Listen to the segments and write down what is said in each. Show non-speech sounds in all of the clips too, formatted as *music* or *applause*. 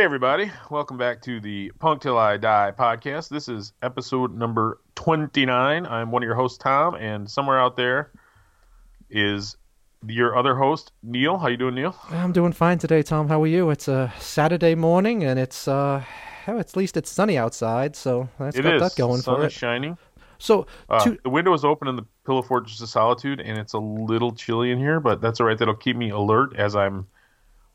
Hey, everybody. Welcome back to the Punk Till I Die podcast. This is episode number 29. I'm one of your hosts, Tom, and somewhere out there is your other host, Neil. How you doing, Neil? I'm doing fine today, Tom. How are you? It's a Saturday morning, and it's uh, hell, at least it's sunny outside, so that's It got is. that going Sun for is it. shining. So, Uh, to, the window is open in the Pillow Fortress of Solitude, and it's a little chilly in here, but that's all right. That'll keep me alert as I'm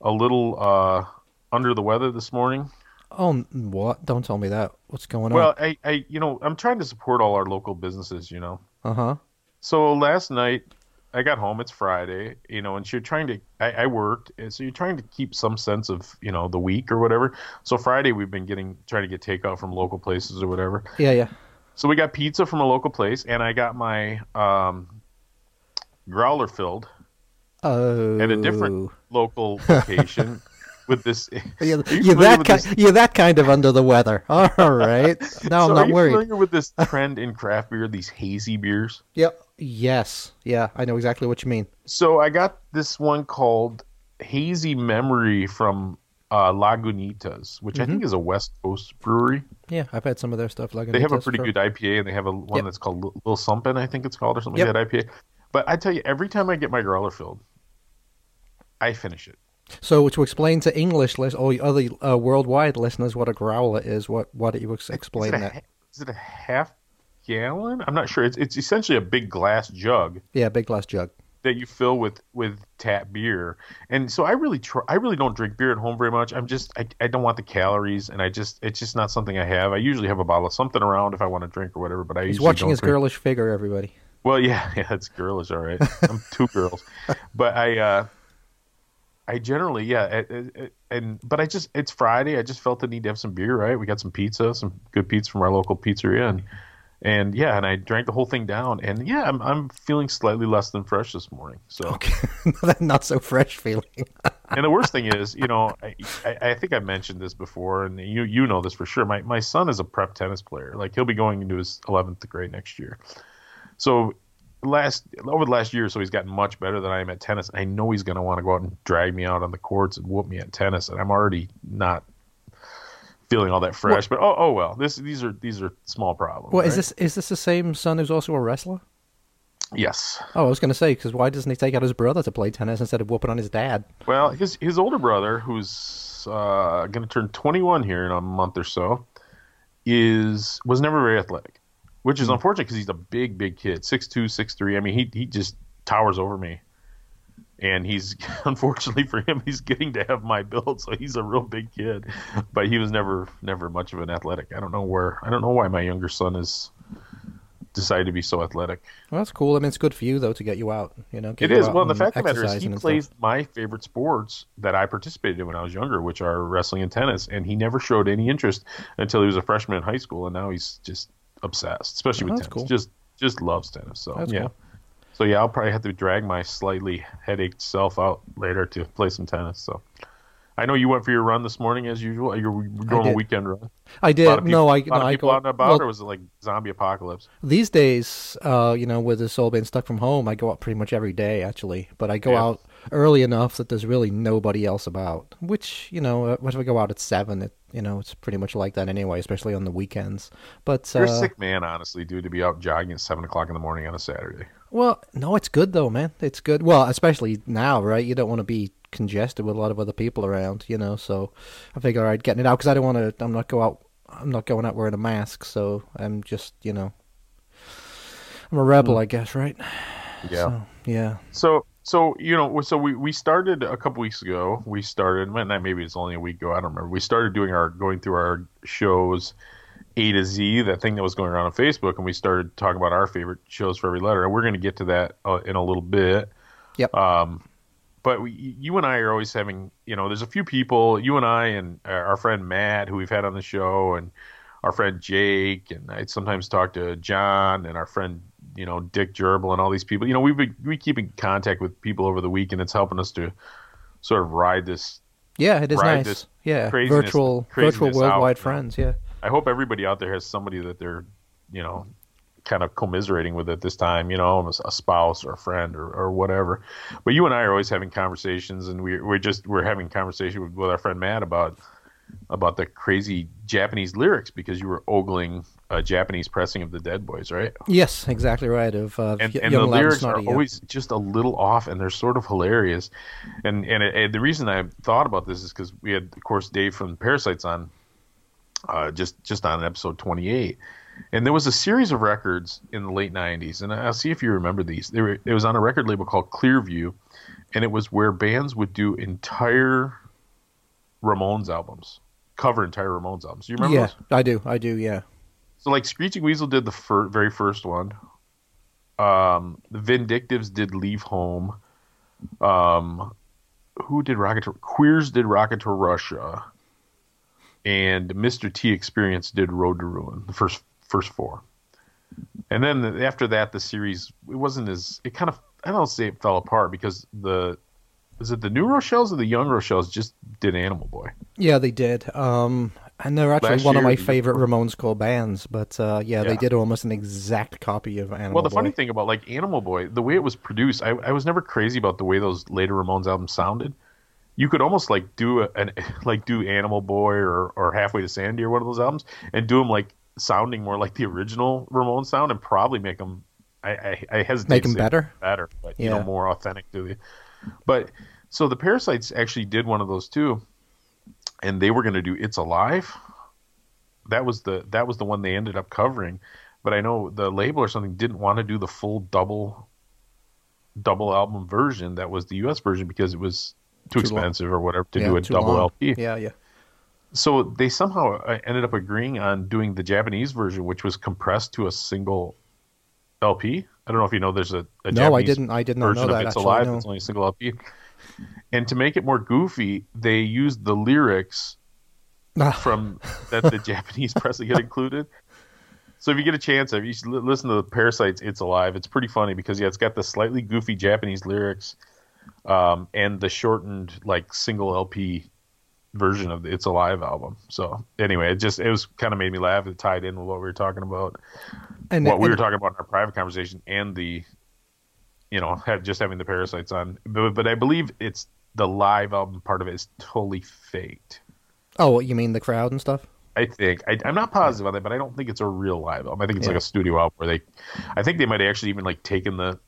a little uh, under the weather this morning. oh, what? Don't tell me that. What's going Well, on? Well, I, I, you know, I'm trying to support all our local businesses, you know. Uh huh. So last night, I got home. It's Friday, you know, and you're trying to. I, I worked, and so you're trying to keep some sense of, you know, the week or whatever. So Friday, we've been getting trying to get takeout from local places or whatever. Yeah, yeah. So we got pizza from a local place, and I got my um, growler filled Oh. at a different local location *laughs* with this. *laughs* You're, *laughs* you you're that with ki- this- you're that kind of under the weather. *laughs* All right. Now so I'm are not you worried. familiar with this trend in craft beer? These hazy beers. Yep. Yes. Yeah, I know exactly what you mean. So I got this one called Hazy Memory from uh, Lagunitas, which I think is a West Coast brewery. Yeah, I've had some of their stuff. Like They have a pretty good IPA, and they have a one Yep. that's called Lil Sumpin', I think it's called, or something Yep. like that IPA. But I tell you, every time I get my growler filled, I finish it. So to explain to English list or other uh, worldwide listeners what a growler is, what what do you explain is it a, that? Is it a half gallon? I'm not sure. It's it's essentially a big glass jug Yeah, big glass jug. that you fill with with tap beer. And so I really try. I really don't drink beer at home very much. I'm just I, I don't want the calories, and I just it's just not something I have. I usually have a bottle of something around if I want to drink or whatever. But I He's watching don't his drink. girlish figure, everybody. Well, yeah, *laughs* yeah, it's girlish, all right. I'm two girls, *laughs* but I, uh, I generally, yeah, it- and but I just, it's Friday. I just felt the need to have some beer, right? We got some pizza, some good pizza from our local pizzeria, and and yeah, and I drank the whole thing down, and yeah, I'm I'm feeling slightly less than fresh this morning. So, Okay, *laughs* not so fresh feeling. *laughs* and the worst thing is, you know, I, I, I think I mentioned this before, and you you know this for sure. My my son is a prep tennis player. Like he'll be going into his 11th grade next year. So last over the last year, or so he's gotten much better than I am at tennis. I know he's going to want to go out and drag me out on the courts and whoop me at tennis, and I'm already not feeling all that fresh. but oh oh well, this these are these are small problems. Well, is this is this the same son who's also a wrestler? Yes. Oh, I was going to say because why doesn't he take out his brother to play tennis instead of whooping on his dad? Well, his his older brother, who's uh, going to turn 21 here in a month or so, is was never very athletic, which is hmm. unfortunate because he's a big, big kid, 6'2", 6'3". I mean, he he just towers over me, and he's *laughs* unfortunately for him, he's getting to have my build, so he's a real big kid. But he was never never much of an athletic. I don't know where. I don't know why my younger son is decided to be so athletic. Well, that's cool. I mean, it's good for you though to get you out. You know, It is. Well, the fact of the matter is, he plays stuff. my favorite sports that I participated in when I was younger, which are wrestling and tennis, and he never showed any interest until he was a freshman in high school, and now he's just obsessed, especially Oh, with tennis. cool. Just just loves tennis. So That's yeah. cool. So yeah, I'll probably have to drag my slightly headached self out later to play some tennis. So. I know you went for your run this morning as usual. Your normal did. weekend run. I A did. lot of people, no, I a lot no, of I people go out and about, well, or was it like zombie apocalypse? these days. Uh, you know, with us all being stuck from home, I go out pretty much every day actually. But I go Yeah. out early enough that there's really nobody else about. Which you know, uh, if I go out at seven, it you know it's pretty much like that anyway, especially on the weekends. But You're uh, a sick man, honestly, dude, to be out jogging at seven o'clock in the morning on a Saturday. Well, no, it's good though, man. It's good. Well, especially now, right? You don't want to be congested with a lot of other people around, you know. So I figure, all right, getting it out because I don't want to. I'm not go out. I'm not going out wearing a mask, so I'm just, you know, I'm a rebel, I guess, right? Hmm. Yeah. So, yeah. So, so you know, so we we started a couple weeks ago. We started, maybe it's only a week ago. I don't remember. We started doing our going through our shows A to Z, that thing that was going around on Facebook, and we started talking about our favorite shows for every letter. And we're going to get to that uh, in a little bit. Yep. Um, but we, you and I are always having, you know, there's a few people, you and I and our our friend Matt, who we've had on the show, and our friend Jake, and I sometimes talk to John and our friend, you know, Dick Gerbil and all these people. You know, we've been, we keep in contact with people over the week, and it's helping us to sort of ride this. Yeah, it is Ride nice. this Yeah, craziness- virtual, virtual craziness out, worldwide know. friends. Yeah. I hope everybody out there has somebody that they're, you know, kind of commiserating with at this time, you know, a spouse or a friend or, or whatever. But you and I are always having conversations, and we we're just we're having conversation with, with our friend Matt about about the crazy Japanese lyrics because you were ogling a Japanese pressing of the Dead Boys, right? Yes, exactly right. Of uh, and, y- and the lyrics Snotty, are yeah. always just a little off, and they're sort of hilarious. And and, it, and the reason I thought about this is because we had, of course, Dave from Parasites on, uh, just just on episode twenty eight, and there was a series of records in the late '90s, and I'll see if you remember these. They were, it was on a record label called Clearview, and it was where bands would do entire Ramones albums, cover entire Ramones albums. Do you remember yeah, those? I do, I do, yeah. So like Screeching Weasel did the fir- very first one. Um, the Vindictives did Leave Home. Um, who did Rocket to Queers did Rocket to Russia. And Mr. T Experience did Road to Ruin, the first first four. And then the, after that the series it wasn't as it kind of I don't say it fell apart because the is it the new Rochelle's or the young Rochelle's just did Animal Boy? Yeah, they did. Um, and they're actually Last one of my favorite Ramones core bands. But uh, yeah, they did almost an exact copy of Animal Well, the Boy. funny thing about like Animal Boy, the way it was produced, I, I was never crazy about the way those later Ramones albums sounded. You could almost like do a, an *laughs* like do Animal Boy or or Halfway to Sanity or one of those albums and do them like sounding more like the original Ramones sound and probably make them. I I, I hesitate Make to 'em say better? better, but you know more authentic to the. But so the Parasites actually did one of those too, and they were going to do "It's Alive." That was the that was the one they ended up covering, but I know the label or something didn't want to do the full double double album version. That was the U.S. version because it was too, Too long. expensive or whatever to yeah, do a double long. LP. Yeah, yeah. So they somehow uh, ended up agreeing on doing the Japanese version, which was compressed to a single LP. I don't know if you know there's a, a No, I Japanese didn't. I did not version know that. of It's actually, Alive. no. It's only a single LP. And to make it more goofy, they used the lyrics Ah, from that the *laughs* Japanese pressing had included. So if you get a chance, if you should listen to the Parasites, "It's Alive," it's pretty funny because yeah, it's got the slightly goofy Japanese lyrics, um, and the shortened like single LP version of the "It's Alive" album. So anyway, it just it was kind of made me laugh. It tied in with what we were talking about, and what we were talking about in our private conversation, and the, you know, had just having the Parasites on. But, but I believe it's the live album part of it is totally faked. Oh, you mean the crowd and stuff? I think I, I'm not positive on that, but I don't think it's a real live album. I think it's Yeah. like a studio album where they, I think they might have actually even like taken the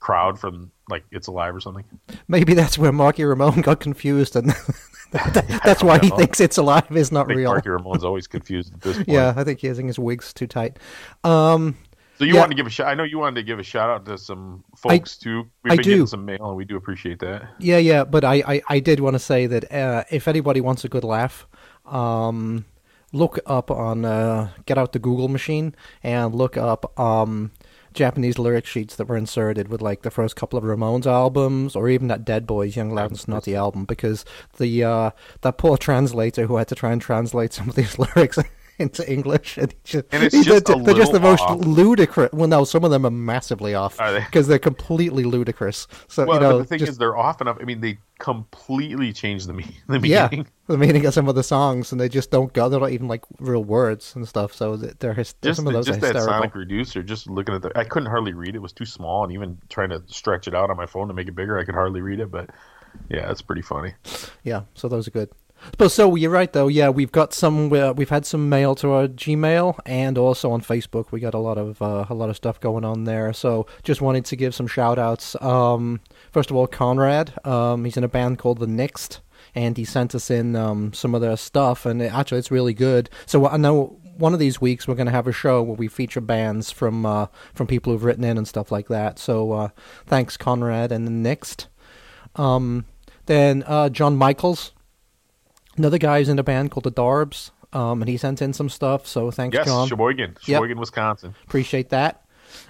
crowd from like It's Alive or something. Maybe that's where Marky Ramone got confused, and *laughs* that- *laughs* that's why he thinks it's alive is not real. Marky Ramone's always confused at this *laughs* point. Yeah, I think he I think his wig's too tight. Um, So you Yeah. wanted to give a shout? I know you wanted to give a shout out to some folks too. We've I been do. getting some mail, and we do appreciate that. Yeah, yeah, but I, I, I did want to say that uh, if anybody wants a good laugh, um, look up on uh, get out the Google machine and look up um, Japanese lyric sheets that were inserted with like the first couple of Ramones albums or even that Dead Boys Young Loud and Snotty album because the uh, that poor translator who had to try and translate some of these *laughs* lyrics. *laughs* Into English, and, he just, And it's just they're, they're just the most off. ludicrous. Well, no, some of them are massively off Are they? because they're completely ludicrous. So Well, you know, the thing just- is, they're off enough. I mean, they completely change the, me- *laughs* the yeah, meaning. *laughs* the meaning of some of the songs, and they just don't go. They're not even like real words and stuff. So th- they're his- Just, some of those just are that sonic reducer. Just looking at the, I couldn't hardly read it. It was too small, and even trying to stretch it out on my phone to make it bigger, I could hardly read it. But yeah, it's pretty funny. Yeah, so those are good. But so you're right though. Yeah, we've got some. Uh, we've had some mail to our Gmail and also on Facebook. We got a lot of uh, a lot of stuff going on there. So just wanted to give some shout outs. Um, first of all, Conrad. Um, he's in a band called The Next, and he sent us in um, some of their stuff, and it, actually it's really good. So I know one of these weeks we're going to have a show where we feature bands from uh, from people who've written in and stuff like that. So uh, thanks, Conrad, and The Next. Um, then uh, John Michaels, another guy who's in a band called the Darbs, um, and he sent in some stuff. So thanks, Yes, John. Sheboygan, Sheboygan, Wisconsin. Appreciate that.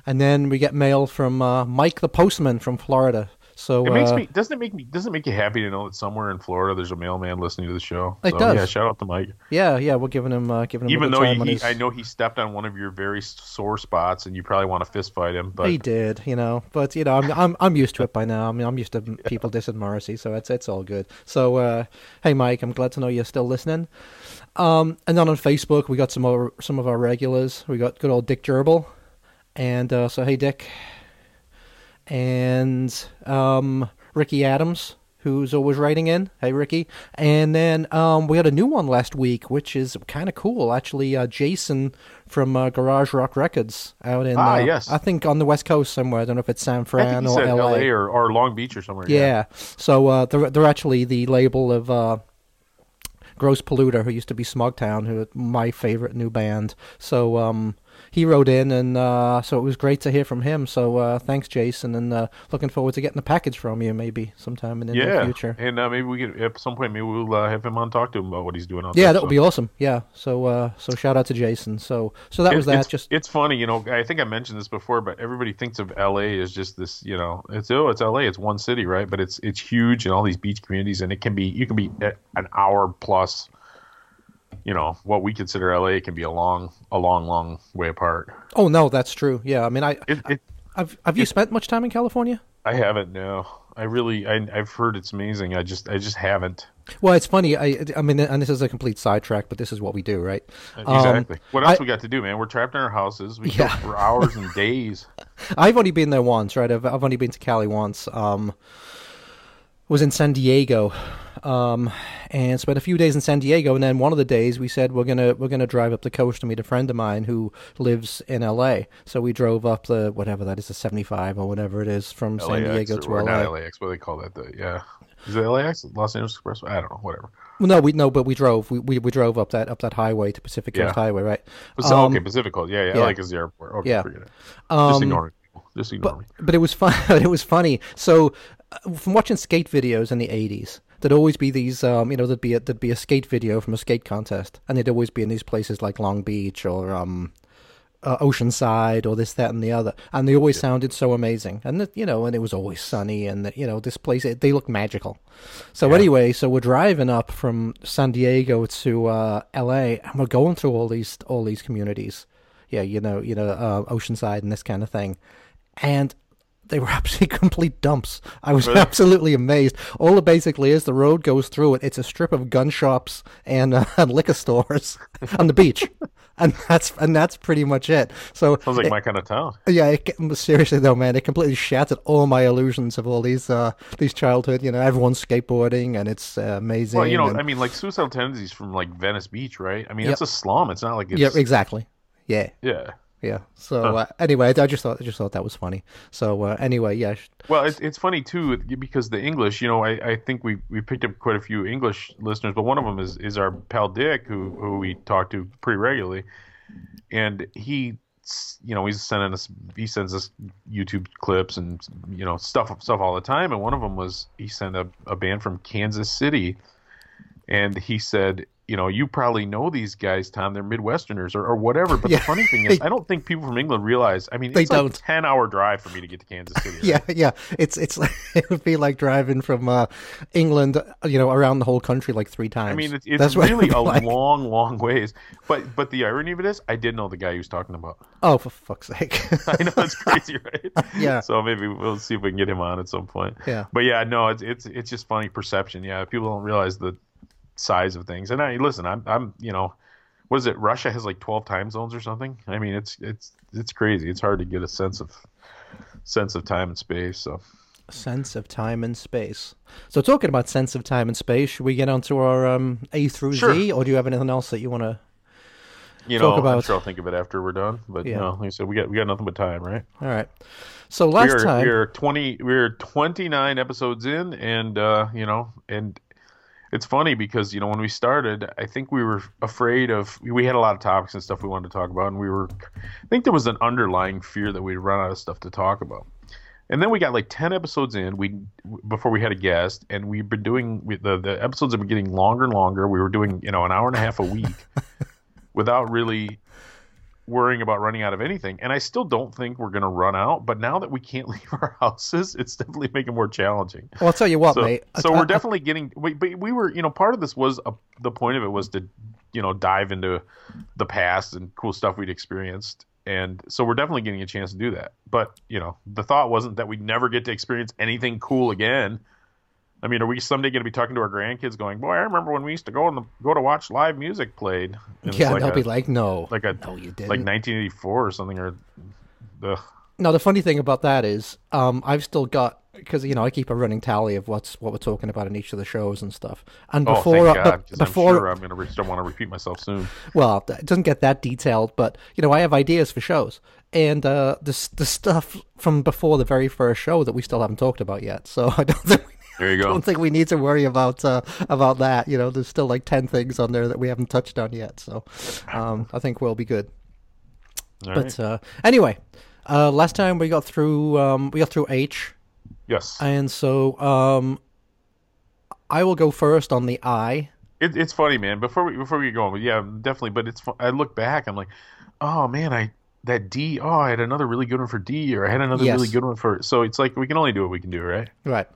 And then we get mail from uh, Mike the Postman from Florida. So It makes uh, me doesn't it make me doesn't it make you happy to know that somewhere in Florida there's a mailman listening to the show. It so, does. Yeah, shout out to Mike. yeah, yeah, we're giving him uh, giving him a Even though time he, he- I know he stepped on one of your very sore spots, and you probably want to fist fight him. But he did, you know, but you know, I'm I'm I'm used to it by now. I mean, I'm used to people dissing Morrissey, so it's it's all good. So, uh, hey, Mike, I'm glad to know you're still listening. Um, and then on Facebook, we got some more, some of our regulars. We got good old Dick Gerbil, and uh, so hey, Dick, and um, Ricky Adams, who's always writing in. Hey, Ricky. And then um, we had a new one last week, which is kind of cool. Actually, uh, Jason from uh, Garage Rock Records out in, Ah, uh, yes. I think on the West Coast somewhere. I don't know if it's San Fran or LA. L.A. or, or Long Beach or somewhere. Yeah. So uh, they're they're actually the label of uh, Gross Polluter, who used to be Smugtown, who my favorite new band. So um, he wrote in, and uh, so it was great to hear from him. So uh, thanks, Jason, and uh, looking forward to getting the package from you maybe sometime in the near yeah. future. And uh, maybe we could at some point maybe we'll uh, have him on talk to him about what he's doing out Yeah, that would be awesome. Yeah. So uh, so shout out to Jason. So so that was It- that. It's, Just it's funny, you know. I think I mentioned this before, but everybody thinks of L.A. as just this, you know, it's oh, it's L.A. It's one city, right? But it's it's huge and all these beach communities, and it can be you can be an hour plus. You know what we consider L.A. can be a long, a long, long way apart. oh no, that's true. Yeah. I mean, I It, it I've, have you spent much time in California? I haven't. No, I really, I, I've heard it's amazing. I just, I just haven't. Well, it's funny. I I mean, and this is a complete sidetrack, but this is what we do, right? Um, Exactly. what else I- we got to do, man? We're trapped in our houses. We Yeah. go for hours and *laughs* days. I've only been there once, right? I've, I've only been to Cali once. Um, was in San Diego, um, and spent a few days in San Diego. And then one of the days we said we're gonna we're gonna drive up the coast to meet a friend of mine who lives in L.A. So we drove up the whatever that is, the seventy five or whatever it is from San Diego to or L.A. not LAX. What do they call that? The yeah. Is it LAX? Los Angeles Expressway? I don't know. Whatever. Well, no, we no, but we drove. We, we we drove up that up that highway to Pacific Coast Yeah. Highway, right? So, Um, okay, Pacific Coast. Yeah, yeah. yeah. LAX is the airport. Okay, Yeah. forget it. Just Um, ignore me. people. Just ignore but me. but it was fun. *laughs* it was funny. So uh, from watching skate videos in the eighties, there'd always be these. Um, you know, there'd be a, there'd be a skate video from a skate contest, and they'd always be in these places like Long Beach or um, uh, Oceanside or this, that, and the other, and they always sounded so amazing. And the, you know, and it was always sunny, and the, you know, this place it, they look magical. So anyway, so we're driving up from San Diego to uh, L.A. and we're going through all these all these communities. Yeah, you know, you know, uh, Oceanside and this kind of thing, and they were *laughs* absolutely complete dumps. I was Really? absolutely amazed. All it basically is the road goes through it. It's a strip of gun shops and, uh, and *laughs* liquor stores *laughs* on the beach, and that's and that's pretty much it. So Sounds like it- my kind of town. yeah, it, seriously though, man, it completely shattered all my illusions of all these uh, these childhood. You know, everyone's skateboarding and it's uh, amazing. Well, you know, and- I mean, like suicidal tendencies from like Venice Beach, right? I mean, Yep. it's a slum. It's not like it's yeah, exactly. Yeah, yeah. Yeah. So uh, anyway, I just thought I just thought that was funny. So uh, anyway, yeah, Well, it's it's funny too because the English, you know, I, I think we we picked up quite a few English listeners, but one of them is is our pal Dick, who who we talk to pretty regularly, and he, you know, he's sending us he sends us YouTube clips and you know stuff stuff all the time, and one of them was he sent a, a band from Kansas City, and he said. You know, you probably know these guys, Tom. They're Midwesterners or, or whatever. But Yeah. the funny thing is, I don't think people from England realize. I mean, They it's like don't. a ten-hour drive for me to get to Kansas City. right? *laughs* yeah, yeah. It's it's *laughs* like, it would be like driving from uh, England, you know, around the whole country like three times. I mean, it's, it's That's really *laughs* a like. long, long ways. But but the irony of it is, I did know the guy he was talking about. Oh, for fuck's sake! I know it's crazy, right? Yeah. So maybe we'll see if we can get him on at some point. Yeah. But yeah, no, it's it's it's just funny perception. Yeah, people don't realize the size of things. And I listen, I'm I'm you know, what is it? Russia has like 12 time zones or something. I mean, it's it's it's crazy. It's hard to get a sense of sense of time and space. So sense of time and space. So, talking about sense of time and space, should we get on to our um, A through Z, or do you have anything else that you want to? you Talk know, I'm about- sure I'll think of it after we're done. But Yeah. you know, like I said, we got we got nothing but time, right? All right. So last we're, time, we're 20 we're 29 episodes in and uh you know and it's funny because you know when we started i think we were afraid of we had a lot of topics and stuff we wanted to talk about and we were i think there was an underlying fear that we'd run out of stuff to talk about. And then we got like 10 episodes in we before we had a guest and we've been doing we, the, the episodes have been getting longer and longer. We were doing you know an hour and a half a week *laughs* without really worrying about running out of anything. And I still don't think we're going to run out. But now that we can't *laughs* leave our houses, it's definitely making more challenging. well, I'll tell you what, So, mate. so I- we're I- definitely getting. We, but we were, you know, part of this was a, the point of it was to, you know, dive into the past and cool stuff we'd experienced. And so we're definitely getting a chance to do that. But you know, the thought wasn't that we'd never get to experience anything cool again. I mean, are we someday going to be talking to our grandkids, going, "Boy, I remember when we used to go and go to watch live music played." And yeah, like they'll a- be like, no, like a no, you didn't. like 1984 or something or ugh. Now the funny thing about that is, um, I've still got because you know I keep a running tally of what's what we're talking about in each of the shows and stuff. And Oh, before, uh, God, before, I'm sure I'm going to don't want to repeat myself soon. well, it doesn't get that detailed, but you know I have ideas for shows, and uh, the the stuff from before the very first show that we still haven't talked about yet. So *laughs* I don't think. There you I don't think we need to worry about uh, about that. You know, there's still like ten things on there that we haven't touched on yet. So, um, I think we'll be good. All But right. uh, anyway, uh, last time we got through um, we got through H, yes, and so um, I will go first on the I. it, it's funny, man. Before we before we get going, but yeah, definitely. But it's I look back, I'm like, oh man, I that D. Oh, I had another really good one for D, or I had another Yes. really good one for. So it's like we can only do what we can do, right? Right.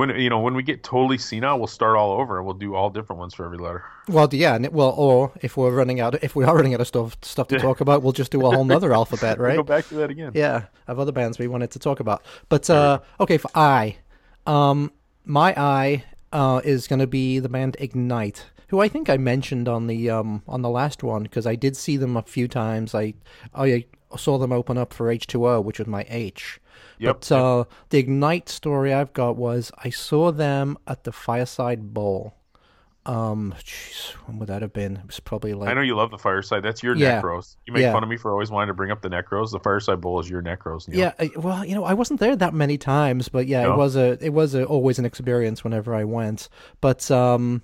When you know when we get totally senile, we'll start all over and we'll do all different ones for every letter. Well, yeah, and it, well, or if we're running out, if we are running out of stuff stuff to talk about, we'll just do a whole nother *laughs* alphabet, We'll right? Go back to that again. Yeah, of other bands we wanted to talk about. But uh, okay, for I, um, my I uh, is going to be the band Ignite, who I think I mentioned on the um, on the last one because I did see them a few times. I I saw them open up for H two O, which was my H. Yep, But uh, the Ignite story I've got was I saw them at the Fireside Bowl. Um, jeez, when would that have been? It was probably like I know you love the fireside. That's your Yeah. necros. You make Yeah. fun of me for always wanting to bring up the necros. The fireside bowl is your necros. Neil. Yeah, I- well, you know, I wasn't there that many times, but yeah, No? it was a it was a, always an experience whenever I went. But um,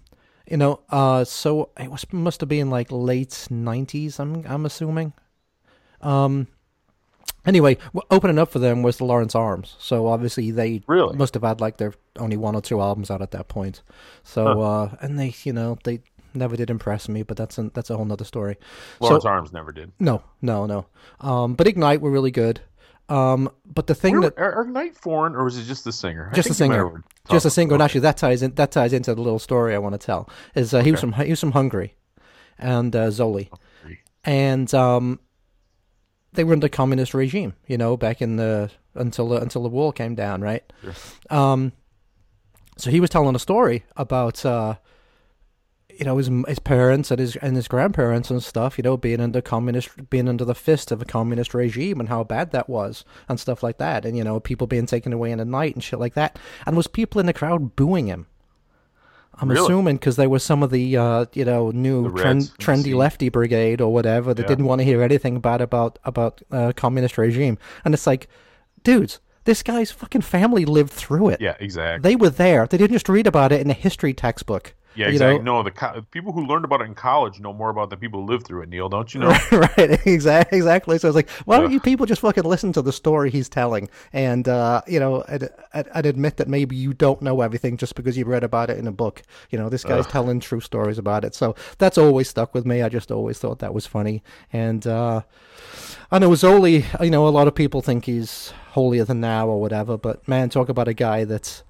you know, uh, so it was must have been like late nineties. I'm I'm assuming. Um. Anyway, opening up for them was the Lawrence Arms, so obviously they Really? must have had like their only one or two albums out at that point. So uh, and they, you know, they never did impress me, but that's a, that's a whole nother story. Lawrence so, Arms never did. no, no, no. Um, but Ignite were really good. Um, but the thing that are, are Ignite foreign or was it just the singer? Just a think you might singer, just a singer. And actually, that ties in. That ties into the little story I want to tell. Is uh, he was from he was from Hungary, and uh, Zoli, and um, they were under communist regime. You know, back in the until the, until the wall came down, right? Um, so he was telling a story about uh, you know his his parents and his and his grandparents and stuff. You know, being under communist, being under the fist of a communist regime, and how bad that was, and stuff like that. And you know, people being taken away in the night and shit like that. And was people in the crowd booing him. I'm Really? assuming because they were some of the uh, you know new trend, trendy lefty brigade or whatever that Yeah. didn't want to hear anything bad about about uh, communist regime. And it's like, dudes, this guy's fucking family lived through it. Yeah, exactly. They were there. They didn't just read about it in a history textbook. Yeah, you exactly. know? No, the co- people who learned about it in college know more about the people who lived through it. Neil, don't you know? *laughs* right, exactly, exactly. So it's like, why don't Ugh. you people just fucking listen to the story he's telling, and uh, you know, and and admit that maybe you don't know everything just because you read about it in a book. You know, this guy's telling true stories about it. So that's always stuck with me. I just always thought that was funny, and uh, I know Zoli. You know, a lot of people think he's holier than thou or whatever, but man, talk about a guy that's that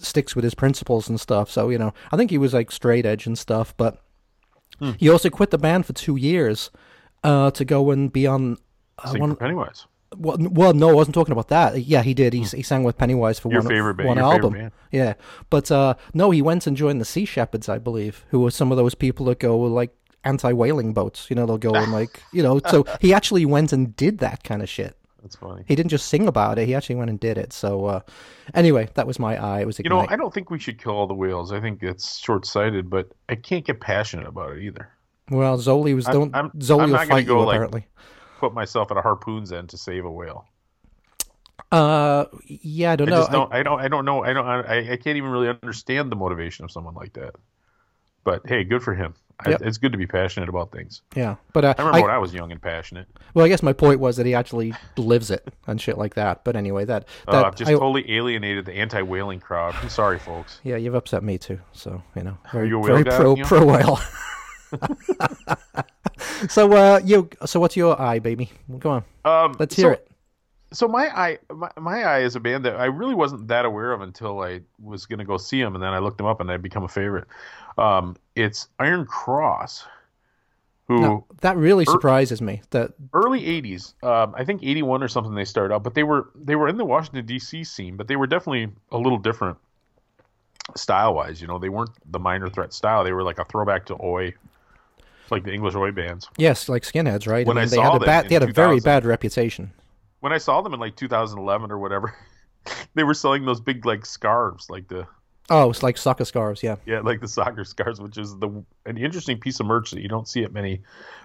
sticks with his principles and stuff. So you know, I think he was like straight edge and stuff, but he also quit the band for two years uh, to go and be on. Uh, one, Pennywise. well, well, no, I wasn't talking about that. Yeah, he did. He, he sang with Pennywise for Your one, favorite band- one your favorite album. band. Yeah, but uh, no, he went and joined the Sea Shepherds, I believe, who were some of those people that go like anti-whaling boats. You know, they'll go and like you know. So *laughs* he actually went and did that kind of shit. That's funny. He didn't just sing about it; he actually went and did it. So uh, anyway, that was my eye. It was You know, I don't think we should kill all the whales. I think it's short-sighted, but I can't get passionate about it either. well, Zoli was don't I'm- Zoli I'm will fight go, you like- apparently. Put myself at a harpoon's end to save a whale. Uh, yeah, I don't I know. just I- don't. I, don't. I don't know. I don't. I, I can't even really understand the motivation of someone like that. But hey, good for him. I, Yep. it's good to be passionate about things. yeah, but uh, I remember I- when I was young and passionate. Well, I guess my point was that he actually lives it and shit like that. But anyway, that Uh, I've just I- totally alienated the anti-whaling crowd. I'm sorry, folks. yeah, you've upset me too. So you know, very you very guy, pro Neil? pro whale. *laughs* so uh, you so what's your eye, baby? Go on, Um, let's so- hear it. So my eye, my, my eye is a band that I really wasn't that aware of until I was going to go see them, and then I looked them up, and I become a favorite. Um, it's Iron Cross, who No, that really surprises me. That early '80s, um, I think '81 or something they started out, but they were they were in the Washington D.C. scene, but they were definitely a little different style wise. You know, they weren't the Minor Threat style; they were like a throwback to Oi, like the English Oi bands. yes, like skinheads, right? When I they saw had a them bad they had a very bad reputation. When I saw them in like 2011 or whatever, *laughs* they were selling those big like scarves, like the Oh, it's like soccer scarves, yeah. yeah, like the soccer scarves, which is the an interesting piece of merch that you don't see at many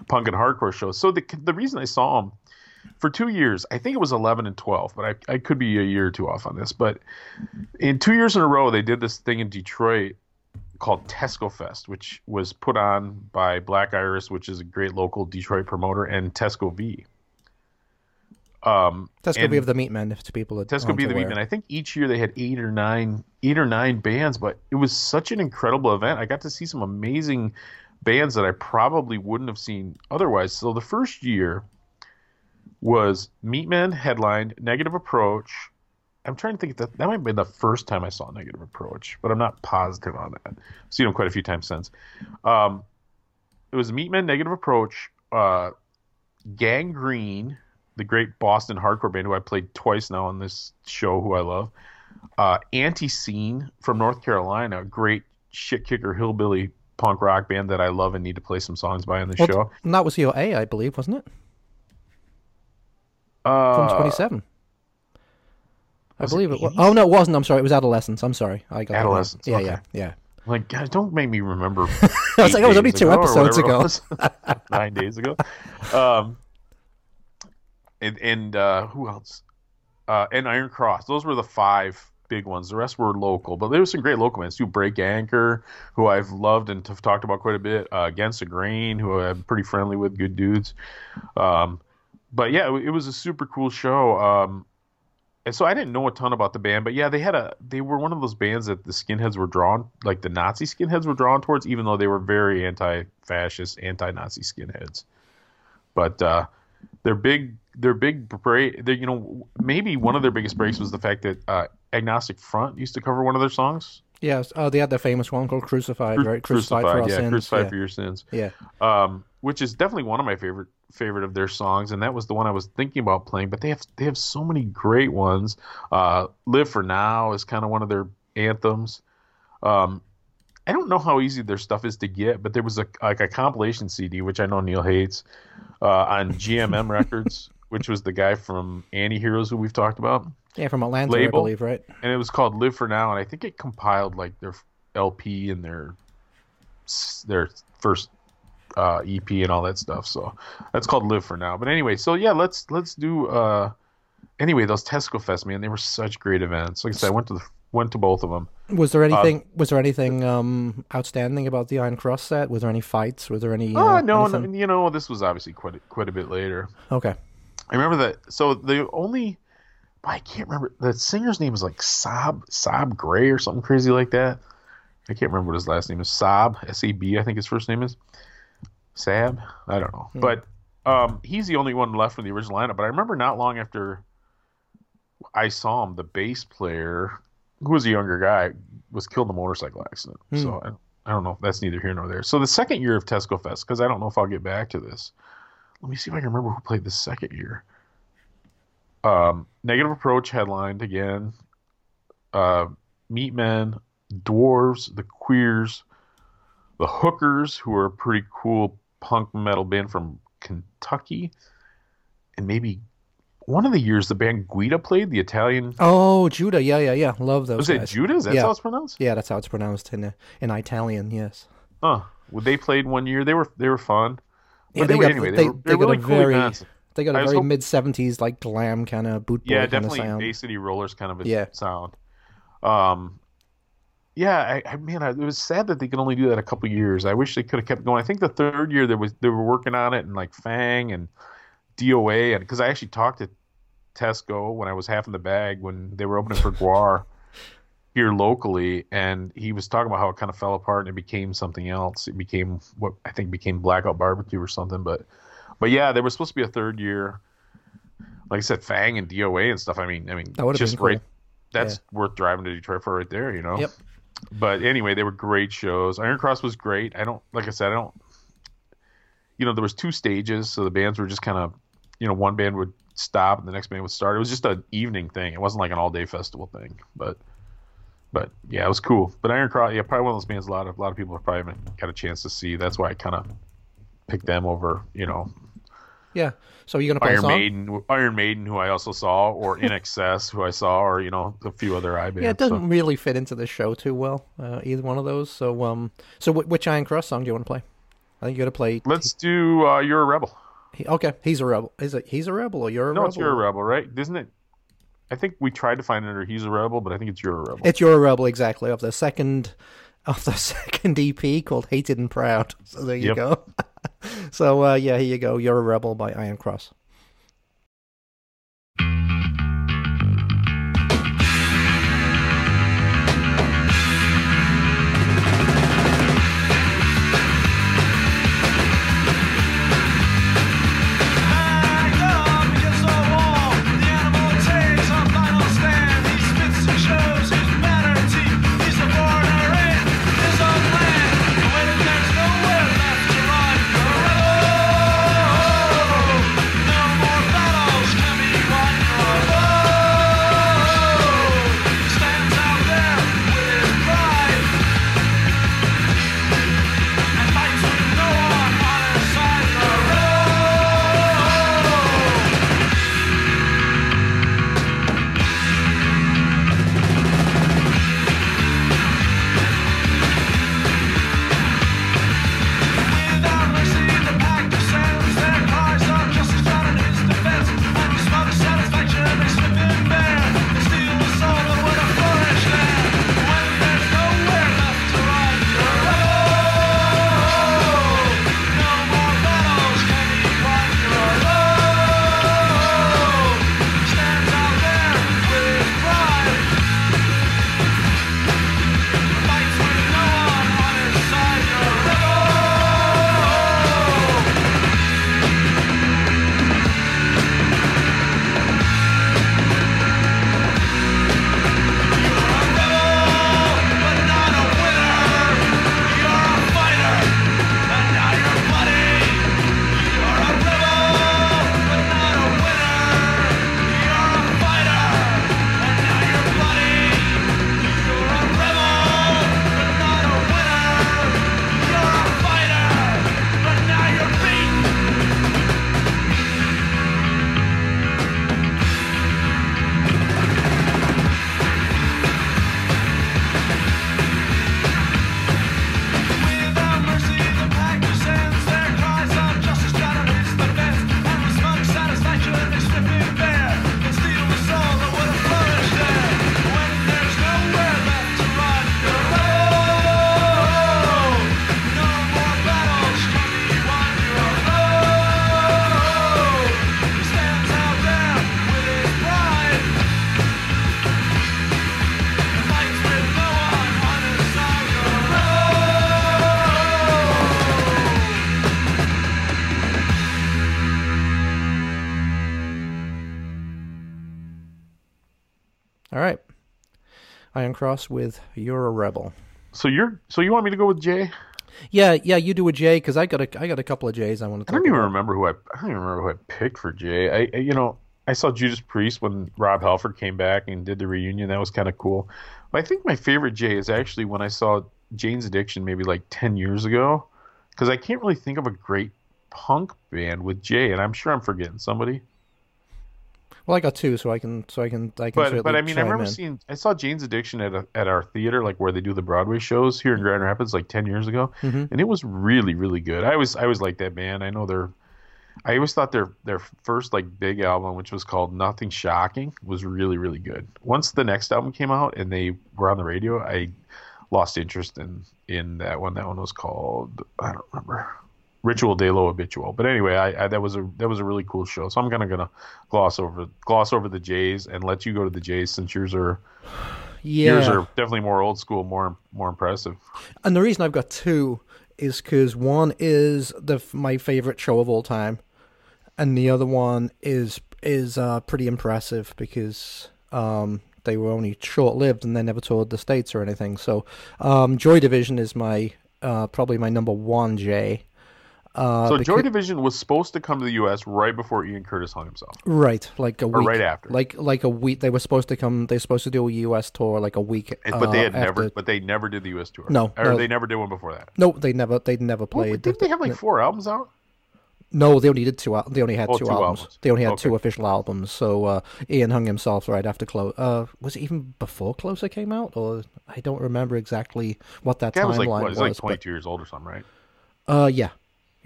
punk and hardcore shows. So the the reason I saw them for two years, I think it was eleven and twelve, but I I could be a year or two off on this. But in two years in a row, they did this thing in Detroit called Tesco Fest, which was put on by Black Iris, which is a great local Detroit promoter, and Tesco Vee. Um, Tesco Vee of the Meat Men, if to people that Tesco Vee the aware. Meatmen. I think each year they had eight or nine, eight or nine bands, but it was such an incredible event. I got to see some amazing bands that I probably wouldn't have seen otherwise. So the first year was Meatmen headlined, Negative Approach. I'm trying to think that that might have been the first time I saw Negative Approach, but I'm not positive on that. I've seen them quite a few times since. Um, it was Meatmen, Negative Approach, uh, Gang Green, the great Boston hardcore band who I played twice now on this show, who I love. Uh, Antiseen from North Carolina, great shit kicker hillbilly punk rock band that I love and need to play some songs by on the Well, show. And that was your A, I believe, wasn't it? From Uh, 27. I was it believe it was. Oh, no, it wasn't. I'm sorry. It was Adolescents. I'm sorry. I got. Adolescents, Yeah, okay. yeah, yeah. like, God, don't make me remember. *laughs* I was like, it was only two episodes ago. nine days ago. Um, and and uh, who else? Uh, and Iron Cross. Those were the five big ones. The rest were local, but there were some great local bands too. Break Anchor, who I've loved and have talked about quite a bit. Uh, Against the Grain, who I'm pretty friendly with, good dudes. Um, but yeah, it, it was a super cool show. Um, and so I didn't know a ton about the band, but yeah, they had a they were one of those bands that the skinheads were drawn like the Nazi skinheads were drawn towards, even though they were very anti-fascist, anti-Nazi skinheads. But uh, their big their big break, they, you know, maybe one of their biggest breaks was the fact that uh, Agnostic Front used to cover one of their songs. Yes. Oh, they had the famous one called Crucified, Cru- right? Crucified, for our yeah, sins. Crucified yeah. for your sins. yeah. um, which is definitely one of my favorite favorite of their songs, and that was the one I was thinking about playing. But they have they have so many great ones. Uh, "Live for Now" is kind of one of their anthems. Um, I don't know how easy their stuff is to get, but there was a like a compilation CD, which I know Neil hates, uh, on GMM Records, *laughs* which was the guy from Anti Heroes who we've talked about, Yeah, from Atlanta, I believe, right? and it was called "Live for Now," and I think it compiled like their LP and their their first uh, EP and all that stuff. So that's called "Live for Now." But anyway, so yeah, let's let's do. Uh, anyway, those Tesco Fest, man, they were such great events. Like I said, I went to the went to both of them. Was there anything? was there anything um, outstanding about the Iron Cross set? Was there any fights? Was there any? Oh uh, no, no, anything? you know this was obviously quite a, quite a bit later. Okay. I remember that. So the only I can't remember the singer's name is like Sob Sob Gray or something crazy like that. I can't remember what his last name is. Saab S A B I think his first name is. Sab I don't know, but um, he's the only one left from the original lineup. But I remember not long after I saw him, the bass player, who was a younger guy, was killed in a motorcycle accident. So I, I don't know if that's neither here nor there. So the second year of Tesco Fest, because I don't know if I'll get back to this. Let me see if I can remember who played the second year. Um, Negative Approach headlined again. Uh, Meatmen, Dwarves, the Queers, the Hookers, who are a pretty cool punk metal band from Kentucky, and maybe one of the years the band Guida played, the Italian. Oh, Judah. Yeah, yeah, yeah. Love those Was it. Judah? Is that Yeah. how it's pronounced? Yeah, that's how it's pronounced in uh, in Italian. Yes. Huh. Well, they played one year. They were they were fun. Yeah, But they, got, anyway. They, they, were, they they're got really a very they got a very mid seventies like glam kind of boot Yeah, definitely sound. Bay City Rollers kind of a Yeah. sound. Um, yeah, I, I man, I, it was sad that they could only do that a couple years. I wish they could have kept going. I think the third year there was they were working on it and like Fang and DOA and because I actually talked to Tesco when I was half in the bag when they were opening for Gwar *laughs* here locally, and he was talking about how it kind of fell apart and it became something else. It became what I think became Blackout Barbecue or something. But but yeah, there was supposed to be a third year. Like I said, Fang and DOA and stuff. I mean, I mean, That just cool. right. That's worth driving to Detroit for right there, you know. Yep. But anyway, they were great shows. Iron Cross was great. I don't like I said, I don't. You know, there was two stages, so the bands were just kind of, you know, one band would stop and the next band would start. It was just an evening thing. It wasn't like an all day festival thing. But, but yeah, it was cool. But Iron Cross, yeah, probably one of those bands a lot of a lot of people have probably haven't got a chance to see. That's why I kind of picked them over, you know, Yeah. So you're gonna play Iron? Maiden, Iron Maiden, who I also saw, or INXS, who I saw, or you know a few other I bands. Yeah, it doesn't really fit into the show too well, uh, either one of those. So, um, so wh- which Iron Cross song do you want to play? I think you got to play. Let's do uh, "You're a Rebel." He, okay, he's a rebel. Is it? He's a rebel, or you're a No, rebel? it's "You're a Rebel," right? Isn't it? I think we tried to find it under "He's a Rebel," but I think it's "You're a Rebel." It's you're a rebel, exactly. Of the second, of the *laughs* second EP called "Hated and Proud." So there you Yep. go. *laughs* so uh, yeah, here you go. "You're a Rebel" by Iron Cross. Cross with "You're a Rebel." So you're so you want me to go with Jay? Yeah, yeah, you do a J because I got a I got a couple of J's I want to I don't even about. remember who I I don't even remember who I picked for Jay. I, I you know I saw Judas Priest when Rob Halford came back and did the reunion. That was kind of cool. But I think my favorite Jay is actually when I saw Jane's Addiction maybe like ten years ago, because I can't really think of a great punk band with Jay, and I'm sure I'm forgetting somebody. Well, I got two, so I can so I can I can. But but I mean I remember in. seeing I saw Jane's Addiction at a, at our theater like where they do the Broadway shows here in Grand Rapids like ten years ago, Mhm. and it was really really good. I was I was like that band. I know they're. I always thought their their first like big album, which was called Nothing Shocking, was really really good. Once the next album came out and they were on the radio, I lost interest in in that one. That one was called I don't remember. Ritual de lo habitual. But anyway, I, I that was a that was a really cool show. So I'm gonna gonna gloss over gloss over the Jays and let you go to the Jays since yours are yeah. yours are definitely more old school, more more impressive. And the reason I've got two is because one is the my favorite show of all time, and the other one is is uh, pretty impressive because um, they were only short lived and they never toured the states or anything. So, um, Joy Division is my uh, probably my number one J. Uh, So Joy Division was supposed to come to the U.S. right before Ian Curtis hung himself. right, like a week, Or right after. like like a week. They were supposed to come. They're supposed to do a U.S. tour like a week. But they uh, had never after- but they never did the U.S. tour. No, or no. they never did one before that. No, they never. They never Well, played. didn't they have like four albums out? No, they only did two. They only had Oh, two, two albums. albums. They only had Okay. two official albums. So uh, Ian hung himself right after Close. Uh, was it even before Closer came out, or I don't remember exactly what that Guy was timeline like what, was. he's like but- 22 years old or something, right? uh, yeah,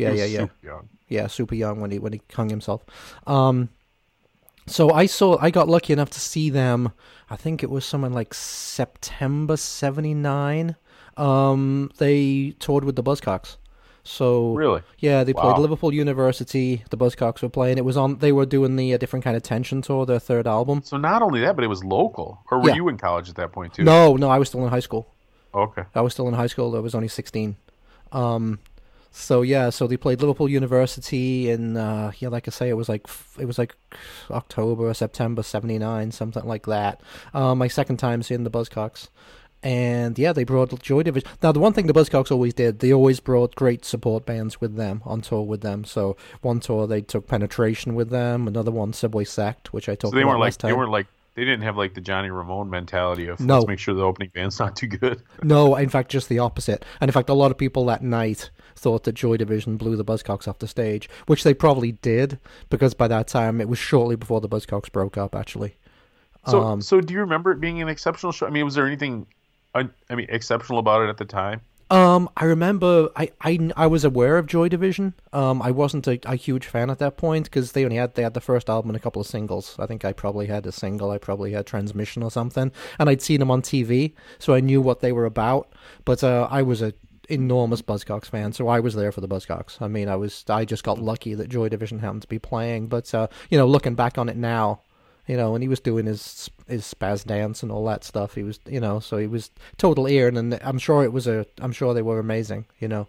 yeah, yeah, yeah, super yeah. Super young when he when he hung himself. Um, so I saw. I got lucky enough to see them. I think it was something like September '79. Um, they toured with the Buzzcocks. So Really? yeah, they played Liverpool University. The Buzzcocks were playing. It was on. They were doing the uh, different kind of tension tour, their third album. So not only that, but it was local. Or were Yeah. you in college at that point too? No, no, I was still in high school. Okay. I was still in high school. I was only sixteen. Um, so yeah, so they played Liverpool University, and uh, yeah, like I say, it was like it was like October or September '79, something like that. Uh, my second time seeing the Buzzcocks, and yeah, they brought Joy Division. Now, the one thing the Buzzcocks always did, they always brought great support bands with them on tour with them. So one tour they took Penetration with them, another one Subway Sect, which I talked So they about weren't like last time. they weren't like they didn't have like the Johnny Ramone mentality of No. let's make sure the opening band's not too good. *laughs* No, in fact, just the opposite. And in fact, a lot of people that night thought that Joy Division blew the Buzzcocks off the stage, which they probably did, because by that time it was shortly before the Buzzcocks broke up, actually. So Um, so do you remember it being an exceptional show? I mean, was there anything I mean exceptional about it at the time? Um, I remember I, I, I was aware of Joy Division. Um, I wasn't a, a huge fan at that point because they only had they had the first album and a couple of singles. I think I probably had a single. I probably had Transmission or something, and I'd seen them on TV, so I knew what they were about. But uh, I was a enormous Buzzcocks fan, so I was there for the Buzzcocks. I mean, I was I just got lucky that Joy Division happened to be playing. But uh, you know, looking back on it now, you know, and he was doing his his spaz dance and all that stuff. He was, you know, so he was total ear, and I'm sure it was a, I'm sure they were amazing, you know.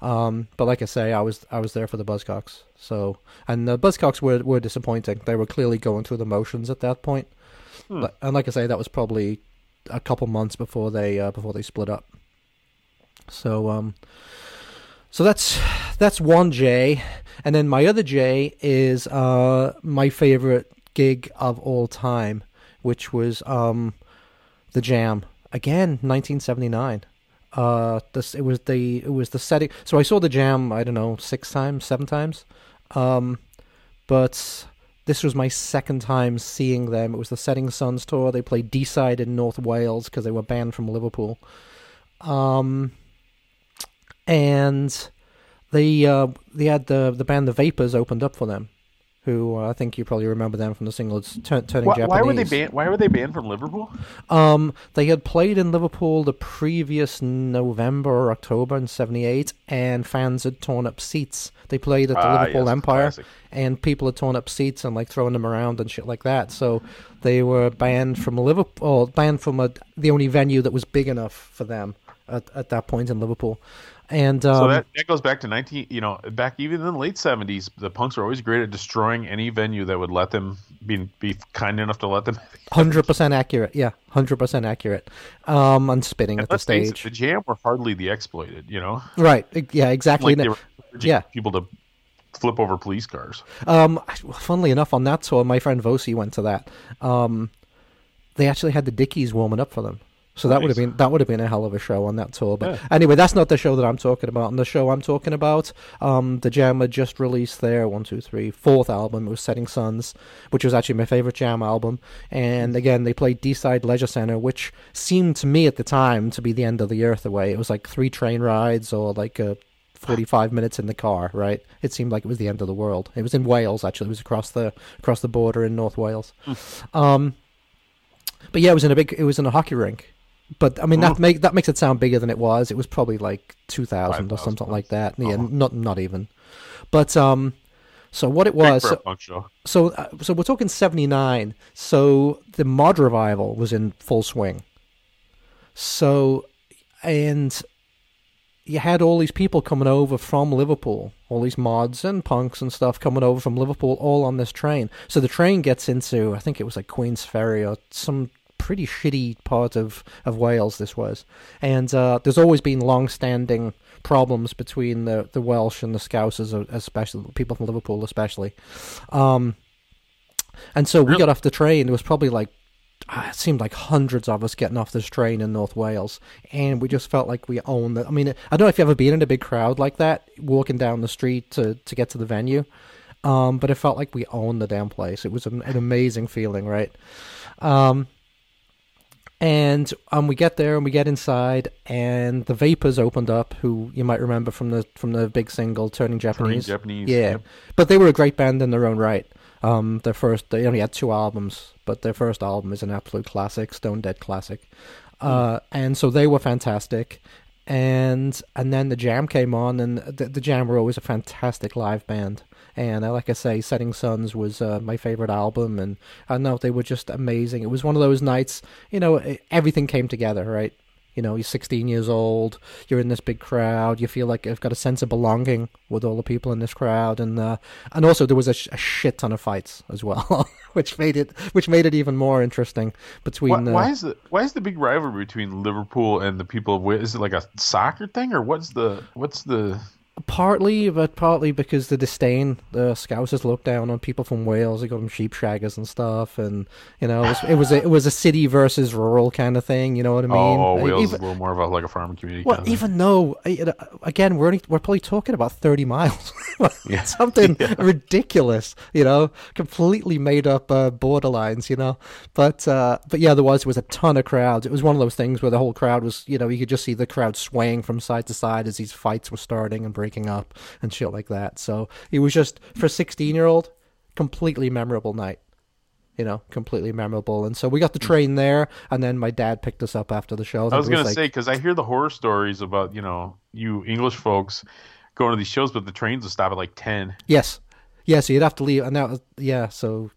Um, but like I say, I was I was there for the Buzzcocks. So, and the Buzzcocks were were disappointing. They were clearly going through the motions at that point. Hmm. But- And like I say, that was probably a couple months before they uh, before they split up. So, um, so that's that's one J, and then my other J is uh my favorite gig of all time, which was um the Jam again, 1979. Uh, this it was the it was the setting. So I saw the Jam. I don't know six times, seven times, um, but this was my second time seeing them. It was the Setting Sons tour. They played Deeside in North Wales because they were banned from Liverpool. Um, and they uh, they had the the band The Vapors opened up for them, who uh, I think you probably remember them from the single it's Turn, Turning Why, Japanese. why were they banned? Why were they banned from Liverpool? Um, they had played in Liverpool the previous November or October in '78, and fans had torn up seats. They played at the Ah, Liverpool yes, Empire, classic. and people had torn up seats and like throwing them around and shit like that. So they were banned from Liverpool, banned from a, the only venue that was big enough for them at, at that point in Liverpool. And um, so that, that goes back to 19, you know, back even in the late 70s, the punks were always great at destroying any venue that would let them be, be kind enough to let them. *laughs* hundred percent accurate, yeah, hundred percent accurate. Um, and spitting at the stage, the Jam were hardly the exploited, you know? right? Yeah, exactly. Like they were Yeah. people to flip over police cars. Um, funnily enough, on that tour, my friend Vosi went to that. Um, they actually had the Dickies warming up for them, so that would have been that would have been a hell of a show on that tour. But Yeah. anyway, that's not the show that I'm talking about. And the show I'm talking about, um, the Jam had just released their one, two, three, fourth album. It was Setting Sons, which was actually my favorite Jam album. And again, they played Deeside Leisure Center, which seemed to me at the time to be the end of the earth. Away, it was like three train rides or like a 45 minutes in the car, right? It seemed like it was the end of the world. It was in Wales, actually. It was across the across the border in North Wales. Um, but yeah, it was in a big. It was in a hockey rink. But I mean, that make that makes it sound bigger than it was. It was probably like 2,000 or 5,000 something like that. Yeah, Uh-huh. not not even. But um, so what it was. So, a punk show. so uh, so we're talking 79 so the mod revival was in full swing so and you had all these people coming over from liverpool all these mods and punks and stuff coming over from liverpool all on this train so the train gets into i think it was like Queensferry or some pretty shitty part of, of wales this was and uh, there's always been long-standing problems between the, the welsh and the scousers especially people from liverpool especially um, and so we got off the train. There was probably like uh, it seemed like hundreds of us getting off this train in North Wales, and we just felt like we owned it. I mean, I don't know if you've ever been in a big crowd like that, walking down the street to, to get to the venue, um, but it felt like we owned the damn place. It was an, an amazing feeling, right? Um, and um, we get there and we get inside, and the Vapors opened up, who you might remember from the from the big single "Turning Japanese." Turning Japanese, yeah. yep. But they were a great band in their own right. Um, their first, they only had two albums, but their first album is an absolute classic, Stone Dead classic. Uh, and so they were fantastic. And and then the Jam came on, and the, the Jam were always a fantastic live band. And uh, like I say, Setting Sons was uh, my favorite album, and I know they were just amazing. It was one of those nights, you know, everything came together, right? You know, you're 16 years old, you're in this big crowd, you feel like you've got a sense of belonging with all the people in this crowd, and uh, and also there was a, sh- a shit ton of fights as well, *laughs* which made it which made it even more interesting between. Why, uh, why is the why is the big rivalry between Liverpool and the people of Wales? Is it like a soccer thing, or what's the what's the Partly, but partly because the disdain the Scousers looked down on people from Wales. They call them sheep shaggers and stuff, and you know it was it was a, it was a city versus rural kind of thing. You know what I mean? oh Uh, Wales is a little more of a like a farming community? well, kind of even though uh, again we're only, we're probably talking about thirty miles, *laughs* Yeah. *laughs* something *laughs* ridiculous, you know, completely made up uh, borderlines, you know. But uh, but yeah, there was was a ton of crowds. It was one of those things where the whole crowd was, you know, you could just see the crowd swaying from side to side as these fights were starting and breaking up and shit like that. So it was just for a sixteen year old, completely memorable night. You know, completely memorable. And so we got the mm. train there, and then my dad picked us up after the show. I was gonna like- say because I hear the horror stories about you know you English folks going to these shows, but the trains will stop at like ten. Yes, yeah. So you'd have to leave, and that was yeah. So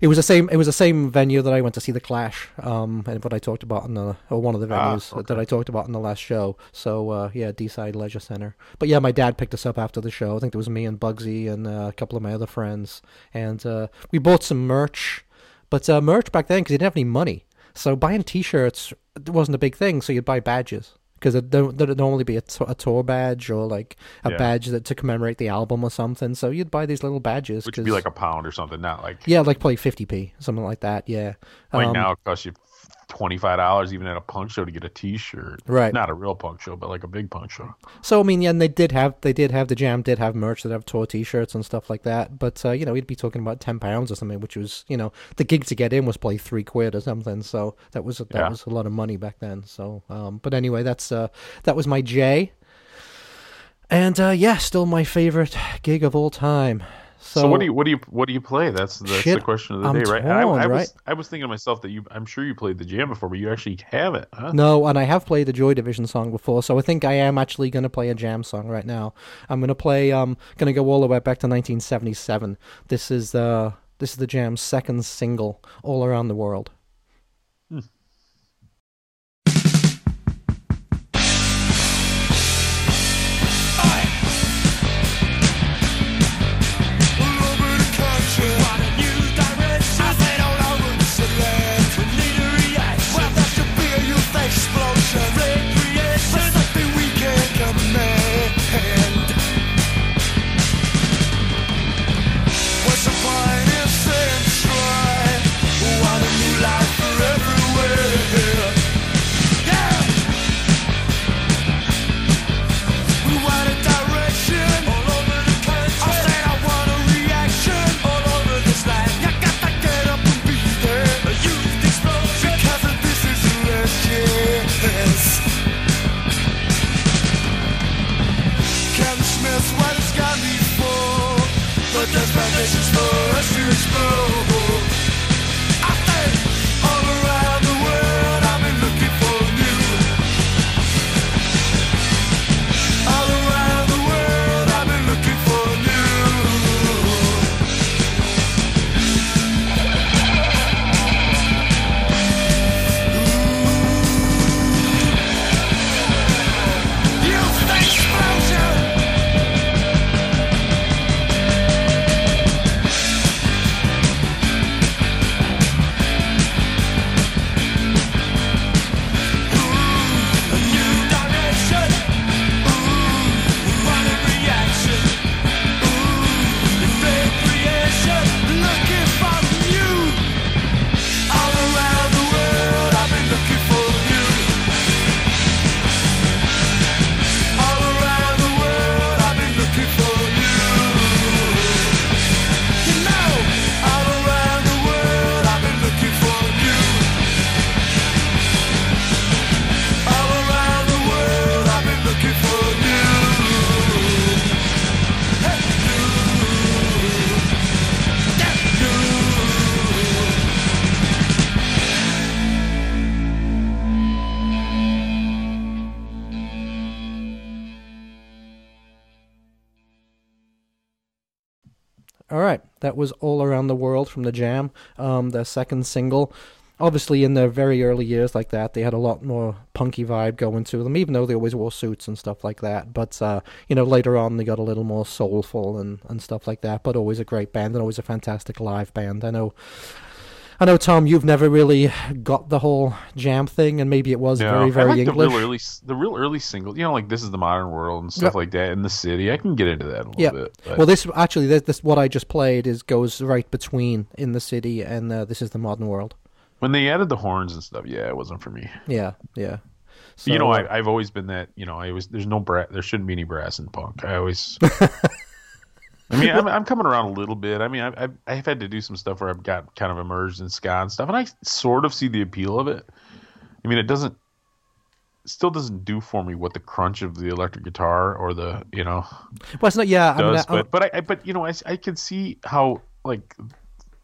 it was the same. It was the same venue that I went to see the Clash. Um, and what I talked about in the or one of the Ah, venues that I talked about in the last show. So uh, yeah, Deeside Leisure Center. But yeah, my dad picked us up after the show. I think it was me and Bugsy and uh, a couple of my other friends, and uh, we bought some merch. But uh, merch back then because you didn't have any money, so buying T-shirts wasn't a big thing. So you'd buy badges because there'd normally be a, t- a tour badge or like a Yeah. badge that to commemorate the album or something. So you'd buy these little badges. Which would be like a pound or something, not like yeah, like probably fifty p, something like that. Yeah, like Um, now it costs you twenty five dollars even at a punk show to get a T shirt. Right. Not a real punk show, but like a big punk show. So I mean, yeah, and they did have they did have the jam did have merch that have tour T-shirts and stuff like that. But uh, you know, we'd be talking about ten pounds or something, which was you know the gig to get in was probably three quid or something. So that was that Yeah. was a lot of money back then. So, um, but anyway, that's uh, that was my J. And uh, yeah, still my favorite gig of all time. So, So, what do you what do you what do you play? That's that's Shit, the question of the I'm day, right? I, torn, I was right? I was thinking to myself that you I'm sure you played the jam before, but you actually have it, huh? No, and I have played the Joy Division song before, so I think I am actually going to play a jam song right now. I'm going to play. Um, going to go all the way back to 1977. This is the this is the Jam's second single, "All Around the World." For us All right, that was all around the world from the Jam, um, their second single. Obviously, in their very early years, like that, they had a lot more punky vibe going to them, even though they always wore suits and stuff like that. But uh, you know, later on, they got a little more soulful and, and stuff like that. But always a great band and always a fantastic live band. I know. I know, Tom. You've never really got the whole jam thing, and maybe it was Yeah, very, I very like English. The real early, the real early single, you know, like this is the modern world and stuff Yep. like that. In the city, I can get into that a little Yeah. bit. but- Well, this actually, this, this what I just played is goes right between in the city and uh, this is the modern world. when they added the horns and stuff, yeah, it wasn't for me. Yeah, yeah. you know, I, I've always been that. You know, I always there's no bra- there shouldn't be any brass in punk. I always. *laughs* I mean, I'm, *laughs* I'm coming around a little bit. I mean, I've, I've I've had to do some stuff where I've got kind of immersed in ska and stuff, and I sort of see the appeal of it. I mean, it doesn't, it still doesn't do for me what the crunch of the electric guitar or the you know well, it's not. Yeah, I mean, does. I- but but I, but you know I, I can see how like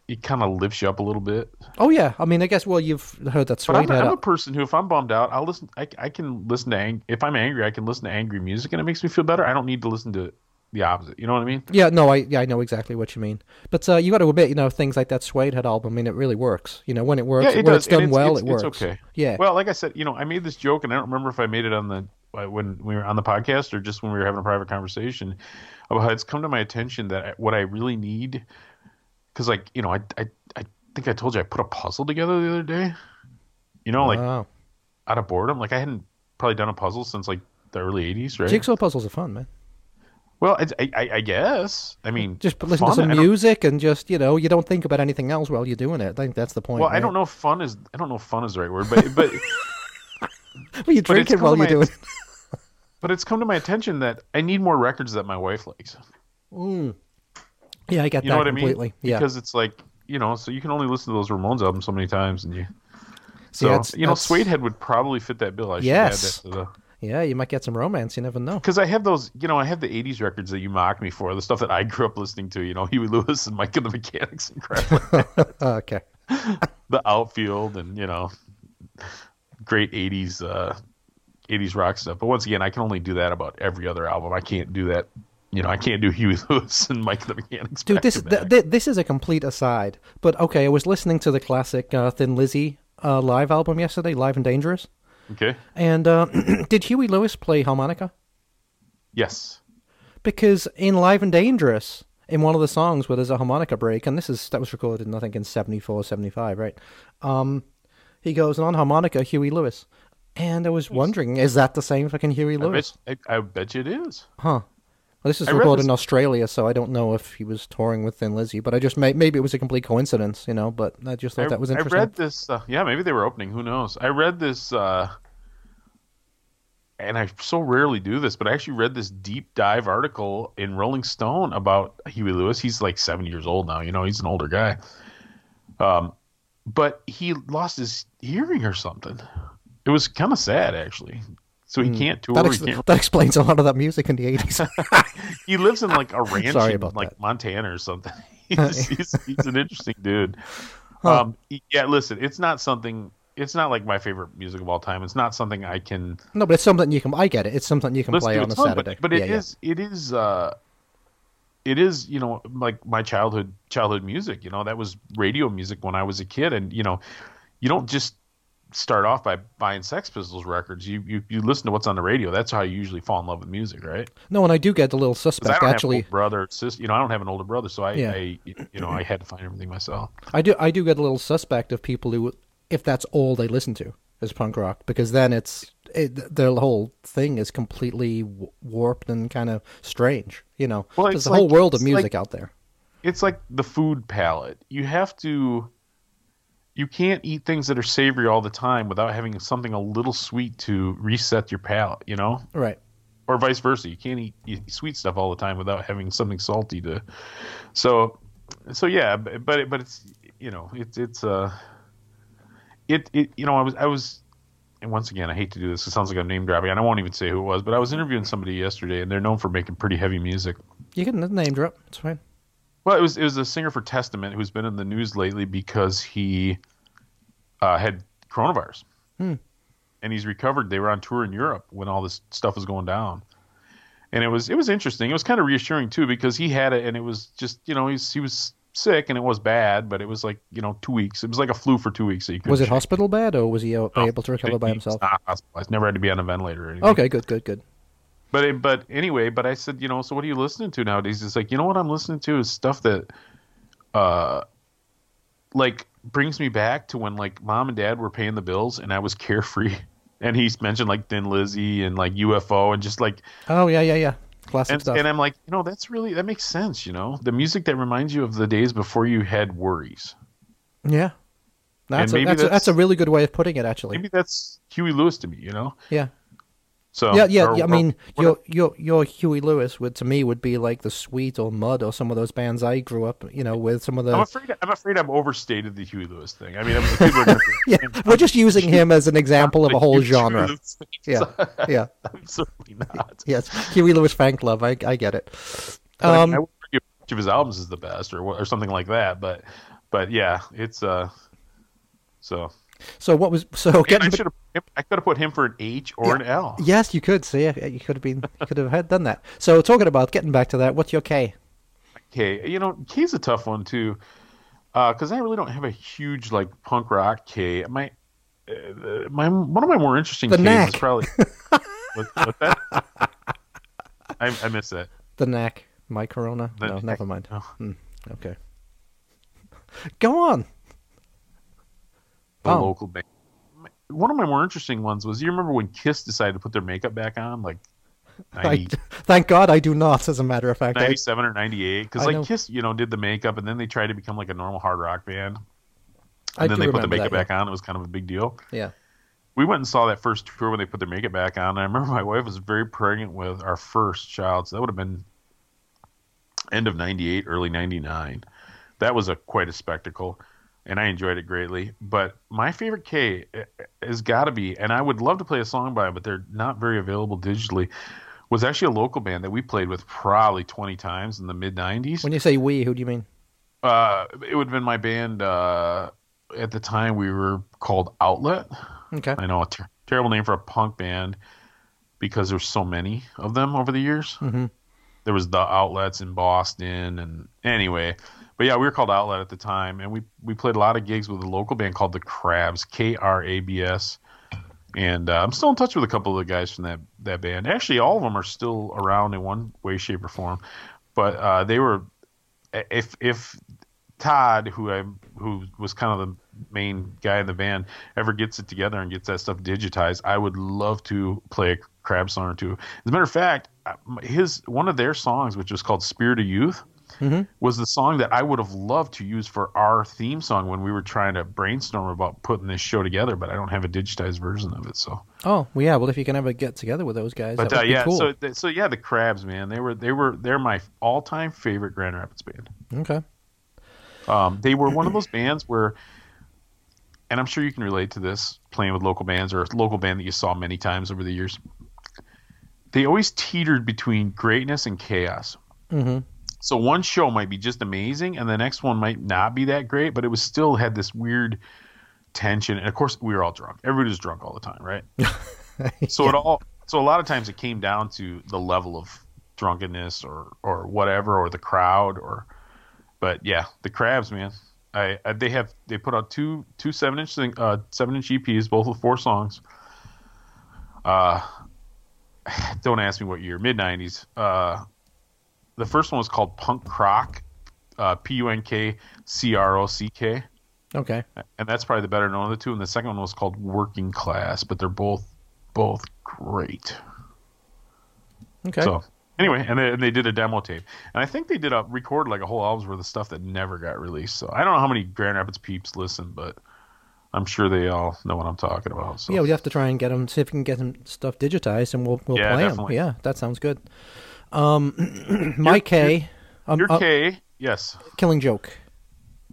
it kind of lifts you up a little bit. oh yeah. I mean, I guess. Well, you've heard that But I'm, I'm a a- person who, if I'm bummed out, I'll listen. I, I can listen to ang- if I'm angry, I can listen to angry music, and it makes me feel better. I don't need to listen to the opposite. You know what I mean? Yeah, no, I yeah, I know exactly what you mean. But uh, you got to admit, you know, things like that Suede Head album. I mean, it really works. You know, when it works, yeah, it when does. it's done and well, it's, it works. It's okay. Yeah. Well, like I said, you know, I made this joke, and I don't remember if I made it on the uh, when we were on the podcast or just when we were having a private conversation about how it's come to my attention that I, what I really need, because like you know, I, I I think I told you I put a puzzle together the other day. You know, like wow. out of boredom. Like I hadn't probably done a puzzle since like the early '80s, right? Jigsaw puzzles are fun, man. Well, I, I, I guess. I mean, Just listen to some music and just you know, you don't think about anything else while you're doing it. I think that's the point. Well, I don't know if fun is. I don't know if fun is the right word, but but *laughs* Well, you drink it while you're doing. my- *laughs* but it's come to my attention that I need more records that my wife likes. Mm. Yeah, I get You that know what completely. I mean? Yeah. Because it's like you know, so you can only listen to those Ramones albums so many times, and you. So that's- you know, that's- Suede Head would probably fit that bill. I should Yes. add that to the. Yeah, you might get some romance. You never know. Because I have those, you know, I have the '80s records that you mock me for, the stuff that I grew up listening to. You know, *laughs* Huey Lewis and Mike and the Mechanics and crap. like that. *laughs* okay. *laughs* the outfield and you know great 80s uh 80s rock stuff but once again i can only do that about every other album i can't do that you know i can't do huey lewis and mike the mechanics Dude, this th- th- this is a complete aside, but okay. I was listening to the classic uh, Thin Lizzy uh, live album yesterday, Live and Dangerous, okay and uh, *clears throat* did Huey Lewis play harmonica? yes Because in Live and Dangerous, in one of the songs where there's a harmonica break, and this is that was recorded, in, I think, in 74, 75, right? Um, he goes on harmonica, Huey Lewis, and I was wondering, is that the same fucking Huey I Lewis? bet, I, I bet you it is Huh. Well, this is I recorded in Australia, so I don't know if he was touring with Thin Lizzy, but I just may, maybe it was a complete coincidence, you know. But I just thought I, that was interesting. I read this uh, yeah maybe they were opening who knows i read this uh and I so rarely do this, but I actually read this deep dive article in Rolling Stone about Huey Lewis. He's like 70 years old now, you know, he's an older guy. Um, but he lost his hearing or something. It was kind of sad, actually. So he can't tour. Hmm. That, ex- can't, that explains a lot of that music in the 80s. *laughs* he lives in like a *laughs* ranch Sorry in about like that. Montana or something. *laughs* He's, he's, he's an interesting dude. Um, yeah, listen, it's not something. It's not like my favorite music of all time. It's not something I can no, but it's something you can. I get it. It's something you can listen play on a Saturday. But, but it yeah, is it is uh it is you know like my childhood childhood music. You know that was radio music when I was a kid, and you know you don't just start off by buying Sex Pistols records. You you you listen to what's on the radio. That's how you usually fall in love with music, right? No, and I do get a little suspect. Actually, have an older brother, sister. You know, I don't have an older brother, so I, Yeah. I you know I had to find everything myself. I do. I do get a little suspect of people who, if that's all they listen to, is punk rock, because then it's it, their whole thing is completely w- warped and kind of strange. You know, Well, there's a whole world of music like- out there. it's like the food palette. You have to you can't eat things that are savory all the time without having something a little sweet to reset your palate, you know? Right. Or vice versa. You can't eat, eat sweet stuff all the time without having something salty to So so yeah, but but, but it's you know, it's it's uh it it you know, I was I was and once again, I hate to do this. It sounds like I'm name dropping, and I won't even say who it was. But I was interviewing somebody yesterday, and they're known for making pretty heavy music. You can name drop. It's fine. Well, it was it was a singer for Testament who's been in the news lately because he uh, had coronavirus, Hmm. and he's recovered. They were on tour in Europe when all this stuff was going down, and it was it was interesting. It was kind of reassuring too because he had it, and it was just you know he's he was sick and it was bad, but it was like you know two weeks. It was like a flu for two weeks. So you Was it hospital bed or was he No, able to recover by he- himself? Not hospitalized. Never had to be on a ventilator or anything. Okay, good, good, good. But but anyway, but I said, you know, so what are you listening to nowadays? It's like, you know what I'm listening to is stuff that, uh, like brings me back to when like mom and dad were paying the bills and I was *laughs* carefree. And he's mentioned like Thin Lizzy and like UFO and just like Oh yeah, yeah, yeah. Classic and, stuff. and I'm like, you know, that's really that makes sense. You know, the music that reminds you of the days before you had worries. yeah, that's a, maybe that's, a, that's- that's a really good way of putting it. Actually, Maybe that's Huey Lewis to me. You know, yeah, so yeah, yeah. or- I mean, or- your your your Huey Lewis would to me would be like the Sweet or Mud or some of those bands I grew up, you know, with some of I'm the. afraid I'm afraid I'm overstated the Huey Lewis thing. I mean, I'm, people are gonna- Yeah, we're just using him as an example of a whole genre. Yeah, yeah, *laughs* I'm certainly not. yes. Huey Lewis fan club. I I get it. But, I, Um, I would argue each of his albums is the best, or or something like that. But but yeah, it's uh. So so what was so I should have I could have put him for an H or an L. Yes, you could see. You could have been. You could have had done that. So talking about getting back to that, what's your K? K. You know, K's a tough one too, because I really don't have a huge like punk rock K. My uh, my one of my more interesting The K's Knack. is probably what, what's that? *laughs* I, I missed that. The Knack. My Corona. The no, Knack. never mind. Oh. Hmm, okay. Go on. The Oh. local band. One of my more interesting ones was you remember when Kiss decided to put their makeup back on, like *laughs* I, *laughs* thank God I do not. As a matter of fact, I, 97 or 98 because like know. kiss you know did the makeup and then they tried to become like a normal hard rock band I and then they put the makeup that, back on it was kind of a big deal Yeah. we went and saw that first tour when they put their makeup back on and i remember *laughs* my wife was very pregnant with our first child so that would have been end of 98 early 99 that was a quite a spectacle and i enjoyed it greatly but my favorite k eh, has got to be and i would love to play a song by them but they're not very available digitally was actually a local band that we played with probably 20 times in the mid 90s When you say we, who do you mean? uh, it would have been my band. Uh, at the time, we were called Outlet. Okay. I know a ter- terrible name for a punk band because there's so many of them over the years. Mhm. There was the Outlets in Boston, and anyway, but yeah, we were called Outlet at the time, and we we played a lot of gigs with a local band called the Krabs, K R A B S. And uh, I'm still in touch with a couple of the guys from that that band. Actually, all of them are still around in one way, shape, or form. But uh, they were if if Todd, who I who was kind of the main guy in the band, ever gets it together and gets that stuff digitized, I would love to play a crab song or two. As a matter of fact, uh, his one of their songs, which was called "Spirit of Youth," Mhm. was the song that I would have loved to use for our theme song when we were trying to brainstorm about putting this show together. But I don't have a digitized version of it, so. Oh, well, yeah. Well, if you can ever get together with those guys, But that uh, would be yeah, cool. so so yeah, the Krabs, man, they were they were they're my all time favorite Grand Rapids band. okay. Um, they were one of those bands where, and I'm sure you can relate to this playing with local bands or a local band that you saw many times over the years. They always teetered between greatness and chaos. hmm So one show might be just amazing, and the next one might not be that great, but it was still had this weird tension. And of course, we were all drunk. Everybody was drunk all the time, right? *laughs* So it all so a lot of times it came down to the level of drunkenness or or whatever or the crowd or but yeah the Krabs man I, I they have they put out two two seven inch thing, uh seven inch EPs both with four songs uh *sighs* don't ask me what year mid 90s uh the first one was called Punk Crock uh P U N K C R O C K Okay. and that's probably the better known of the two. And the second one was called Working Class, but they're both both great. Okay. So anyway, and they, and they did a demo tape, and I think they did a record like a whole album's worth of stuff that never got released. So I don't know how many Grand Rapids peeps listen, but I'm sure they all know what I'm talking about. So Yeah, we have to try and get them. See if we can get them stuff digitized, and we'll we'll Yeah, play them. Yeah, that sounds good. Um, *clears throat* my K, um, your uh, K, yes, Killing Joke.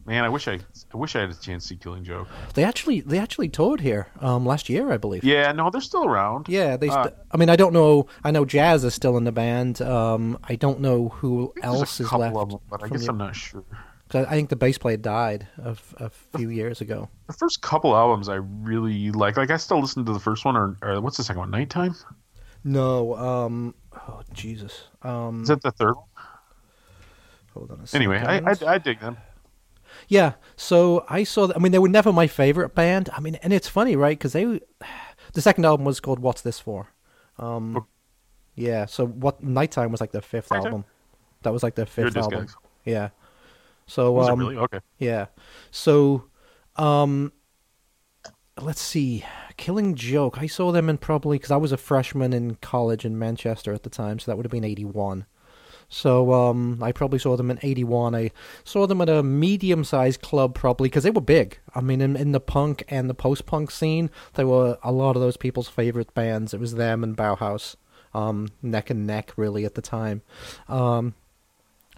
man. I wish I I wish I had a chance to see Killing Joke. They actually they actually toured here um last year, I believe. Yeah, no, they're still around. Yeah, they. Uh, St- I mean, I don't know. I know Jaz is still in the band. Um, I don't know who else is left. them, but I guess your- I'm not sure. I think the bass player died a, a few years ago. The first couple albums I really like. Like I still listen to the first one, or, or what's the second one? Nighttime. No. Um. Oh Jesus. Um. Is that the third one? hold on a second. Anyway, I, I I dig them. Yeah. So I saw. That, I mean, they were never my favorite band. I mean, and it's funny, right? Because they, the second album was called "What's This For." Um. Yeah. So what? Nighttime was like their fifth Nighttime? album. That was like their fifth album. Yeah. So Was um. really? Okay. Yeah. So, um, let's see. Killing Joke. I saw them in probably because I was a freshman in college in Manchester at the time, so that would have been '81. So, um, I probably saw them in '81. I saw them at a medium-sized club, probably because they were big. I mean, in, in the punk and the post-punk scene, they were a lot of those people's favorite bands. It was them and Bauhaus, um, neck and neck, really, at the time. Um,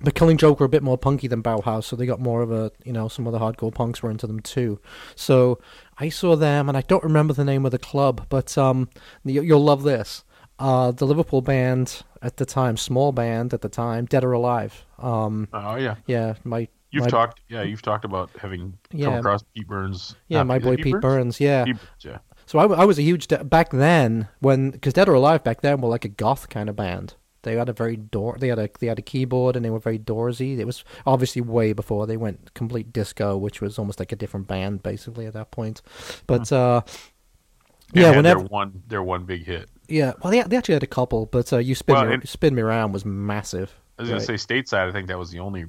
but Killing Joke were a bit more punky than Bauhaus, so they got more of a, you know, some of the hardcore punks were into them too. So I saw them, and I don't remember the name of the club, but um, you, you'll love this. Uh, the Liverpool band at the time, small band at the time, Dead or Alive. Um, Oh yeah. yeah, my You've my, talked. Yeah, you've talked about having Yeah. come across Pete Burns. yeah, my boy Pete Burns. Yeah, Pete Burns, yeah. So I was a huge de- back then when because Dead or Alive back then were like a goth kind of band. They had a very door. They had a they had a keyboard and they were very doorsy. It was obviously way before they went complete disco, which was almost like a different band basically at that point. But uh, They yeah, had whenever their one their one big hit. yeah, well they they actually had a couple, but uh, you spin Well, me, and- spin me around was massive. I was gonna say stateside. I think that was the only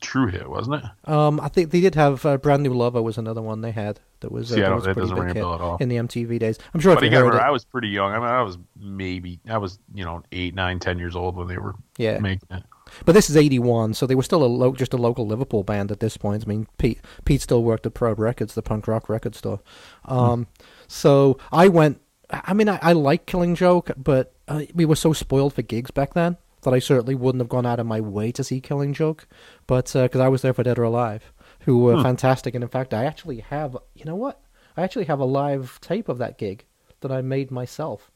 true hit, wasn't it? Um, I think they did have uh, brand new lover was another one they had that was uh, I that don't- was that pretty doesn't ring a bell at all. in the MTV days. I'm sure But if you again, I was pretty young. I mean, I was maybe I was you know eight, nine, ten years old when they were yeah. making it. But this is '81, so they were still a lo- just a local Liverpool band at this point. I mean, Pete Pete still worked at Probe Records, the punk rock record store. Um, So I went. I mean, I, I like Killing Joke, but uh, we were so spoiled for gigs back then that I certainly wouldn't have gone out of my way to see Killing Joke. But because I was there for Dead or Alive, who were Hmm. fantastic, and in fact, I actually have. You know what? I actually have a live tape of that gig that I made myself.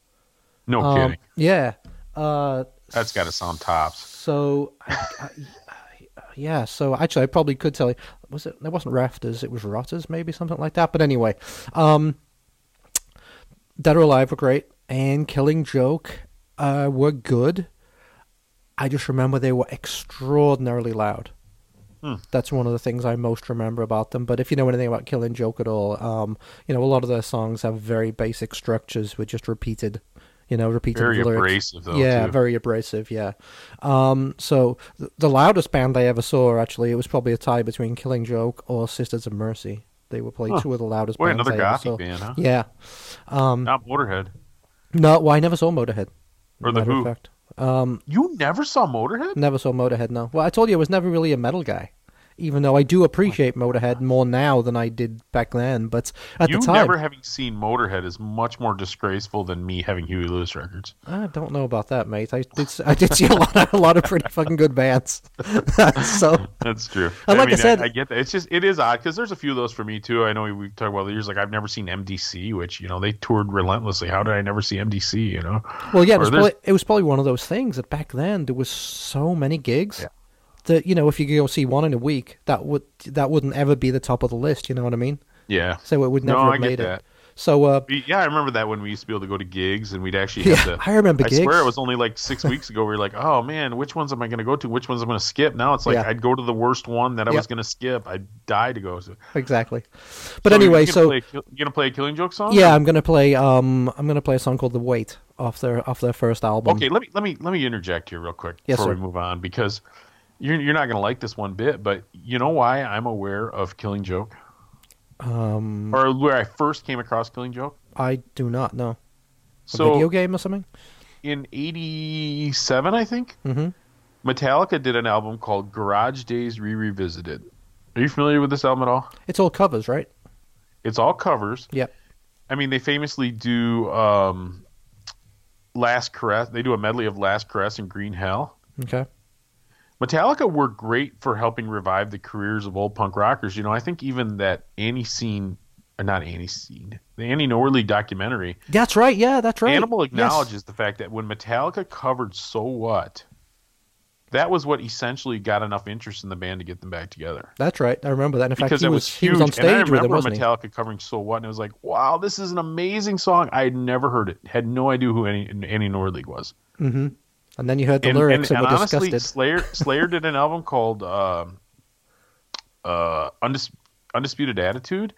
No Um, kidding. Yeah. Uh, That's got to sound tops. so, I, I, I, yeah. So actually, I probably could tell you. Was it? It wasn't rafters. It was rotters, maybe something like that. But anyway, um, Dead or Alive were great, and Killing Joke uh, were good. I just remember they were extraordinarily loud. Hmm. That's one of the things I most remember about them. But if you know anything about Killing Joke at all, um, you know a lot of their songs have very basic structures with just repeated, you know, repeated Very lyrics. abrasive though. yeah, too. very abrasive. Yeah. Um, so th- the loudest band I ever saw, actually, it was probably a tie between Killing Joke or Sisters of Mercy. They were playing Huh. two of the loudest Boy, bands another I gothic band, huh? Yeah. Um, Not Motorhead. no, well, I never saw Motorhead. Or The matter of Who. fact. Um, You never saw Motorhead? never saw Motorhead. No. Well, I told you I was never really a metal guy, even though I do appreciate Motorhead more now than I did back then. But at you the time, never having seen Motorhead is much more disgraceful than me having Huey Lewis records. I don't know about that, mate. I did. I did see a lot, of, a lot of pretty fucking good bands. *laughs* so That's true. And like I mean, said- I, get that. It's just it is odd because there's a few of those for me too. I know we- we've talked about the years. Like I've never seen MDC, which you know they toured relentlessly. How did I never see MDC? You know, Well, yeah, it was, probably, it was probably one of those things that back then there was so many gigs Yeah. That you know if you could go see one in a week, that would that wouldn't ever be the top of the list. You know what I mean? yeah. So it would never no, have I made get it. that. So uh, Yeah, I remember that when we used to be able to go to gigs and we'd actually yeah, have to. *laughs* I remember I gigs. swear it was only like six *laughs* weeks ago. We were like, "Oh man, which ones am I going to go to? Which ones I'm going to skip?" Now it's like Yeah. I'd go to the worst one that I Yep. was going to skip. I'd die to go. to. exactly. But So anyway, you gonna so play, you gonna play a Killing Joke song? yeah, I'm gonna play um I'm gonna play a song called "The Wait" off their off their first album. Okay, let me let me let me interject here real quick Yes, before sir. we move on because you're you're not going to like this one bit, but you know why I'm aware of Killing Joke Um, or where I first came across Killing Joke. I do not know. A So video game or something? in '87, I think hmm Metallica did an album called Garage Days Re Revisited. Are you familiar with this album at all? It's all covers, right? It's all covers. Yep. I mean, they famously do um, Last Caress. They do a medley of Last Caress and Green Hell. Okay. Metallica were great for helping revive the careers of old punk rockers. You know, I think even that Antiseen, or uh, not Antiseen, the Anti-Nowhere League documentary, That's right. Yeah, that's right. Animal Yes. acknowledges the fact that when Metallica covered So What, that was what essentially got enough interest in the band to get them back together. That's right. I remember that. In fact, Because he it was, was he huge, was on and I stage with it, remember wasn't he? Metallica covering "So What," and it was like, "Wow, this is an amazing song." I had never heard it, had no idea who any Anti-Nowhere League was. Mm-hmm. And then you heard the and, lyrics and, and, and honestly, disgusted. Slayer *laughs* Slayer did an album called um uh, Undis- Undisputed Attitude,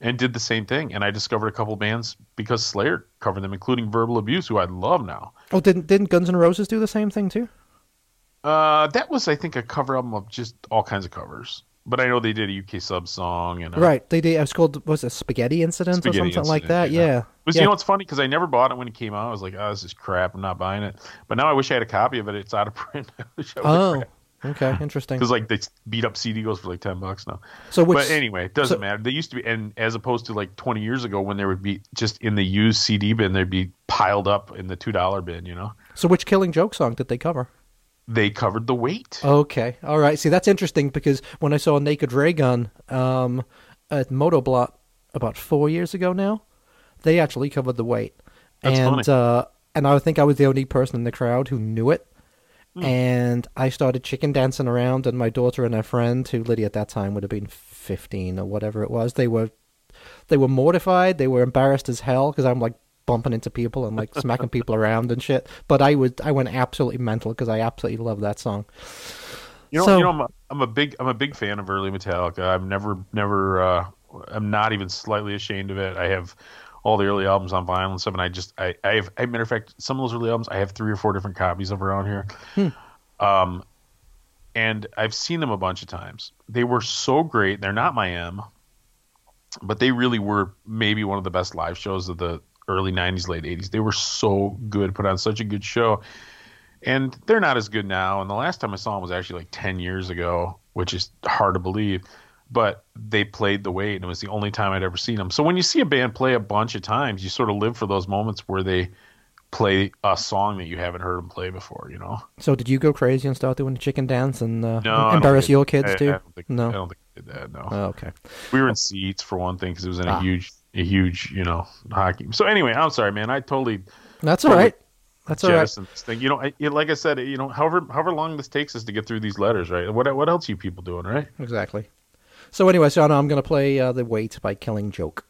and did the same thing. And I discovered a couple bands because Slayer covered them, including Verbal Abuse, who I love now. Oh, didn't didn't Guns N' Roses do the same thing too? Uh, that was, I think, a cover album of just all kinds of covers. But I know they did a UK sub song and Right. They did. It was called was it Spaghetti Incident Spaghetti or something like that. yeah. Yeah. But yeah. you know what's funny? Because I never bought it when it came out. I was like, oh, this is crap. I'm not buying it. But now I wish I had a copy of it. It's out of *laughs* print. I wish I oh, okay, interesting. Because like the beat up CD goes for like ten bucks now. So which but anyway, it doesn't so- matter. They used to be, and as opposed to like 20 years ago when there would be just in the used CD bin, they'd be piled up in the two dollar bin. You know, so which Killing Joke song did they cover? They covered the Wait. Okay, all right. See, that's interesting because when I saw Naked Raygun um, at Motoblot about four years ago now, they actually covered the Wait, That's and funny. uh, and I think I was the only person in the crowd who knew it. Hmm. And I started chicken dancing around, and my daughter and her friend, who Lydia at that time would have been fifteen or whatever it was, they were they were mortified. They were embarrassed as hell because I'm like bumping into people and like smacking people around and shit. But I would I went absolutely mental because I absolutely love that song. You know, So- you know, I'm a, I'm a big, I'm a big fan of early Metallica. I'm never, never, uh, I'm not even slightly ashamed of it. I have all the early albums on vinyl and stuff, and I just, I, I have, I, matter of fact, some of those early albums, I have three or four different copies of around here. Um, and I've seen them a bunch of times. They were so great. They're not my M, but they really were maybe one of the best live shows of the early '90s, late '80s. They were so good, put on such a good show and they're not as good now. And the last time I saw them was actually like ten years ago, which is hard to believe. But they played the Wait, and it was the only time I'd ever seen them. So when you see a band play a bunch of times, you sort of live for those moments where they play a song that you haven't heard them play before. You know? So did you go crazy and start doing the chicken dance and uh, No, embarrass your kids I- too? I don't think, no. I don't think I did that. No, Oh, okay. we were in seats for one thing because it was in a Ah. huge, a huge, you know, hockey. So anyway, I'm sorry, man. I totally That's all Totally right. That's all right. this thing. You know, I, it, like I said, you know, however however long this takes us to get through these letters, right? What what else are you people doing, right? Exactly. So anyway, so I'm going to play uh, the Wait by Killing Joke.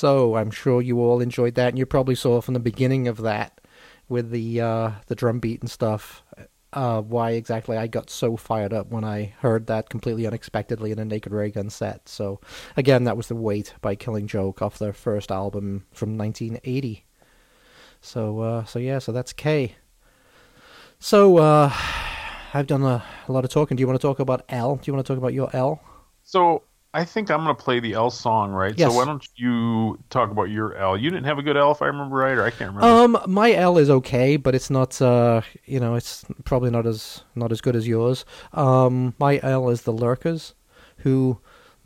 So I'm sure you all enjoyed that, and you probably saw from the beginning of that with the uh, the drum beat and stuff. Uh, why exactly I got so fired up when I heard that completely unexpectedly in a Naked Raygun set. So, again, that was The Wait by Killing Joke off their first album from 1980. So, uh, so yeah, so that's K. So, uh, I've done a, a lot of talking. Do you want to talk about L? Do you want to talk about your L? So I think I'm going to play the L song, right? Yes. So why don't you talk about your L? You didn't have a good L, if I remember right, or I can't remember. Um, my L is okay, but it's not. Uh, you know, it's probably not as not as good as yours. Um, my L is the Lurkers, who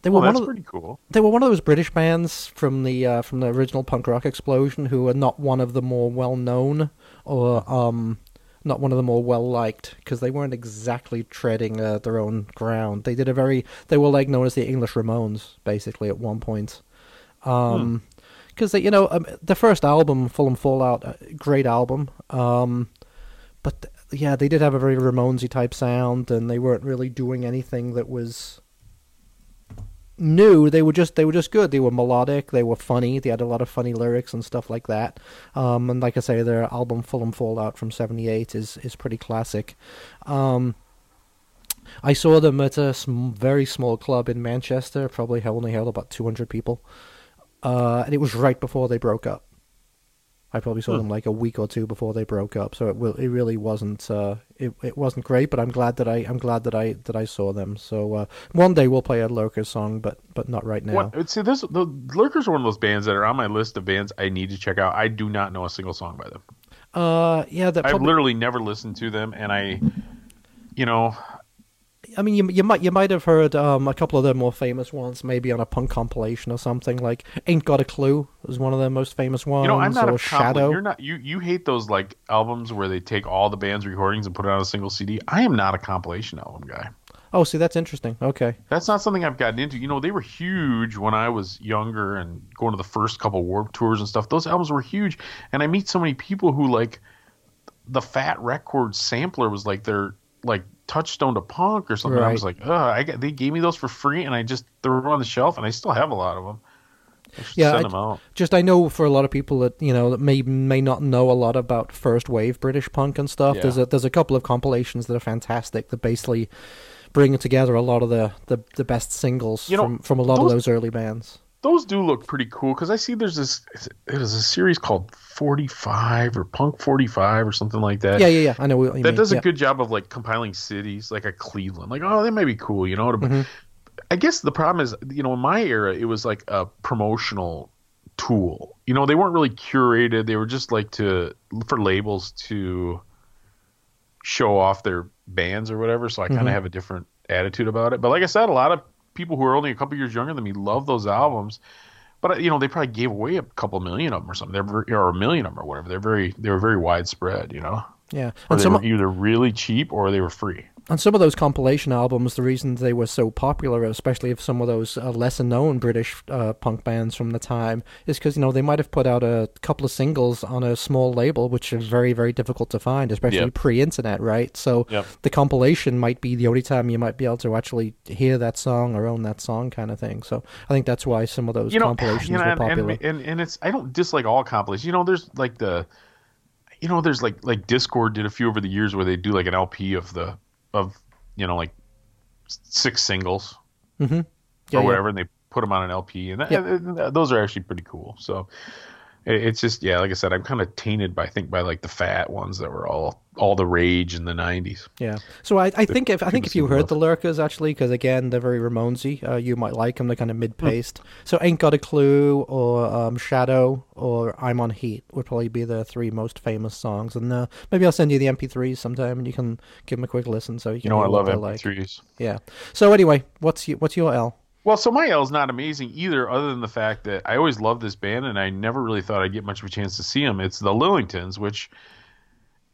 they were well, one of the, pretty cool. they were one of those British bands from the uh, from the original punk rock explosion who are not one of the more well known or um not one of the more well liked because they weren't exactly treading uh, their own ground. They did a very they were like known as the English Ramones basically at one point. Um because they you know um, the first album Fulham Fallout uh, great album um but th- yeah they did have a very Ramonesy type sound and they weren't really doing anything that was new. They were just they were just good. They were melodic. They were funny. They had a lot of funny lyrics and stuff like that. Um, and like I say, their album Fulham Fallout from '78 is is pretty classic. Um, I saw them at a sm- very small club in Manchester. Probably only held about 200 people, uh, and it was right before they broke up. I probably saw Hmm. them like a week or two before they broke up, so it will, it really wasn't uh, it it wasn't great. But I'm glad that I I'm glad that I that I saw them. So uh, one day we'll play a Lurker song, but but not right now. What, see, this the Lurkers are one of those bands that are on my list of bands I need to check out. I do not know a single song by them. Uh, yeah, that I've literally never listened to them, and I, you know, I mean, you you might you might have heard um a couple of their more famous ones, maybe on a punk compilation or something. Like "Ain't Got a Clue" was one of their most famous ones. you know, I'm not a "Shadow." Shadow. You're not you. You hate those like albums where they take all the band's recordings and put it on a single CD. I am not a compilation album guy. Oh, see, that's interesting. Okay, That's not something I've gotten into. You know, they were huge when I was younger and going to the first couple Warped tours and stuff. Those albums were huge, and I meet so many people who like the Fat Records sampler was like their like touchstone to punk or something. I was like, oh, I got, they gave me those for free, and I just threw them on the shelf, and I still have a lot of them. I Yeah, send I- out. just I know for a lot of people that you know that may may not know a lot about first wave British punk and stuff. Yeah. There's a there's a couple of compilations that are fantastic that basically bring together a lot of the the, the best singles You know, from from a lot of those- those early bands. Those do look pretty cool because I see there's this. There's a series called 45 or Punk 45 or something like that. Yeah, yeah, yeah. I know what you that mean. does a yeah. good job of like compiling cities like a Cleveland. Like, oh, that might be cool, you know. Mhm. I guess the problem is, you know, in my era, it was like a promotional tool. You know, they weren't really curated. They were just like to for labels to show off their bands or whatever. So I kind of Mhm. have a different attitude about it. But like I said, a lot of people who are only a couple years younger than me love those albums. But you know, they probably gave away a couple million of them or something. They're very, or a million of them or whatever. They're very they were very widespread. You know, Yeah, or and they some were either really cheap or they were free. And some of those compilation albums, the reason they were so popular, especially of some of those uh, lesser known British uh, punk bands from the time, is because you know they might have put out a couple of singles on a small label, which is very very difficult to find, especially Yep. pre-internet, right? So Yep. the compilation might be the only time you might be able to actually hear that song or own that song, kind of thing. So I think that's why some of those you know, compilations you know, were and, popular. and, and and it's I don't dislike all compilations. You know, there's like the, you know, there's like like Dischord did a few over the years where they do like an LP of the of you know like six singles mm-hmm. or whatever, and they put them on an LP, and that, Yeah. and those are actually pretty cool. So it's just yeah, like I said, I'm kind of tainted by I think by like the fat ones that were all all the rage in the '90s. Yeah. So I, I think if I think if you heard love. the Lurkers actually, because again they're very Ramonesy, uh, you might like them. They're kind of mid-paced. So ain't got a clue or um, Shadow or I'm on Heat would probably be the three most famous songs. And uh, maybe I'll send you the MP3s sometime, and you can give them a quick listen. So you can You know, I love they're MP3s. Like. Yeah. So anyway, what's your, what's your L? Well, so my is not amazing either, other than the fact that I always loved this band and I never really thought I'd get much of a chance to see them. It's the Lillingtons, which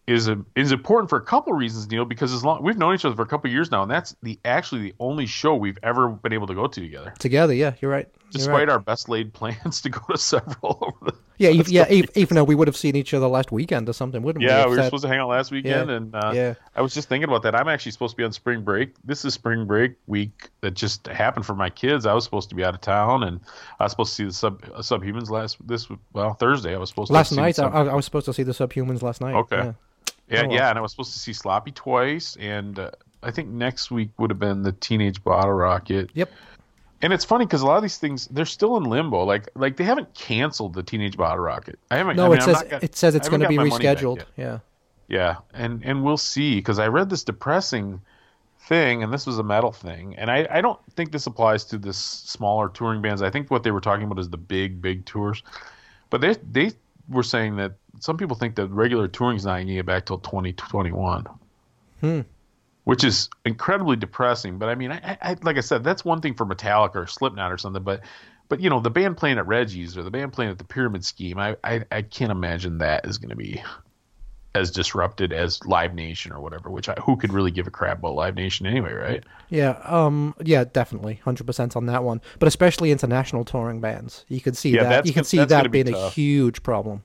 is a, is important for a couple reasons, Neil. Because as long we've known each other for a couple years now, and that's the actually the only show we've ever been able to go to together, Together, yeah, you're right. Despite right. our best laid *laughs* plans to go to several over the Yeah, So yeah. still- *laughs* even though we would have seen each other last weekend or something, wouldn't we? yeah, we were that- supposed to hang out last weekend, Yeah, and uh, yeah. I was just thinking about that. I'm actually supposed to be on spring break. This is spring break week that just happened for my kids. I was supposed to be out of town, and I was supposed to see the sub uh, subhumans last this well Thursday. I was supposed to last see the night. I, I was supposed to see the Subhumans last night. Okay. yeah. Yeah, Oh, well. yeah, and I was supposed to see Sloppy twice, and uh, I think next week would have been the Teenage Bottle Rocket. Yep. And it's funny because a lot of these things they're still in limbo. Like, like they haven't canceled the Teenage Bottle Rocket. I haven't. No, I mean, it I'm says got- it says it's going to be my money back rescheduled. Yeah. Yeah, and and we'll see because I read this depressing thing, and this was a metal thing, and I I don't think this applies to this smaller touring bands. I think what they were talking about is the big big tours, but they they were saying that some people think that regular touring is not going to get back till 2021. Hmm. Which is incredibly depressing, but I mean, I, I like I said, that's one thing for Metallica or Slipknot or something, but but you know, the band playing at Reggie's or the band playing at the Pyramid Scheme, I I, I can't imagine that is going to be as disrupted as Live Nation or whatever. Which I, who could really give a crap about Live Nation anyway, right? Yeah, um, yeah, definitely, hundred percent on that one. But especially international touring bands, you could see Yeah, that. You can see that be being a huge problem.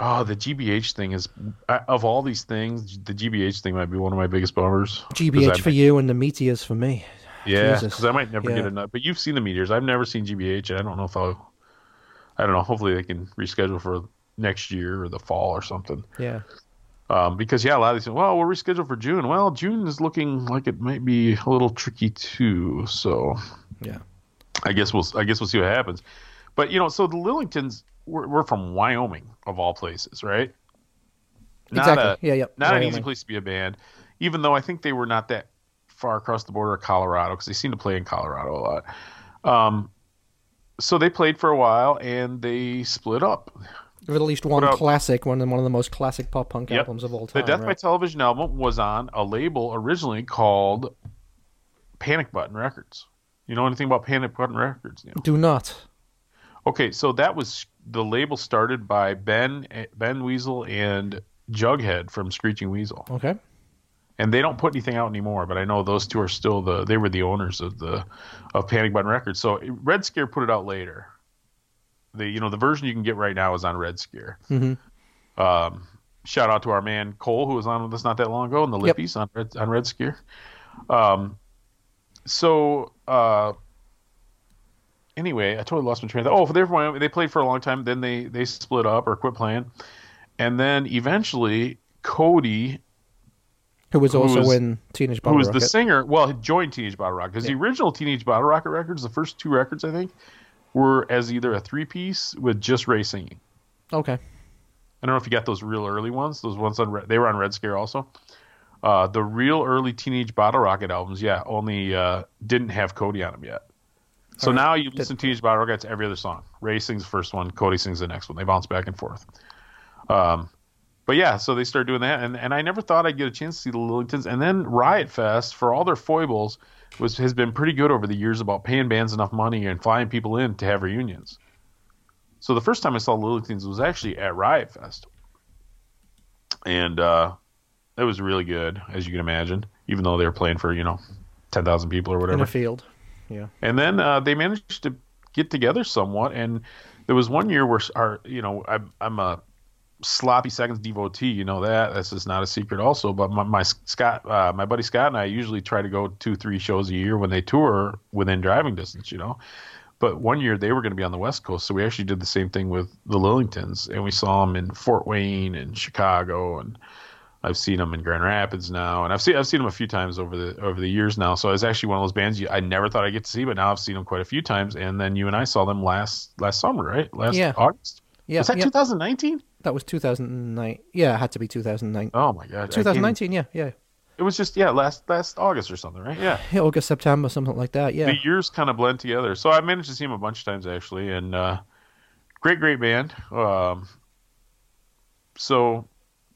Oh, the GBH thing is of all these things, the GBH thing might be one of my biggest bummers. GBH for you and the Meteors for me. Yeah, because I might never get Yeah. enough. But you've seen the meteors. I've never seen GBH, and I don't know if I'll. I don't know. Hopefully, they can reschedule for next year or the fall or something. Yeah, Um, because yeah, a lot of these. Well, we're rescheduled for June. Well, June is looking like it might be a little tricky too. So yeah, I guess we'll. I guess we'll see what happens. But you know, so the Lillingtons were, were from Wyoming of all places, right? Not exactly. a- yeah, yeah. not an easy place to be a band, even though I think they were not that far across the border of Colorado because they seem to play in Colorado a lot. Um, so they played for a while and they split up. There was at least one classic, one of one of the most classic pop punk Yep. albums of all time. The. Death by? Television album was on a label originally called Panic Button Records. You know anything about Panic Button Records? Do not. Okay, so that was the label started by Ben Ben Weasel and Jughead from Screeching Weasel. Okay. and they don't put anything out anymore. But I know those two are still the they were the owners of the of Panic Button Records. So Red Scare put it out later. The you know the version you can get right now is on Red Scare. hmm Um, shout out to our man Cole who was on with us not that long ago and the Yep. Lippies on Red on Red Scare. Um, so uh. Anyway, I totally lost my train of thought. Oh, they're from Wyoming. They played for a long time. Then they they split up or quit playing, and then eventually Kody Who was Who also was- in Teenage who Bottle was the singer. Well, he joined Teenage Bottle Rocket because the original Teenage Bottle Rocket records, the first two records, I think, were as either a three piece with just Ray singing. Okay. I don't know if you got those real early ones. Those ones on they were on Red Scare also. Uh, the real early Teenage Bottle Rocket albums, yeah, only uh, didn't have Kody on them yet. So right. now you listen to Teenage Bottle it's every other song. Ray sings the first one, Kody sings the next one. They bounce back and forth. Um, but yeah, so they started doing that, and, and I never thought I'd get a chance to see the Lillingtons. And then Riot Fest, for all their foibles, was has been pretty good over the years about paying bands enough money and flying people in to have reunions. So the first time I saw Lillingtons was actually at Riot Fest, and uh, it was really good, as you can imagine. Even though they were playing for you know ten thousand people or whatever In a field. Yeah. And then uh, they managed to get together somewhat. And there was one year where our, you know, I'm, I'm a sloppy seconds devotee. You know that. That's just not a secret. Also, but my, my Scott, uh, my buddy Scott, and I usually try to go two, three shows a year when they tour within driving distance. You know. But one year they were going to be on the West Coast, so we actually did the same thing with the Lillingtons, and we saw them in Fort Wayne and Chicago, and I've seen them in Grand Rapids now, and I've seen I've seen them a few times over the over the years now. So it's actually one of those bands you, I never thought I'd get to see, but now I've seen them quite a few times. And then you and I saw them last last summer, right? Last Yeah. August. Yeah. Was that yeah. 2019? That was 2009. Yeah, it had to be 2009. Oh my god, 2019. Yeah, yeah. It was just yeah, last last August or something, right? Yeah. Yeah, August, September, something like that. Yeah. the years kind of blend together. So I managed to see him a bunch of times actually, and uh, great, great band. Um, so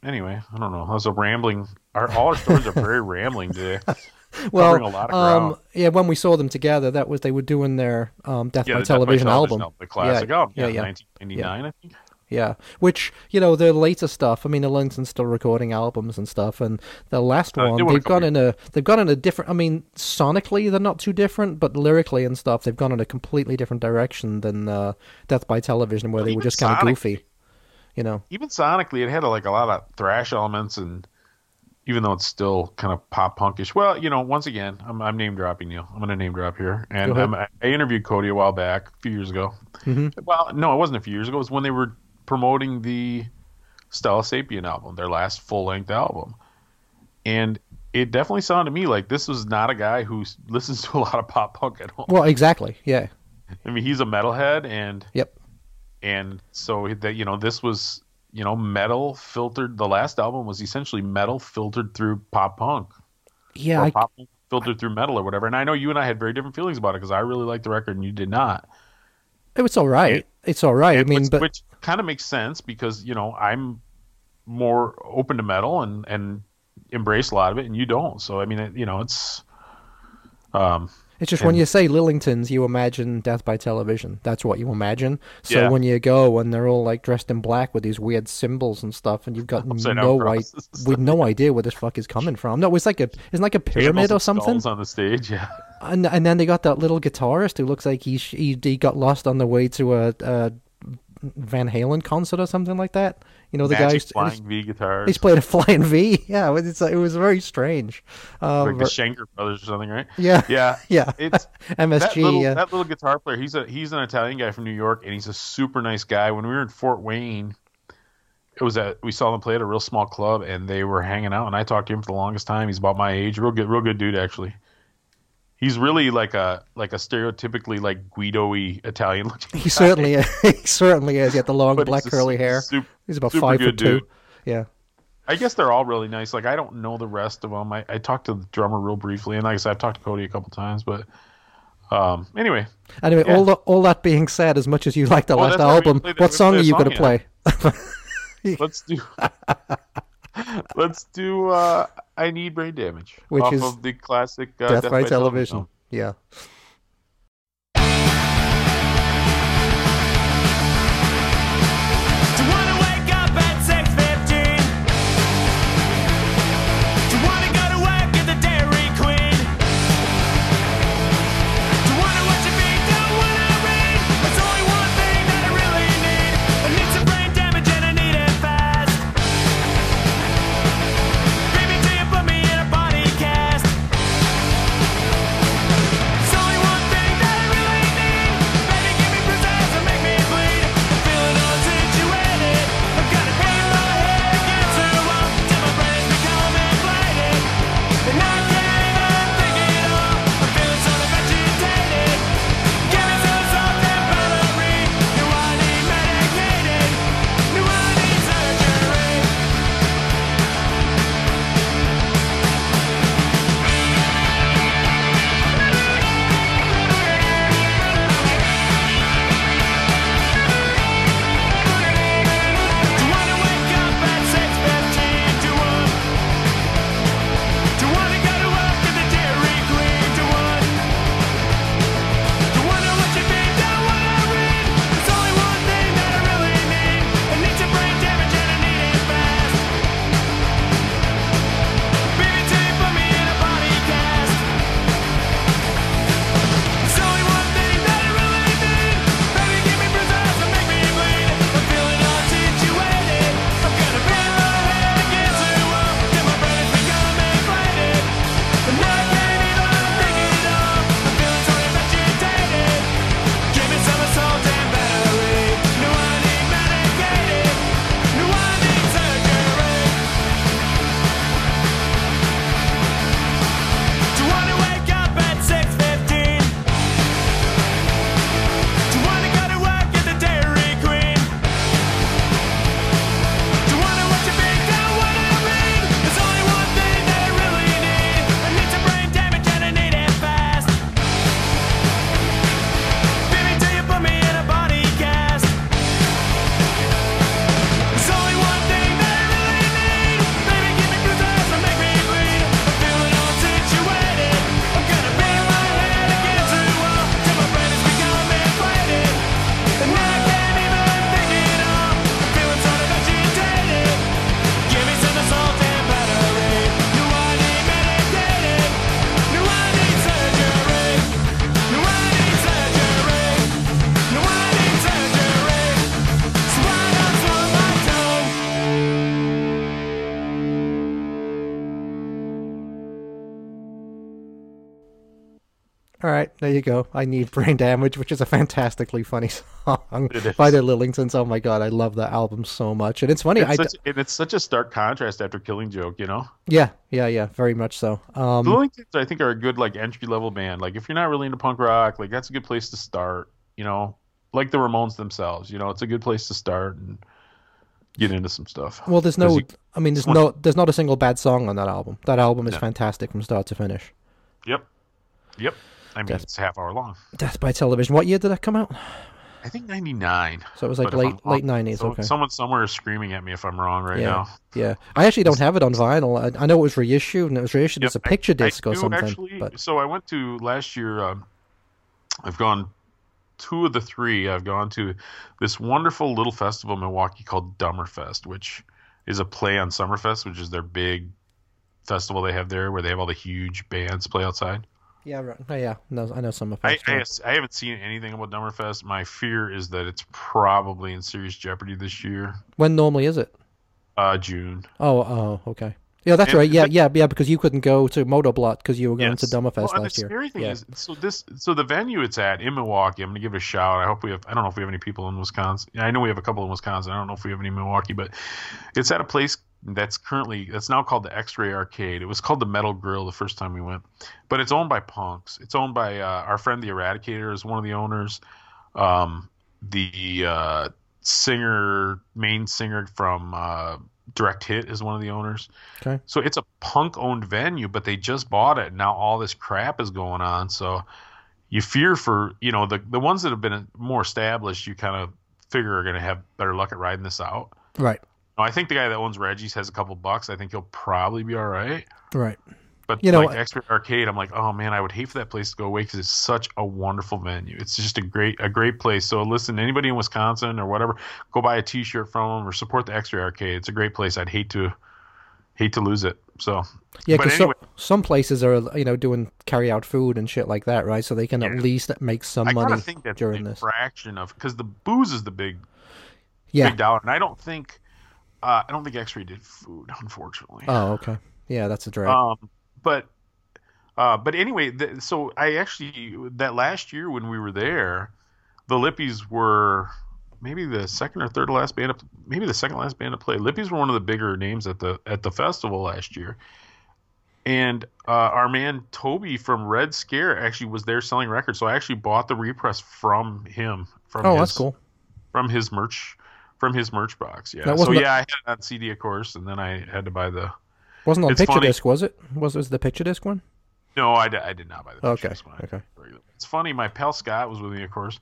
anyway, I don't know. Was a rambling. Our all our stories are very rambling today. *laughs* well, a lot of um, yeah, when we saw them together, that was they were doing their um, Death Yeah, by the Death by Television album. the classic yeah, album, yeah, yeah, yeah. 1999, I think. Yeah, which you know the later stuff. I mean, the Lillingtons still recording albums and stuff, and the last Uh, one they were a they've gone in a they've gone in a different. I mean, sonically they're not too different, but lyrically and stuff they've gone in a completely different direction than uh, Death by Television, where they were just kind of goofy. You know, even sonically, it had like a lot of thrash elements, and even though it's still kind of pop punkish. Well, you know, once again, I'm, I'm name dropping you. I'm going to name drop here, and ahead. um, I interviewed Kody a while back, a few years ago. Mhm. Well, no, it wasn't a few years ago. It was when they were promoting the Stella Sapiente album, their last full length album, and it definitely sounded to me like this was not a guy who listens to a lot of pop punk at all. well, exactly. Yeah. *laughs* I mean, he's a metalhead, and Yep. And so that you know this was you know metal filtered. The last album was essentially metal filtered through pop punk, Yeah. or I, pop punk filtered through metal or whatever. And I know you and I had very different feelings about it because I really liked the record and you did not. it was all right. it's all right. I mean, which, but which kind of makes sense because you know I'm more open to metal and and embrace a lot of it, and you don't. So I mean, it, you know, it's um It's just when you say Lillingtons, you imagine Death by Television. That's what you imagine. So Yeah. when you go and they're all like dressed in black with these weird symbols and stuff, and you've got *laughs* no idea, with no idea where this fuck is coming from. No, it's like a it's like a pyramid or something. on the stage. Yeah, *laughs* And and then they got that little guitarist who looks like he he, he got lost on the way to a, a Van Halen concert or something like that. You know the Magic guy flying V guitars. he's playing a flying V. *laughs* Yeah, it was it was very strange. Um, like the Schenker brothers or something, right? yeah, *laughs* Yeah, *laughs* yeah. It's that MSG. little, yeah. that little guitar player. He's a he's an Italian guy from New York, and he's a super nice guy. When we were in Fort Wayne, it was at we saw them play at a real small club, and they were hanging out. And I talked to him for the longest time. He's about my age, real good, real good dude actually. He's really like a like a stereotypically like Guido-y Italian looking. He certainly is. *laughs* he certainly is. He had the long But black curly hair. sup- He's about five foot two. dude. Yeah. I guess they're all really nice. Like I don't know the rest of them. I, I talked to the drummer real briefly, and like I said, I've talked to Kody a couple times. But um, anyway, Anyway, Yeah. all the, all that being said, as much as you like the Well, last why we album, what song are you going to play? *laughs* let's do *laughs* let's do uh, I need brain damage, Which off is of the classic uh, Death, by, Television. Yeah. There you go. I need brain damage, which is a fantastically funny *laughs* song by the Lillingtons. Oh my god, I love that album so much, and it's funny. I It's d- such, and it's such a stark contrast after Killing Joke, you know. yeah, yeah, yeah, very much so. Um, The Lillingtons, I think, are a good like entry level band. Like if you're not really into punk rock, like that's a good place to start. You know, like the Ramones themselves. You know, it's a good place to start and get into some stuff. well, there's no. you- I mean, there's no. There's not a single bad song on that album. That album is No. fantastic from start to finish. Yep, yep. I mean, Def- it's half hour long. Death by Television. What year did that come out? I think ninety nine. So it was like late late nineties. So, okay. Someone somewhere is screaming at me if I'm wrong right yeah, now. yeah. I actually don't have it on vinyl. I, I know it was reissued, and it was reissued as a Yep, I- picture I disc or do something. Actually, but so I went to last year. Um, I've gone two of the three. I've gone to this wonderful little festival in Milwaukee called Dummerfest, which is a play on Summerfest, which is their big festival they have there, where they have all the huge bands play outside. Yeah, right. Oh, yeah. No, I know some of I. I, I haven't seen anything about Dummerfest. My fear is that it's probably in serious jeopardy this year, When normally is it? uh, June. Oh, oh, okay. Yeah, that's And right. Yeah, yeah, yeah. Because you couldn't go to Motoblot because you were going to Yes. Dummerfest well, and last the year. scary thing yeah. is, so this, so the venue it's at in Milwaukee. I'm going to give it a shout. I hope we have. I don't know if we have any people in Wisconsin. I know we have a couple in Wisconsin. I don't know if we have any in Milwaukee, but it's at a place that's currently that's now called the X-Ray Arcade. It was called the Metal Grill the first time we went, but it's owned by punks. It's owned by uh, our friend the Eradicator is one of the owners. Um, the uh, singer, main singer from uh, Direct Hit is one of the owners. Okay. So it's a punk owned venue, but they just bought it. Now all this crap is going on. So you fear for, you know, the, the ones that have been more established, you kind of figure are going to have better luck at riding this out. Right. I think the guy that owns Reggie's has a couple bucks. I think he'll probably be all right. Right. But You know like X-Ray Arcade, I'm like, oh man, I would hate for that place to go away because it's such a wonderful venue. It's just a great, a great place. So listen, anybody in Wisconsin or whatever, go buy a T-shirt from them or support the X-Ray Arcade. It's a great place. I'd hate to, hate to lose it. So Yeah, because anyway- some some places are you know doing carry out food and shit like that, right? So they can at least make some I money think that's during a this. fraction of because the booze is the big, Yeah. big dollar, and I don't think, uh, I don't think X-Ray did food, *laughs* unfortunately. Oh, okay. Yeah, that's a drag. Um, but uh, but anyway, th- so I actually that last year when we were there, the Lippies were maybe the second or third last band, to, maybe the second last band to play. Lippies were one of the bigger names at the at the festival last year, and uh, our man Toby from Red Scare actually was there selling records. So I actually bought the repress from him. From oh, his, that's cool. From his merch. From his merch box, yeah. So a- yeah, I had it on CD, of course, and then I had to buy the Wasn't on it's picture funny. disc, was it? Was was the picture disc one? No, I, I did not buy the Okay. When I- okay. It's funny. My pal Scott was with me, of course,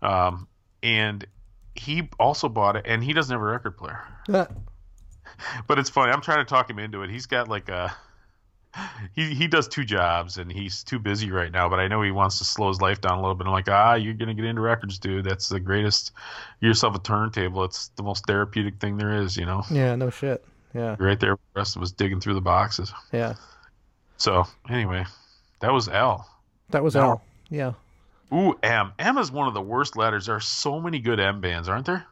um, and he also bought it, and he doesn't have a record player. Uh, *laughs* But it's funny. I'm trying to talk him into it. He's got like a he he does two jobs, and he's too busy right now. But I know he wants to slow his life down a little bit. I'm like, ah, you're gonna get into records, dude. That's the greatest. Get yourself a turntable. It's the most therapeutic thing there is. You know, yeah, no shit. Yeah, right there. The rest of us digging through the boxes. yeah. So anyway, that was L. That was No. all. Yeah. Ooh, M. M is one of the worst letters. There are so many good M bands, aren't there?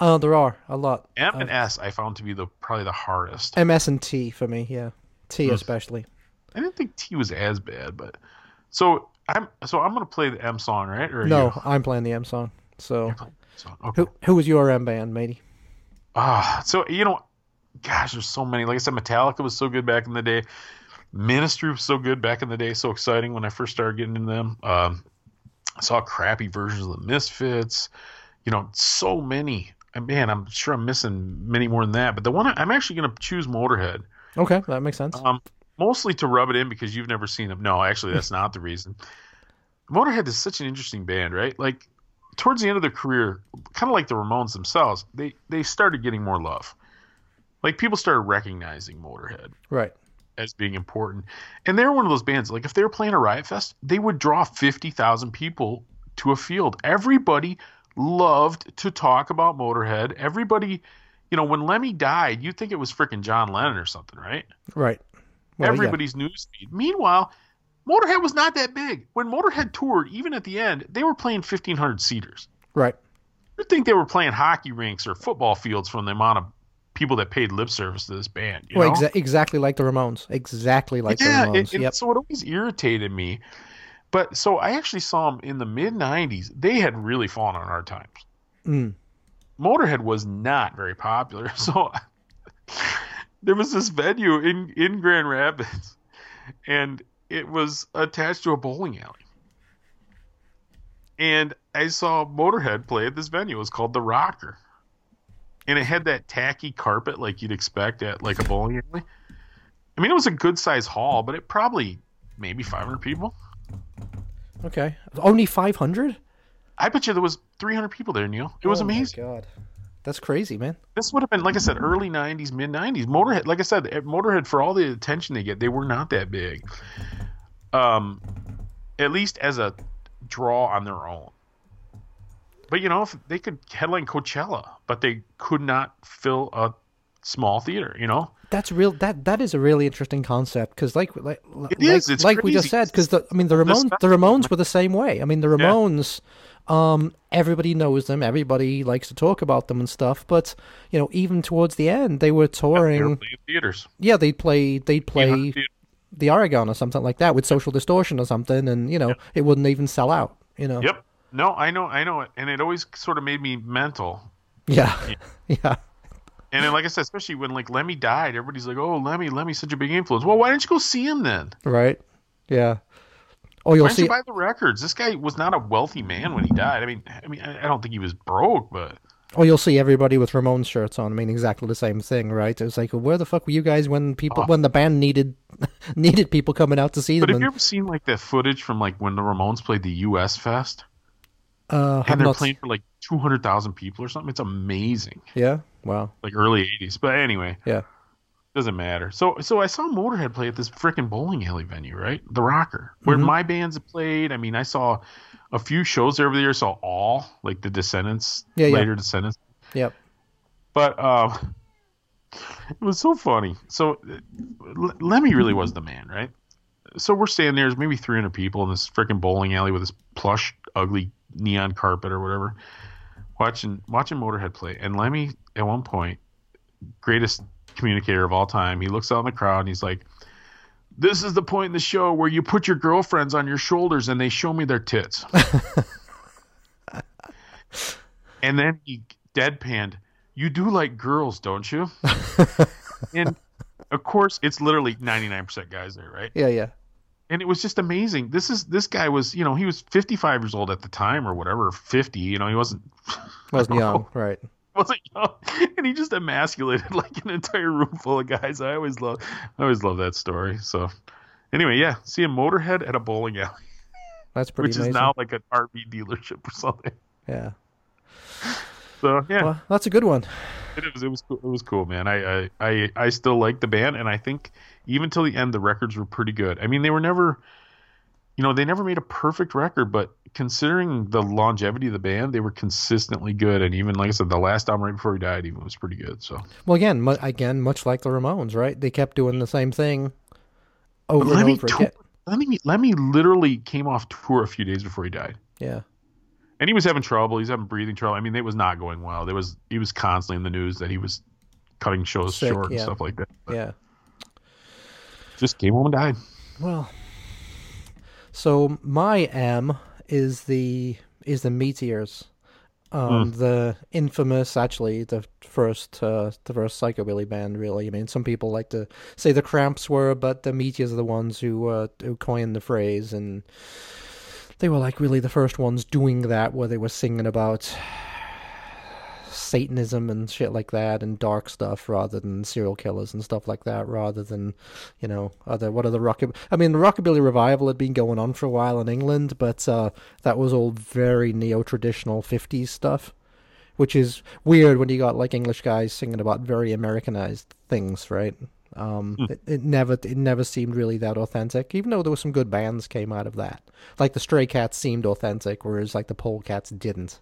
Oh, there are a lot. M and S I found to be the probably the hardest. MS and T for me. Yeah, T especially. I didn't think T was as bad, but so I'm so I'm gonna play the M song, right? Or No, you? I'm playing the M song. So, You're playing the song. Okay. who who was your M band, matey? Ah, so you know, gosh, there's so many. Like I said, Metallica was so good back in the day. Ministry was so good back in the day. So exciting when I first started getting into them. Um, I saw crappy versions of the Misfits. You know, so many. And man, I'm sure I'm missing many more than that. But the one I, I'm actually going to choose Motorhead. Okay, that makes sense. Um, mostly to rub it in because you've never seen them. No, actually, that's not the reason. Motorhead is such an interesting band, right? Like towards the end of their career, kind of like the Ramones themselves, they they started getting more love. Like people started recognizing Motorhead right. as being important, and they're one of those bands. Like if they were playing a Riot Fest, they would draw fifty thousand people to a field. Everybody loved to talk about Motorhead. Everybody. You know, when Lemmy died, you'd think it was freaking John Lennon or something, right? Right. Well, yeah. everybody's newsfeed. Meanwhile, Motorhead was not that big. When Motorhead toured, even at the end, they were playing 1,500 seaters. Right. You'd think they were playing hockey rinks or football fields from the amount of people that paid lip service to this band. You Well, know? exa- exactly like the Ramones. Exactly like yeah, the Ramones. yep. so it always irritated me But so I actually saw them in the mid '90s. They had really fallen on hard times. Mm. Motorhead was not very popular, *laughs* so there was this venue in in Grand Rapids, and it was attached to a bowling alley. And I saw Motorhead play at this venue. It was called the Rocker, and it had that tacky carpet like you'd expect at like a bowling alley. I mean, it was a good size hall, but it probably maybe 500 people. Okay. Only 500? I bet you there was 300 people there, Neil. It was oh amazing. My God. That's crazy, man. This would have been, like I said, early 90s, mid 90s. Motorhead, like I said, Motorhead, for all the attention they get, they were not that big. Um, At least as a draw on their own. But, you know, if they could headline Coachella, but they could not fill a small theater, you know? That's real. That that is a really interesting concept because, like, like, It like, is, it's like we just said, because the I mean the Ramones, the Ramones were the same way. I mean the Ramones, um, everybody knows them, everybody likes to talk about them and stuff. But you know, even towards the end, they were They were touring. theaters. Yeah, they'd play they'd play 800 the Aragon or something like that with Social Distortion or something, and you know it wouldn't even sell out. You know. Yep. No, I know, I know it, and it always sort of made me mental. Yeah. *laughs* *laughs* Yeah. And then, like I said, especially when like Lemmy died, everybody's like, "Oh, Lemmy, Lemmy's such a big influence." Well, why didn't you go see him then? Right. Yeah. Oh, you'll Why see. you buy the records? This guy was not a wealthy man when he died. I mean, I mean, I don't think he was broke, but Oh, you'll see everybody with Ramones shirts on. I mean, exactly the same thing, right? It was like, where the fuck were you guys when people Oh. when the band needed *laughs* needed people coming out to see them? but have you ever seen like that footage from like when the Ramones played the U.S. Fest uh, and they're not- playing for like two hundred thousand people or something? It's amazing, Yeah. Wow. like early '80s. But anyway, Yeah. Doesn't matter. So, so I saw Motorhead play at this freaking bowling alley venue, right? The Rocker, where Mhm. my bands have played. I mean, I saw a few shows there over the there. Saw all like the Descendents, Yeah, yeah. later Descendents. Yep. But um, it was so funny. So L- Lemmy really was the man, right? So we're standing there, there's maybe 300 people in this freaking bowling alley with this plush, ugly neon carpet or whatever, watching watching Motorhead play. And Lemmy, at one point, greatest communicator of all time, he looks out in the crowd and he's like, "This is the point in the show where you put your girlfriends on your shoulders and they show me their tits." *laughs* and then he deadpanned, "You do like girls, don't you?" *laughs* and of course, it's literally 99% guys there, right? Yeah. Yeah. and it was just amazing. This is this guy was, you know, he was 55 years old at the time or whatever, 50. You know, he wasn't Wasn't *laughs* young, right? *laughs* wasn't young, oh, and he just emasculated *laughs* like an entire room full of guys. I always love, I always love that story. So, anyway, yeah, seeing Motorhead at a bowling alley, That's *laughs* pretty which amazing. is now like an RV dealership or something. yeah. So yeah, Well, that's a good one. it was it was cool. it was cool, man. I I I, I still like the band, and I think even till the end, the records were pretty good. I mean, they were never, you know, they never made a perfect record, but considering the longevity of the band, they were consistently good. And even like I said, the last album right before he died, even was pretty good. So Well, again, mu- again, much like the Ramones, right? They kept doing the same thing over But and Lemmy over tour- again. Lemmy Lemmy literally came off tour a few days before he died. Yeah. And he was having trouble. He's having breathing trouble. I mean, it was not going well. There was he was constantly in the news that he was cutting shows Sick, short and stuff like that. But Yeah. just came home and died. Well, so my M is the is the Meteors, um, the infamous, actually the first uh, the first psychobilly band. Really, I mean, some people like to say the Cramps were, but the Meteors are the ones who uh, who coined the phrase, and they were like really the first ones doing that, where they were singing about Satanism and shit like that, and dark stuff, rather than serial killers and stuff like that, rather than you know, other what are the rock? I mean, the rockabilly revival had been going on for a while in England, but uh, that was all very neo-traditional '50s stuff, which is weird when you got like English guys singing about very Americanized things, right? Um, it, it never it never seemed really that authentic, even though there were some good bands came out of that. Like the Stray Cats seemed authentic, whereas like the Polecats didn't.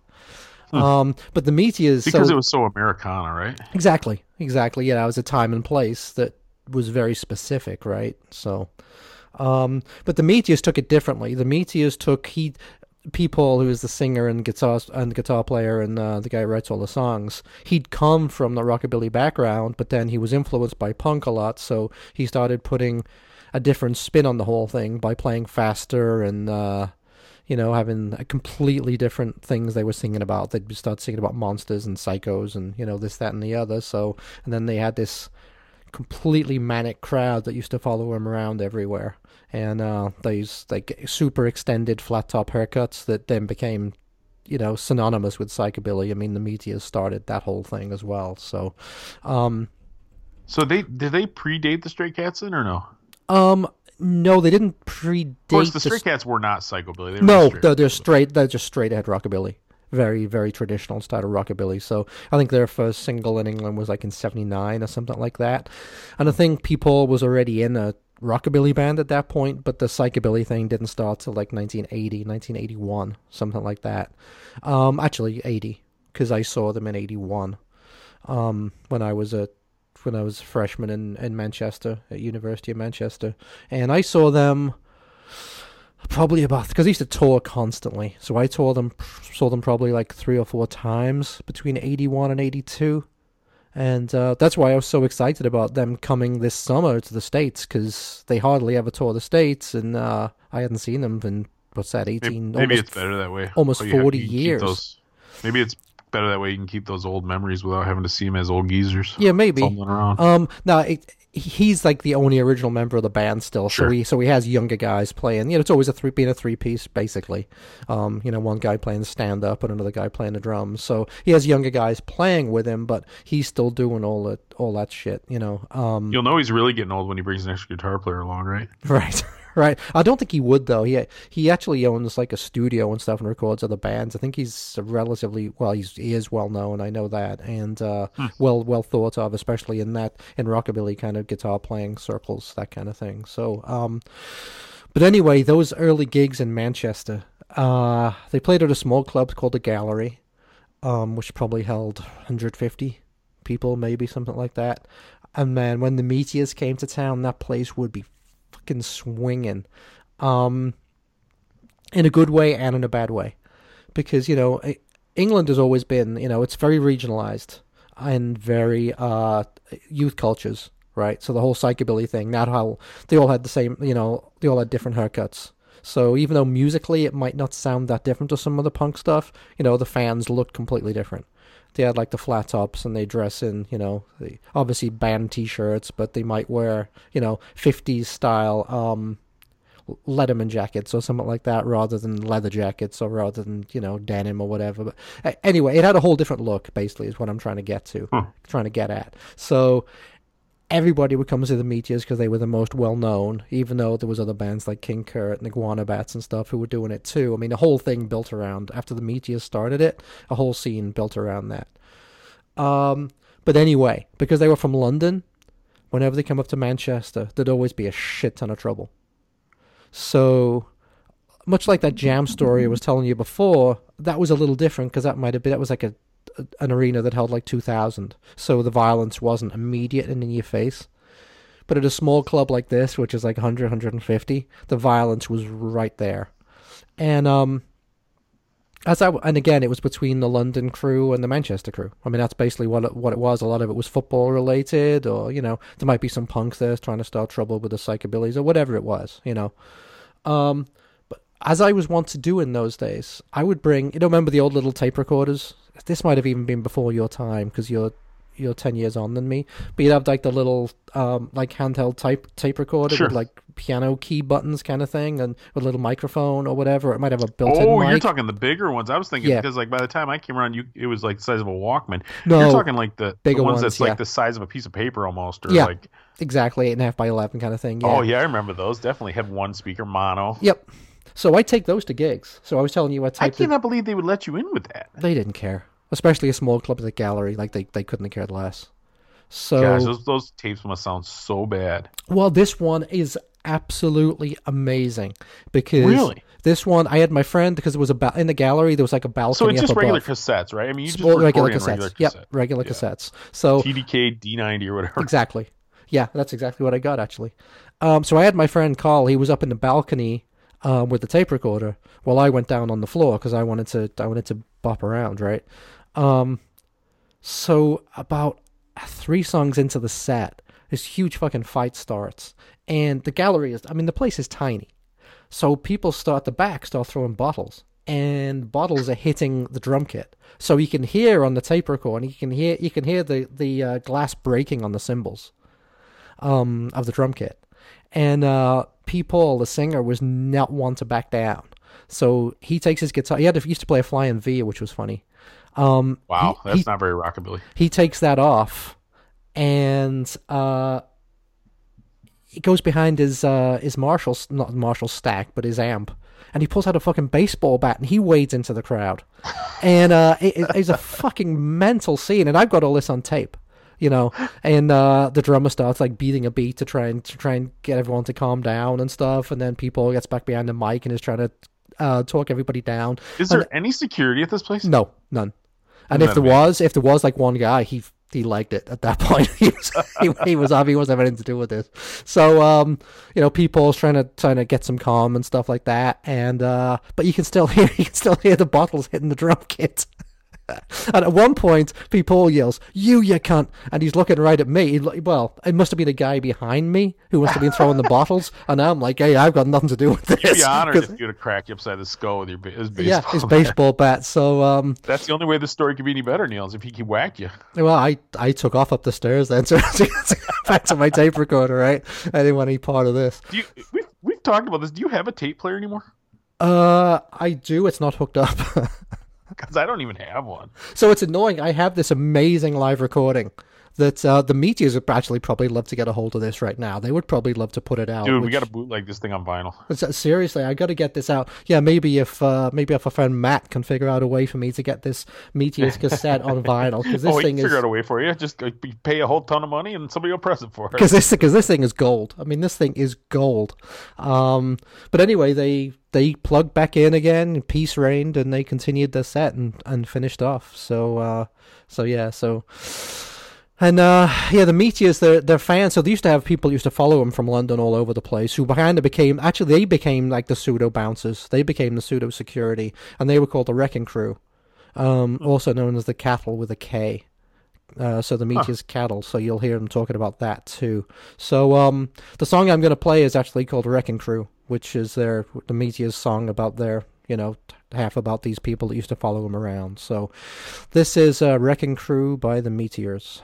Um, but the Meteors Because so, it was so Americana, right? Exactly, exactly. Yeah, it was a time and place that was very specific, right? So, um, but the Meteors took it differently. The Meteors took he, P. Paul, who is the singer and guitar and guitar player and uh, the guy who writes all the songs. He'd come from the rockabilly background, but then he was influenced by punk a lot, so he started putting a different spin on the whole thing by playing faster and uh, you know having completely different things they were singing about. They'd start singing about monsters and psychos and you know this, that, and the other. So and then they had this completely manic crowd that used to follow him around everywhere. And uh, these like super extended flat top haircuts that then became, you know, synonymous with psychobilly. I mean, the Meteors started that whole thing as well. So, um, So they did they predate the Stray Cats then or no? um, no, they didn't predate. Of course, the the Stray s- Cats were not psychobilly. They were No, straight. they're, they're straight. They're just straight ahead rockabilly. Very, very traditional style of rockabilly. So I think their first single in England was like in '79 or something like that. And I think P. Paul was already in a rockabilly band at that point, but the psychobilly thing didn't start till like 1980, 1981, something like that. Um, actually, 80, because I saw them in '81 um, when I was a when I was a freshman in, in Manchester at University of Manchester, and I saw them probably about because I used to tour constantly. So I saw them saw them probably like three or four times between eighty one and eighty two, and uh, that's why I was so excited about them coming this summer to the states because they hardly ever tour the states, and uh, I hadn't seen them in what's that Maybe, eighteen maybe almost it's better that way. almost 40 you can keep years. maybe it's better that way. You can keep those old memories without having to see them as old geezers. Yeah, maybe. Um, no, it, he's like the only original member of the band still. So Sure. he so he has younger guys playing. You know, it's always a three being a three piece basically. Um, you know, one guy playing stand up and another guy playing the drums. So he has younger guys playing with him, but he's still doing all that all that shit. You know. Um, You'll know he's really getting old when he brings an extra guitar player along, right? *laughs* Right, right. I don't think he would though. He he actually owns like a studio and stuff and records other bands. I think he's relatively well. He's he is well known. I know that, and uh, well well thought of, especially in that in rockabilly kind of guitar playing circles, that kind of thing. So, um, but anyway, those early gigs in Manchester, uh, they played at a small club called the Gallery, um, which probably held 150 people, maybe something like that. And man, when the Meteors came to town, that place would be fucking swinging, um, in a good way and in a bad way, because you know England has always been, you know, it's very regionalized and very uh, youth cultures, right? So the whole psychobilly thing, not how they all had the same, you know, they all had different haircuts. So even though musically it might not sound that different to some of the punk stuff, you know, the fans looked completely different. They had like the flat tops and they dress in, you know, the, obviously band t-shirts, but they might wear, you know, 50s style um Letterman jackets or something like that rather than leather jackets or rather than, you know, denim or whatever. But anyway, it had a whole different look basically is what I'm trying to get to, Huh. trying to get at. So everybody would come to see the Meteors because they were the most well known, even though there was other bands like King Kurt and Guana Batz and stuff who were doing it too. I mean, the whole thing built around after the Meteors started it, a whole scene built around that. Um, but anyway, because they were from London, whenever they come up to Manchester, there'd always be a shit ton of trouble. So, much like that jam story I was telling you before, that was a little different because that might have been that was like a an arena that held like 2,000. So the violence wasn't immediate and in your face. But at a small club like this, which is like 100, 150, the violence was right there. And um, as I and again, it was between the London crew and the Manchester crew. I mean, that's basically what it, what it was. A lot of it was football related, or you know, there might be some punks there trying to start trouble with the psychobillies or whatever it was. You know, um, as I was wont to do in those days, I would bring. You know, remember the old little tape recorders? This might have even been before your time because you're you're ten years on than me. But you'd have like the little um like handheld type tape recorder Sure. with like piano key buttons kind of thing, and with a little microphone or whatever. It might have a built-in Oh, mic. you're talking the bigger ones. I was thinking Yeah. because like by the time I came around, you it was like the size of a Walkman. no, You're talking like the, the bigger ones ones, that's yeah. like the size of a piece of paper almost, or Yeah. like exactly eight and a half by eleven kind of thing. Yeah. oh yeah, I remember those. Definitely had one speaker mono. Yep. So I take those to gigs. So I was telling you I take. I typed it. cannot believe they would let you in with that. They didn't care, especially a small club like Gallery. Like they they couldn't have cared less. So Gosh, those those tapes must sound so bad. Well, this one is absolutely amazing because Really? this one I had my friend because it was about in the gallery. There was like a balcony So it's just up regular above. cassettes, right? I mean, you just Well, record regular in cassettes. regular Yep, cassette. regular cassettes. So TDK D90 or whatever. exactly, yeah, that's exactly what I got actually. Um, so I had my friend call. He was up in the balcony um, with the tape recorder, while I went down on the floor because I wanted to I wanted to bop around, right? Um, so about three songs into the set, this huge fucking fight starts, and the gallery is. I mean, the place is tiny, so people start the back start throwing bottles, and bottles are hitting the drum kit. So you can hear on the tape recorder, you can hear you can hear the the uh, glass breaking on the cymbals um, of the drum kit. And uh, P. Paul, the singer, was not one to back down. So he takes his guitar. He had to, he used to play a flying V, which was funny. Um, Wow, he- that's he- not very rockabilly. he takes that off and uh he goes behind his uh his Marshall not Marshall stack but his amp and he pulls out a fucking baseball bat and he wades into the crowd and uh it, it- it's a fucking mental scene and I've got all this on tape you know and uh the drummer starts like beating a beat to try and to try and get everyone to calm down and stuff and then P. Paul gets back behind the mic and is trying to uh talk everybody down Is And- there any security at this place? no, none. And if there was, if there was like one guy, he he liked it at that *laughs* point. he was he, he was off. He wasn't having anything to do with this. So um, you know, P. Paul's trying to trying to get some calm and stuff like that. And uh, but you can still hear *laughs* you can still hear the bottles hitting the drum kit. *laughs* And at one point, P. Paul yells, "You, you cunt!" And he's looking right at me. He Well, it must have been a guy behind me who must have been throwing the *laughs* bottles. And I'm like, "Hey, I've got nothing to do with this." Be honored if you'd have cracked you upside the skull with your his baseball. yeah, his *laughs* bat. baseball bat. So um, That's the only way this story could be any better, Neil, is if he could whack you. Well, I, I took off up the stairs then back to my tape recorder, right? I didn't want any part of this. Do you, we've we've talked about this. Do you have a tape player anymore? Uh, I do. It's not hooked up. Because I don't even have one. so it's annoying. I have this amazing live recording that uh, the Meteors would actually probably love to get a hold of this right now. They would probably love to put it out. Dude, we got to bootleg this thing on vinyl. Seriously, I got to get this out. Yeah, maybe if uh, maybe if a friend Matt can figure out a way for me to get this Meteors cassette on vinyl because this oh, thing is figure out a way for you. Just pay a whole ton of money and somebody will press it for us. because this because this thing is gold. I mean, this thing is gold. Um, but anyway, they they plugged back in again. Peace reigned, and they continued their set and, and finished off. So uh, so yeah, so. And uh, yeah, the Meteors, they're, they're fans. So they used to have people used to follow them from London all over the place who kind of became, actually, they became like the pseudo bouncers. They became the pseudo security. And they were called the Wrecking Crew, um, also known as the Cattle with a K. Uh, so the Meteors Cattle. So you'll hear them talking about that too. So um, the song I'm going to play is actually called Wrecking Crew, which is their the Meteors song about their you know half about these people that used to follow them around. So this is uh, Wrecking Crew by the Meteors.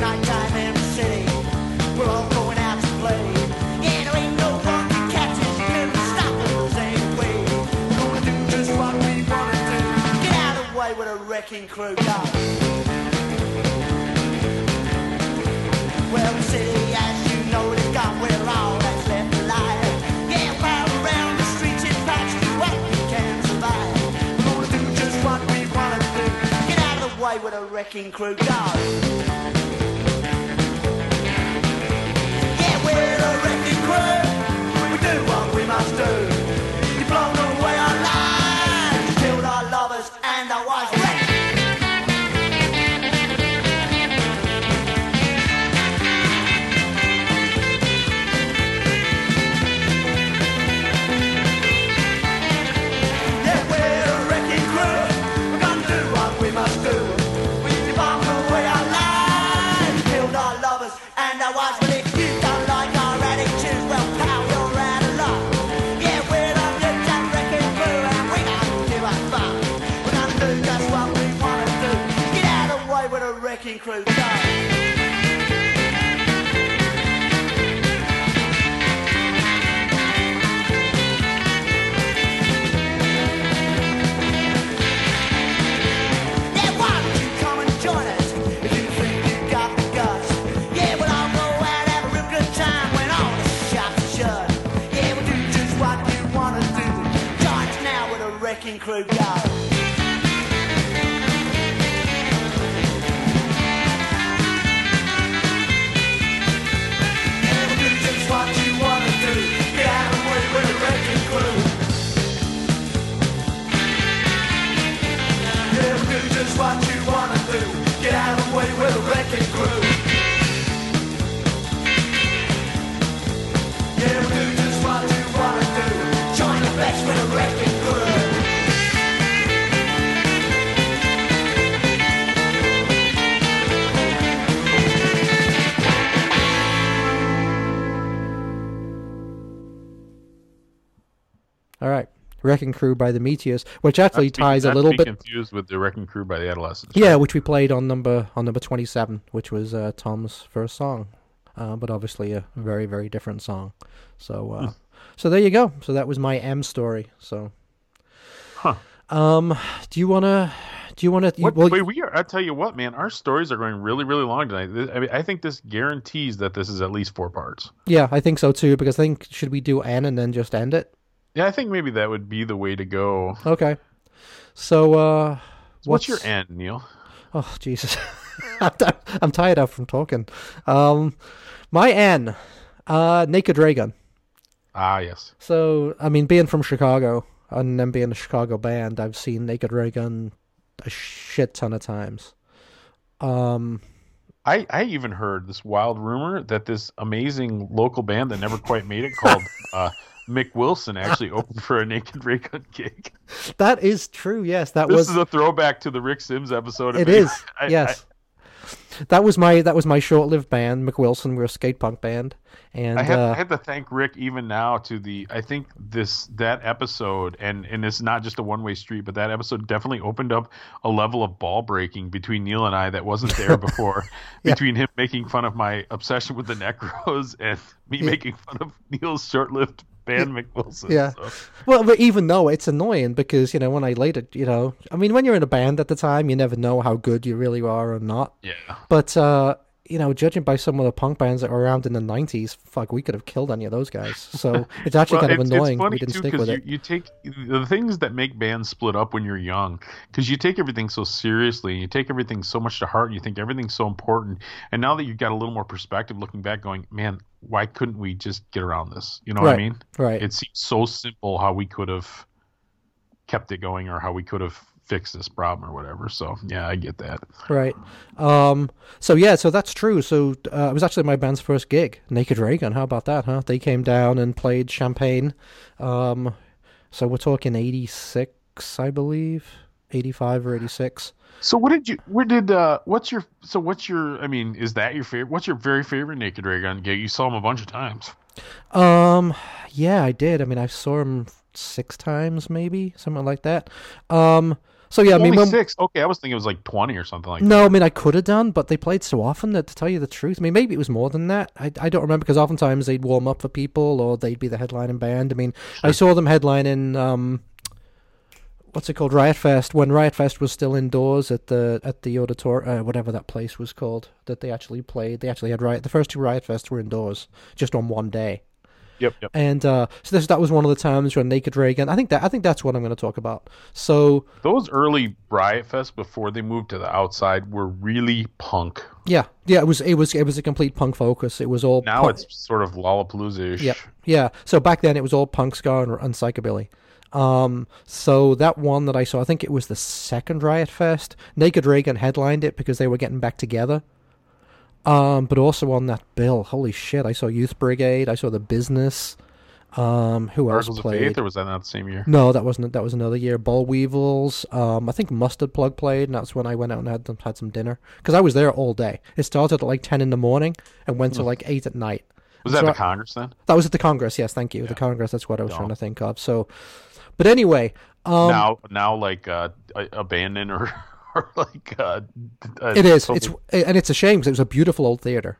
Nighttime the a wrecking crew, go. Yeah, we're the wrecking crew. Wrecking crew, All right. Wrecking Crew by the Meteors, which actually Not to be- ties a little bit. confused with the Wrecking Crew by the Adolescents. Yeah, which we played on number on number twenty seven, which was uh, Tom's first song, uh, but obviously a very very different song. So uh, so there you go. So that was my M story. So, Huh. um, do you wanna do you wanna? What, well, wait, we are. I tell you what, man, our stories are going really, really long tonight. I mean, I think this guarantees that this is at least four parts. yeah, I think so too. Because I think should we do N and then just end it? Yeah, I think maybe that would be the way to go. Okay. So uh, What's, your end, Neil? Oh Jesus, *laughs* I'm, tired out from talking. Um, my N, uh, Naked Raygun. Ah, yes. So, I mean, being from Chicago and then being a Chicago band, I've seen Naked Raygun a shit ton of times. Um, I, I even heard this wild rumor that this amazing local band that never quite made it called *laughs* uh, Mick Wilson actually *laughs* opened for a Naked Raygun gig. that is true. Yes, that This was. is a throwback to the Rick Sims episode. It is. *laughs* I- yes. that was my that was my short-lived band, McWilson. We're a skate punk band, and I have, uh, I to thank Rick even now to the I think this that episode and and it's not just a one way street, but that episode definitely opened up a level of ball breaking between Neil and I that wasn't there *laughs* before. Between him making fun of my obsession with the Necros and me making fun of Neil's short band McWilson. Yeah. So, Well, but even though it's annoying because you know when I later, you know, I mean, when you're in a band at the time, you never know how good you really are or not. yeah. But uh, you know, judging by some of the punk bands that were around in the '90s, fuck, we could have killed any of those guys. So *laughs* it's actually Well, kind of annoying we didn't too stick with you, it. you take the things that make bands split up when you're young because you take everything so seriously you take everything so much to heart and you think everything's so important and now that you've got a little more perspective looking back going man why couldn't we just get around this you know what i Right, mean right. it seems so simple how we could have kept it going or how we could have fixed this problem or whatever so yeah i get that Right. Um. So yeah. So that's true. So uh, it was actually my band's first gig, Naked Raygun. How about that, huh? They came down and played Champaign. Um. So we're talking '86, I believe, '85 or '86. so what did you where did uh what's your so what's your i mean is that your favorite what's your very favorite naked raygun gig you saw him a bunch of times Um. Yeah, I did. I mean, I saw him six times, maybe something like that. Um. So yeah, I mean, when, six. Okay, I was thinking it was like twenty or something like that. No, I mean I could have done, but they played so often that to tell you the truth, I mean maybe it was more than that. I, I don't remember because oftentimes they'd warm up for people or they'd be the headlining band. I mean I saw them headlining um, what's it called Riot Fest when Riot Fest was still indoors at the at the auditorium, uh, whatever that place was called that they actually played. They actually had Riot. The first two Riot Fests were indoors, just on one day. Yep, yep. And uh, so this, that was one of the times when Naked Raygun. I think that I think that's what I'm going to talk about. So Those early Riot Fest before they moved to the outside were really punk. yeah, yeah, it was it was it was a complete punk focus. It was all Now punk- it's sort of Lollapalooza-ish. Yep. Yeah. So back then it was all punk ska and, and psychobilly. Um, so that one that I saw, I think it was the second Riot Fest. Naked Raygun headlined it because they were getting back together. Um, but also on that bill, holy shit! I saw Youth Brigade. I saw the Business. Um, who else Articles of played? Faith, or was that not the same year? No, that wasn't. That was another year. Boll Weevils. Um, I think Mustard Plug played, and that's when I went out and had them, had some dinner because I was there all day. It started at like ten in the morning and went Hmm. to like eight at night. Was that So the I- Congress then? That was at the Congress. Yes, thank you. The Congress. That's what I was No. trying to think of. So, but anyway, um, now, now, like uh, abandoned or, or *laughs* like uh, uh, it is. total- It's and it's a shame because it was a beautiful old theater,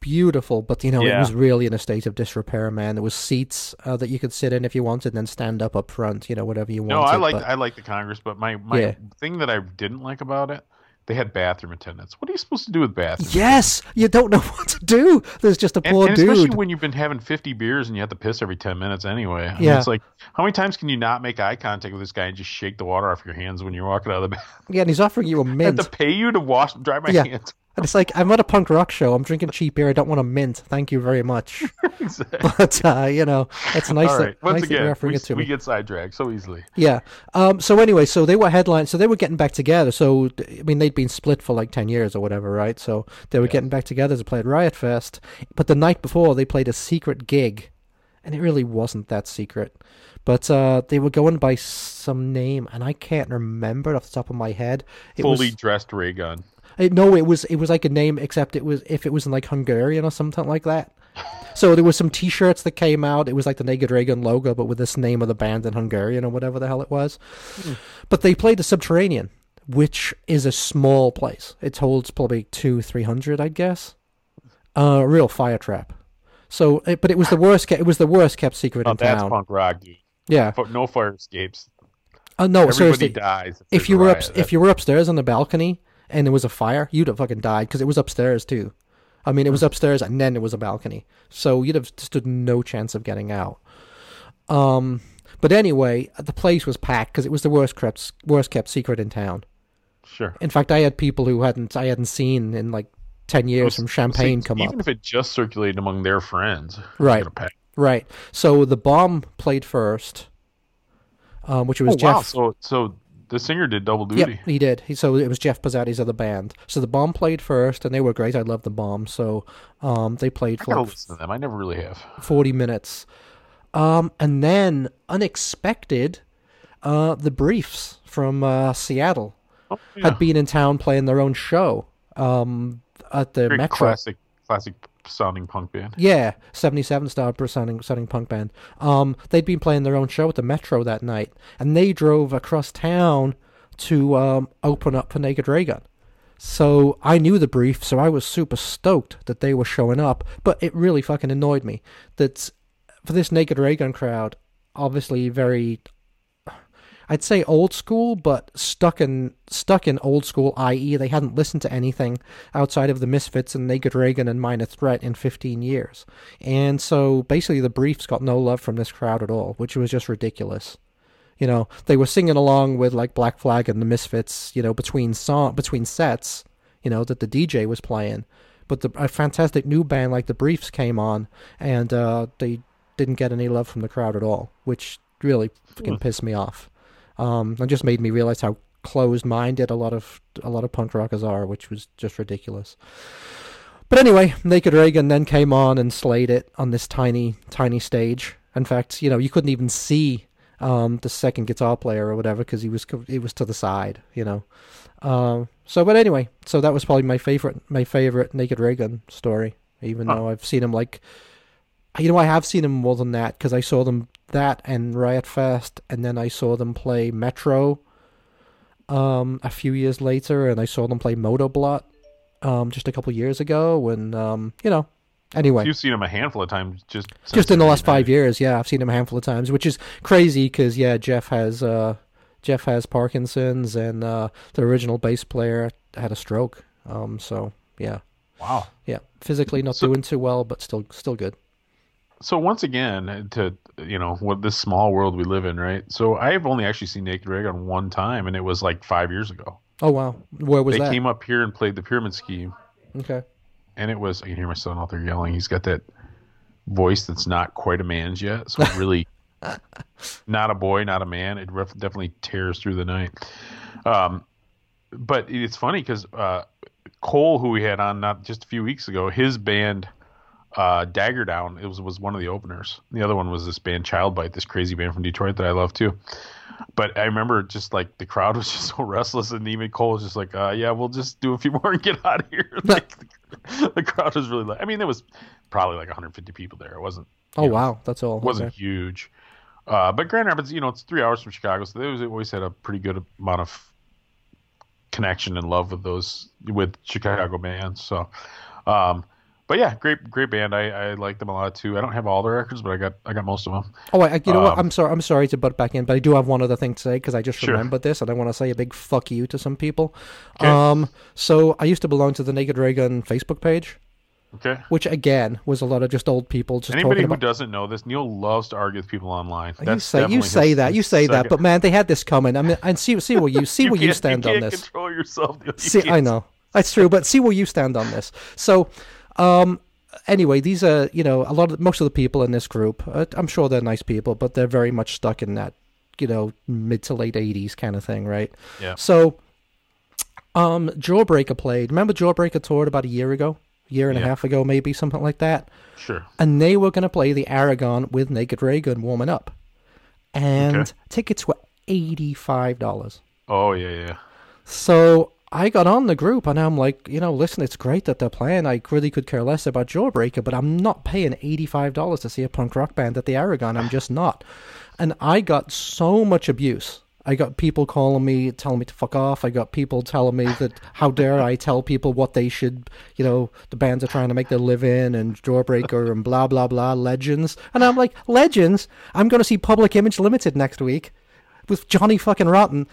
beautiful. But you know, it was really in a state of disrepair. Man, there was seats uh, that you could sit in if you wanted, and then stand up up front. You know, whatever you wanted. no. I like but- I like the Congress, but my my Yeah. thing that I didn't like about it, they had bathroom attendants. What are you supposed to do with bathrooms? Yes, you don't know *laughs* what to do. There's just a poor and especially dude. when you've been having 50 beers and you have to piss every 10 minutes anyway. I mean, Yeah. it's like, how many times can you not make eye contact with this guy and just shake the water off your hands when you're walking out of the bathroom? *laughs* Yeah, and he's offering you a I have to pay you to wash, dry my Yeah. hands. And it's like, I'm at a punk rock show. I'm drinking cheap beer. I don't want a mint. Thank you very much. *laughs* Exactly. *laughs* But, uh, you know, it's nice, All that. Once nice that you're again, offering we, it to we me. get sidetracked so easily. Yeah. Um, so anyway, so they were headline. So they were getting back together. So I mean, they'd been split for like ten years or whatever, right? So they were getting back together to play at Riot Fest. But the night before, they played a secret gig, and it really wasn't that secret. But uh, they were going by some name, and I can't remember it off the top of my head. It Fully was dressed ray gun. It, no, it was it was like a name, except it was if it was in like Hungarian or something like that. So there was some T-shirts that came out. It was like the Naked Raygun logo, but with this name of the band in Hungarian or whatever the hell it was. But they played the Subterranean, which is a small place. It holds probably two, three hundred, I'd guess. Uh, a real fire trap. So, it, but it was the worst. Ke- it was the worst kept secret Oh, in that's town. punk rock, dude. Yeah. No fire escapes. Uh, no, Everybody seriously. dies. If there's you were up, if you were upstairs on the balcony and there was a fire, you'd have fucking died because it was upstairs too. I mean, it was upstairs and then it was a balcony, so you'd have stood no chance of getting out. Um, but anyway, the place was packed because it was the worst kept worst kept secret in town. sure. In fact, I had people who hadn't I hadn't seen in like ten years from Champaign See, come even up. if it just circulated among their friends, Right. you're gonna pack- Right. So the bomb played first, um, which was Oh Jeff. wow! So so the singer did double duty. Yep, he did. He, so it was Jeff Pezzati's other band. So the Bomb played first, and they were great. I love the Bomb. So um, they played I for gotta like listen to them. I never really have. 40 minutes. Um, and then, unexpected, uh, the Briefs from uh, Seattle Oh, yeah. had been in town playing their own show um, at the Very Metro. classic, classic sounding punk band. Yeah, 77 star per sounding, sounding punk band. Um, they'd been playing their own show at the Metro that night, and they drove across town to um, open up for Naked Raygun. So I knew the brief, so I was super stoked that they were showing up, but it really fucking annoyed me that for this Naked Raygun crowd, obviously very I'd say old school, but stuck in stuck in old school, i.e., they hadn't listened to anything outside of the Misfits and Naked Raygun and Minor Threat in 15 years. And so basically, the Briefs got no love from this crowd at all, which was just ridiculous. You know, they were singing along with like Black Flag and the Misfits, you know, between song between sets, you know, that the DJ was playing. But the, a fantastic new band like the Briefs came on, and uh, they didn't get any love from the crowd at all, which really fucking pissed me off. Um, and just made me realize how closed-minded a lot of a lot of punk rockers are, which was just ridiculous. But anyway, Naked Raygun then came on and slayed it on this tiny, tiny stage. In fact, you know, you couldn't even see um, the second guitar player or whatever because he was he was to the side, you know. Um, so, but anyway, so that was probably my favorite my favorite Naked Raygun story. Even Huh. though I've seen him like, you know, I have seen him more than that because I saw them that and Riot Fest, and then I saw them play Metro. Um, a few years later, and I saw them play Motoblot, um, just a couple years ago. When um, you know, anyway, You've seen them a handful of times, just just in the last five years. years. Yeah, I've seen him a handful of times, which is crazy because yeah, Jeff has uh, Jeff has Parkinson's, and uh, the original bass player had a stroke. Um, so yeah, Wow. yeah, physically not So- doing too well, but still still good. So once again, to you know what this small world we live in, right? So I've only actually seen Naked Raygun one time, and it was like five years ago. Oh wow, where was they that? came up here and played the Pyramid Scheme, okay, and it was. I can hear my son out there yelling. He's got that voice that's not quite a man's yet, so it really *laughs* not a boy, not a man. It ref- definitely tears through the night. Um, but it's funny because uh, Cole, who we had on not just a few weeks ago, his band uh, Dagger Down, it was was one of the openers. The other one was this band Child Bite, this crazy band from Detroit that I love too. But I remember just like the crowd *laughs* was just so restless, and even Cole was just like, uh, "Yeah, we'll just do a few *laughs* more and get out of here." *laughs* like, the crowd was really like, I mean, there was probably like 150 people there. It wasn't oh wow, that's all. it wasn't Okay. huge. Uh, but Grand Rapids, you know, it's three hours from Chicago, so they always had a pretty good amount of connection and love with those with Chicago bands. So, um, but yeah, great great band. I, I like them a lot too. I don't have all their records, but I got I got most of them. Oh, I, you know what? Um, I'm sorry. I'm sorry to butt back in, but I do have one other thing to say because I just Sure. remembered this, and I want to say a big fuck you to some people. Okay. Um, so I used to belong to the Naked Raygun Facebook page, Okay. which again was a lot of just old people just Anybody who about. doesn't know this, Neil loves to argue with people online. you say you say that you say that, but man, they had this coming. I mean, and see see where you *laughs* see where you stand you on this. Control yourself. You See, I know that's true, but see where you stand on this. So, um, anyway, these are you know a lot of most of the people in this group. Uh, I'm sure they're nice people, but they're very much stuck in that you know mid to late '80s kind of thing, right? Yeah. So, um, Jawbreaker played. Remember Jawbreaker toured about a year ago, a year and a half ago, maybe something like that. Sure. And they were going to play the Aragon with Naked Raygun warming up, and Okay. tickets were eighty five dollars. Oh yeah, yeah. So I got on the group and I'm like, you know, listen, it's great that they're playing. I really could care less about Jawbreaker, but I'm not paying $85 to see a punk rock band at the Aragon. I'm just not. And I got so much abuse. I got people calling me, telling me to fuck off. I got people telling me that how dare I tell people what they should, you know, the bands are trying to make their living and Jawbreaker and blah, blah, blah, legends. And I'm like, legends? I'm going to see Public Image Limited next week with Johnny fucking Rotten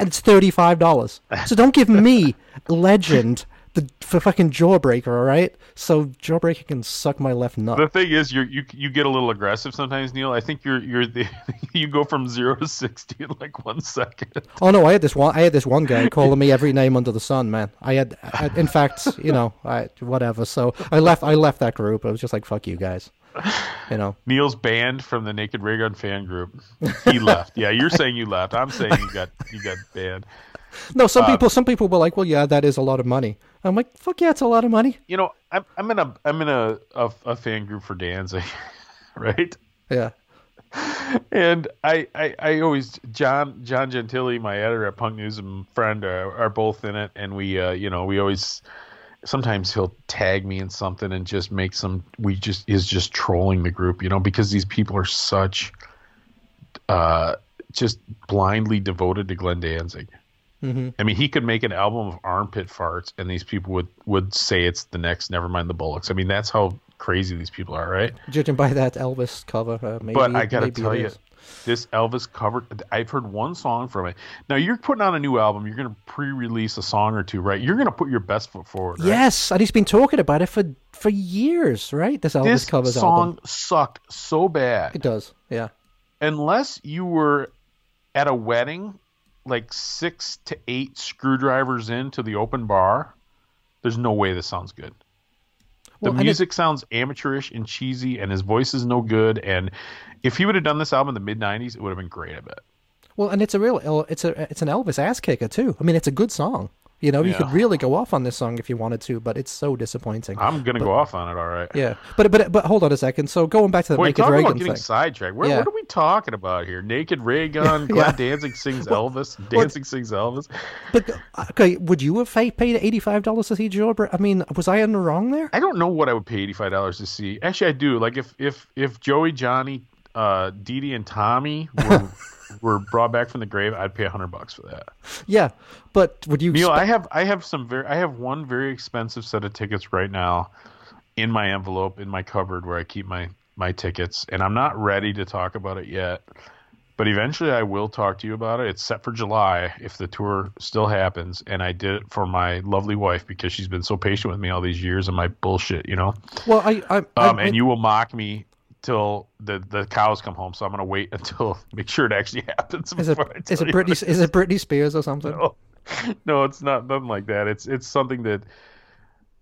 and it's thirty-five dollars. *laughs* So don't give me legend the for fucking Jawbreaker, all right? So Jawbreaker can suck my left nut. The thing is, you you you get a little aggressive sometimes, Neil. I think you're you're the *laughs* you go from zero to sixty in like one second. Oh no, I had this one. I had this one guy calling me every name under the sun, man. I had, I, in fact, you know, I whatever. So I left. I left that group. I was just like, fuck you guys. You know. *laughs* Neil's banned from the Naked Raygun fan group. He left. Yeah, you're saying you left. I'm saying you got you got banned. No, some Uh, people. Some people were like, well, yeah, that is a lot of money. I'm like, fuck yeah, it's a lot of money. You know, I'm I'm in a I'm in a a, a fan group for Danzig, *laughs* right? Yeah. and I, I, I always John John Gentile, my editor at Punk News and friend, are, are both in it, and we, uh, you know, we always sometimes he'll tag me in something and just make some. We just is just trolling the group, you know, because these people are such, uh, just blindly devoted to Glenn Danzig. hmm I mean, he could make an album of armpit farts, and these people would would say it's the next never mind the Bollocks. I mean, that's how crazy these people are, right? Judging by that Elvis cover, uh, maybe. But I gotta tell you, is. This Elvis cover. I've heard one song from it. Now you're putting on a new album. You're gonna pre-release a song or two, right? You're gonna put your best foot forward. Right? Yes, and he's been talking about it for for years, right? This Elvis This covers song album. sucked so bad. It does, yeah. Unless you were at a wedding, like six to eight screwdrivers into the open bar, there's no way this sounds good. The Well, and it- music sounds amateurish and cheesy, and his voice is no good. And if he would have done this album in the mid '90s, it would have been great. I bet. Well, and it's a real, it's a, it's an Elvis ass kicker too. I mean, it's a good song. You know, you could really go off on this song if you wanted to, but it's so disappointing. I'm gonna go off on it. All right. yeah, but but but hold on a second. So going back to the Wait, Naked Raygun getting thing. sidetracked. Where, Yeah. What are we talking about here? Naked Ray *laughs* Gun, Yeah. Glenn Danzig sings Elvis, Danzig sings Elvis. But okay, would you have paid eighty five dollars to see Jawbreaker? I mean, was I in the wrong there? I don't know what I would pay eighty five dollars to see. Actually, I do. Like if if if Joey, Johnny, uh, Dee Dee, and Tommy were *laughs* were brought back from the grave, I'd pay hundred bucks for that. Yeah, but would you? Neil, I have I have some very I have one very expensive set of tickets right now in my envelope in my cupboard where I keep my my tickets, and I'm not ready to talk about it yet. But eventually, I will talk to you about it. It's set for July if the tour still happens, and I did it for my lovely wife because she's been so patient with me all these years and my bullshit, you know. well, I, I, I Um, and you will mock me till the the cows come home, so I'm gonna wait *laughs* until make sure it actually happens. is it is it Britney is it Britney Spears or something? no, no, it's not nothing like that. It's it's something that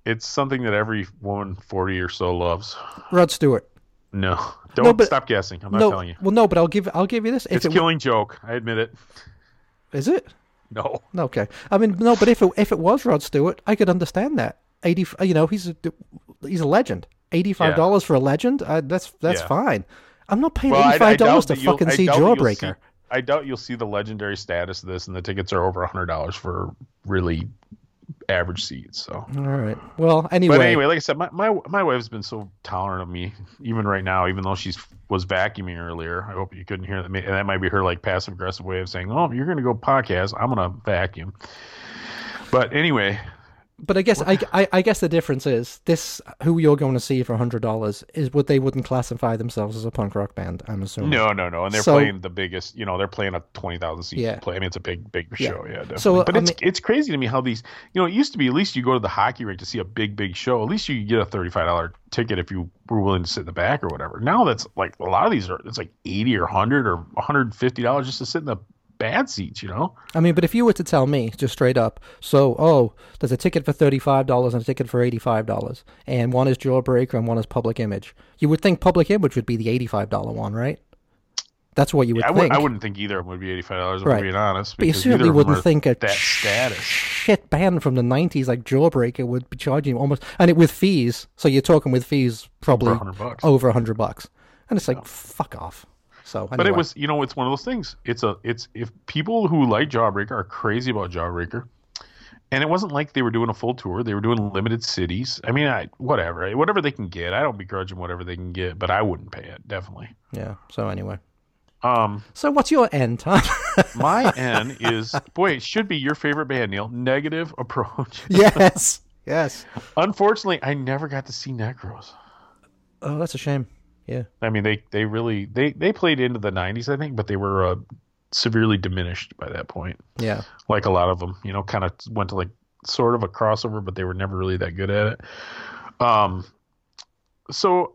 it's something that every woman forty or so loves. Rod Stewart. No, don't but- stop guessing. I'm not no, telling you. well, no, but I'll give I'll give you this. If It's it, killing joke. I admit it. is it? No, Okay. I mean, no, but if it if it was Rod Stewart, I could understand that. Eighty, you know, he's a, he's a legend. Eighty five dollars for a legend, uh, that's that's Yeah. fine. I'm not paying well, I, eighty I five doubt dollars to fucking I see Jawbreaker. see- I doubt you'll see the legendary status of this, and the tickets are over a hundred dollars for really average seats. So. All right. Well, anyway, But anyway, like I said, my, my my wife's been so tolerant of me, even right now, even though she's was vacuuming earlier. I hope you couldn't hear that. And that might be her like passive aggressive way of saying, "Well, if you're going to go podcast, I'm going to vacuum." But anyway, but I guess I, I, I guess the difference is this: who you're going to see for hundred dollars is what they wouldn't classify themselves as a punk rock band. I'm assuming. no, no, no, and they're So- playing the biggest. You know, they're playing a twenty thousand seat Yeah. play. I mean, it's a big, big Yeah. show. Yeah, definitely. So, but I it's mean- it's crazy to me how these. You know, it used to be at least you go to the hockey rink to see a big, big show. At least you could get a thirty five dollar ticket if you were willing to sit in the back or whatever. Now that's like a lot of these are. It's like eighty or hundred or one hundred fifty dollars just to sit in the bad seats. You know. I mean, but if you were to tell me just straight up, so oh, there's a ticket for thirty five dollars and a ticket for eighty five dollars, and one is Jawbreaker and one is Public Image, you would think Public Image would be the eighty five dollar one, right? That's what you would I, think. I wouldn't think either of them would be eighty five dollars. If Right. Being honest, But you certainly wouldn't think a that status. shit band from the '90s like Jawbreaker would be charging you almost, and it with fees. So you're talking with fees probably Over 100 bucks. over a hundred bucks, and it's like fuck off. So, But it was, you know, it's one of those things. It's a, it's if people who like Jawbreaker are crazy about Jawbreaker, and it wasn't like they were doing a full tour. They were doing limited cities. I mean, I whatever, whatever they can get. I don't begrudge them whatever they can get, but I wouldn't pay it definitely. Yeah. So anyway. Um, So what's your end time? *laughs* my *laughs* N is boy, it should be your favorite band, Neil. Negative approach. *laughs* yes. Yes. Unfortunately, I never got to see Necros. Oh, that's a shame. Yeah. I mean, they they really they they played into the '90s, I think, but they were uh, severely diminished by that point. Yeah. Like a lot of them, you know, kind of went to like sort of a crossover, but they were never really that good at it. Um, so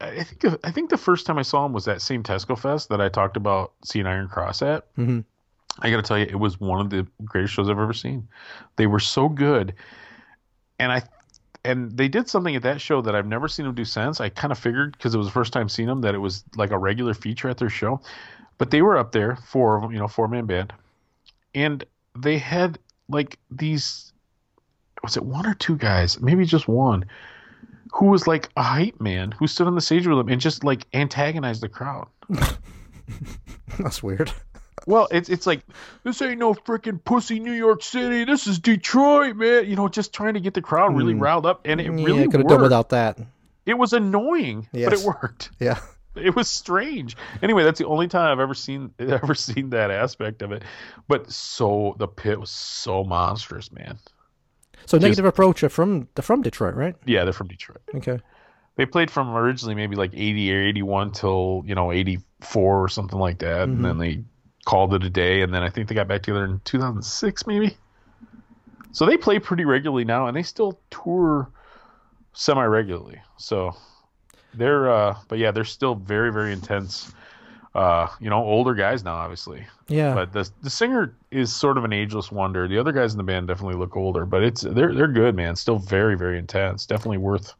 I think I think the first time I saw them was that same Tesco Fest that I talked about seeing Iron Cross at. hmm I got to tell you, it was one of the greatest shows I've ever seen. They were so good, and I and they did something at that show that I've never seen them do since. I kind of figured because it was the first time seeing them that it was like a regular feature at their show, but they were up there, four of them, you know, four man band, and they had like these. Was it one or two guys? Maybe just one. Who was like a hype man who stood on the stage with them and just like antagonized the crowd. *laughs* That's weird. Well, it's it's like this ain't no freaking pussy New York City. This is Detroit, man. You know, just trying to get the crowd really mm. riled up, and it yeah, really could have done without that. It was annoying, but it worked. Yeah. It was strange. Anyway, that's the only time I've ever seen *laughs* ever seen that aspect of it. But so the pit was so monstrous, man. So negative approach are from they're from Detroit, right? Yeah, they're from Detroit. Okay. They played from originally maybe like 80 or 81 till, you know, 84 or something like that. And mm-hmm. then they called it a day. And then I think they got back together in 2006, maybe. So they play pretty regularly now and they still tour semi regularly. So they're, uh, but yeah, they're still very, very intense. Uh, you know, older guys now, obviously. Yeah. But the the singer is sort of an ageless wonder. The other guys in the band definitely look older, but it's they're they're good, man. Still very very intense. Definitely worth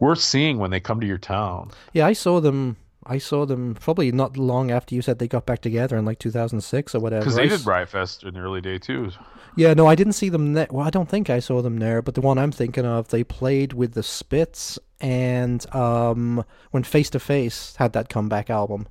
worth seeing when they come to your town. Yeah, I saw them. I saw them probably not long after you said they got back together in like 2006 or whatever. Because they did Riot Fest in the early day too. Yeah, no, I didn't see them there. Well, I don't think I saw them there, but the one I'm thinking of, they played with the Spits and um when Face to Face had that comeback album.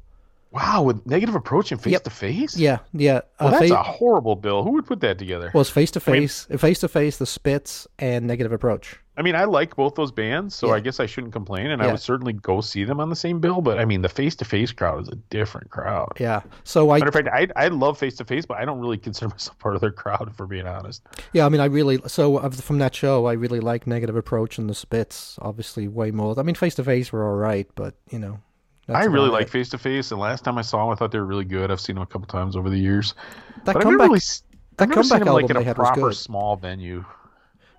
Wow, with negative approach and face to face. Yeah, yeah. well, uh, that's Fa- a horrible bill. Who would put that together? was Face to Face, Face to Face, the Spits, and Negative Approach. I mean, I like both those bands, so Yeah. I guess I shouldn't complain, and I would certainly go see them on the same bill. But I mean, the face to face crowd is a different crowd. Yeah. So I Matter of fact, I I love face to face, but I don't really consider *laughs* myself part of their crowd, for being honest. Yeah, I mean, I really so from that show, I really like Negative Approach and the Spits. Obviously, way more. I mean, Face to Face were all right, but you know, that's I really like face to face, and last time I saw them, I thought they were really good. I've seen them a couple times over the years, that but I've never really, that I've never seen them like in a proper small venue.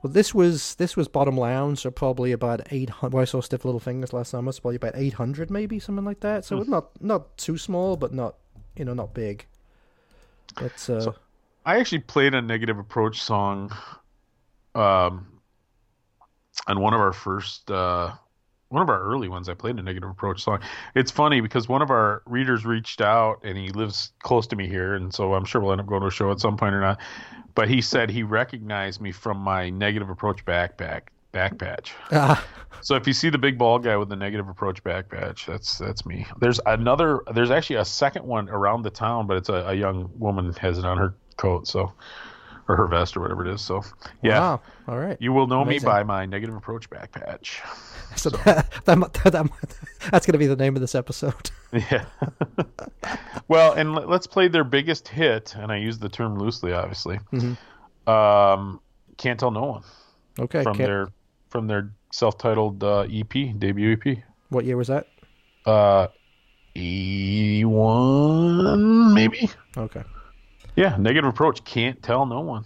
Well, this was this was Bottom Lounge, so probably about eight hundred. Well, I saw Stiff Little Fingers last summer, so probably about eight hundred, maybe something like that. So Hmm. not not too small, but not you know not big. It's uh, I actually played a negative approach song, um, on one of our first, uh, one of our early ones. I played a negative approach song. It's funny because one of our readers reached out, and he lives close to me here, and so I'm sure we'll end up going to a show at some point or not. But he said he recognized me from my negative approach backpack back patch. *laughs* ah, So if you see the big bald guy with the negative approach back patch, that's that's me. There's another. There's actually a second one around the town, but it's a, a young woman has it on her coat, so or her vest or whatever it is. So yeah, wow, all right. you will know Amazing. me by my negative approach back patch. *laughs* So that, that, might- that, *laughs* that's going to be the name of this episode. *laughs* Yeah. well, and let- let's play their biggest hit, and I use the term loosely, obviously. Um, can't tell no one Okay. from can't- their from their self-titled uh, EP debut EP. what year was that? Uh, E1 maybe. Okay. Yeah, negative approach. Can't tell no one.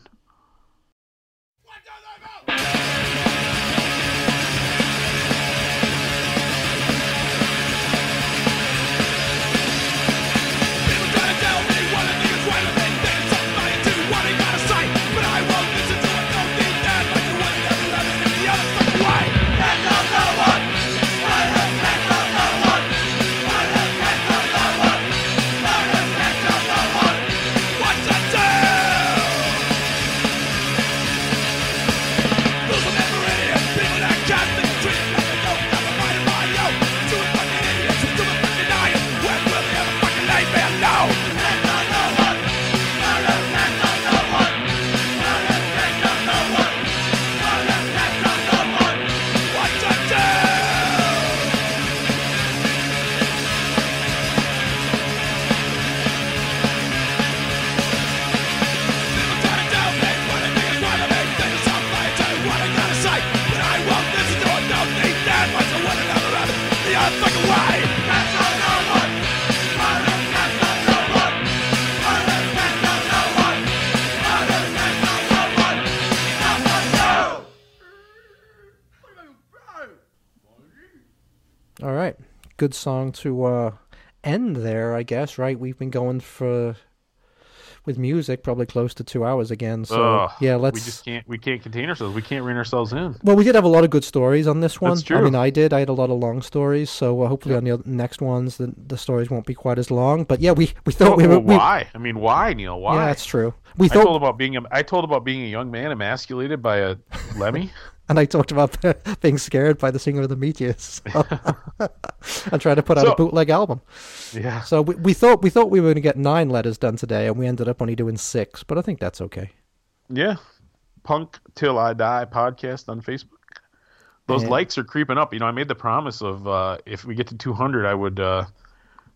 Good song to uh, end there, I guess, right? We've been going for with music probably close to 2 hours again. So, Ugh, yeah, let's We just can't. We can't contain ourselves. We can't rein ourselves in. Well, we did have a lot of good stories on this one. That's true. I mean, I did. I had a lot of long stories, so uh, hopefully on the next ones, the, the stories won't be quite as long. But yeah, we we thought we Well, were. we- why? I mean, why, Neil? Why? yeah, that's true. We I told about being a, I told about being a young man emasculated by a lemmy. *laughs* and I talked about *laughs* being scared by the singer of the Meteors, *laughs* and trying to put out So- a bootleg album. yeah. So we, we thought we thought we were going to get nine letters done today, and we ended up only doing six. But I think that's okay. Yeah. Punk Till I Die podcast on Facebook. Those Yeah. likes are creeping up. You know, I made the promise of uh, if we get to 200, I would, uh,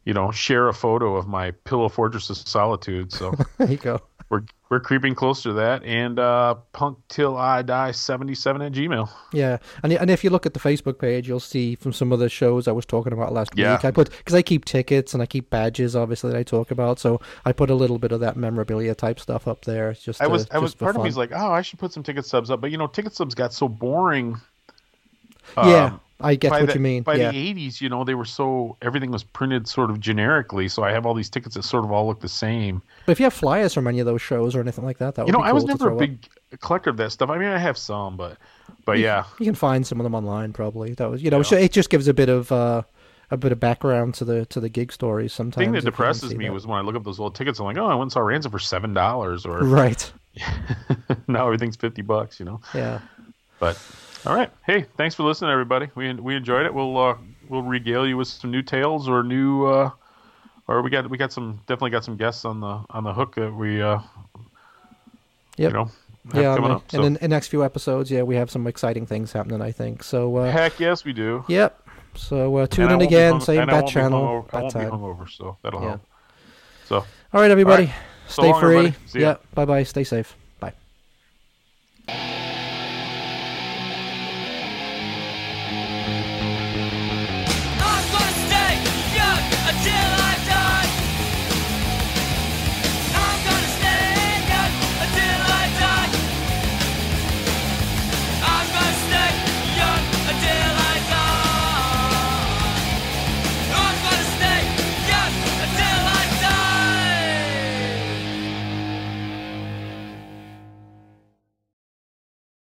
you know, share a photo of my Pillow Fortress of Solitude. So *laughs* There you go. We're we're creeping closer to that. And uh, Punk Till I Die 77 at Gmail. Yeah, and and if you look at the Facebook page, you'll see from some of the shows I was talking about last Yeah. week. I put because I keep tickets and I keep badges, obviously that I talk about. So I put a little bit of that memorabilia type stuff up there. It's Just I to- was I was part of fun. me is like, oh, I should put some ticket subs up, but you know, ticket subs got so boring. yeah, um, I get by what the, you mean. By yeah, the '80s, you know, they were so everything was printed sort of generically. So I have all these tickets that sort of all look the same. but if you have flyers from any of those shows or anything like that, that would You know, be I was cool never a throw up. big collector of that stuff. I mean, I have some, but but yeah, You can find some of them online, probably. That was, you know, so it just gives a bit of uh, a bit of background to the to the gig stories. Sometimes the thing that you depresses me that. was when I look up those old tickets. I'm like, oh, I went and saw Ransom for seven dollars, or right. *laughs* now everything's fifty bucks. You know, Yeah. but all right. Hey, thanks for listening, everybody. We we enjoyed it. We'll uh, we'll regale you with some new tales or new. Uh, or we got we got some definitely got some guests on the on the hook that we uh Yep. you know Yeah, coming and, up. So. and in the next few episodes, yeah, we have some exciting things happening. I think so. Uh, Heck yes, we do. Yep. So uh, tune in again, hung- same bat channel, hungover- I won't be time. hungover, so that'll Yeah. help. So All right, everybody, All right. So stay long, free. everybody. Yeah. Bye bye. Stay safe.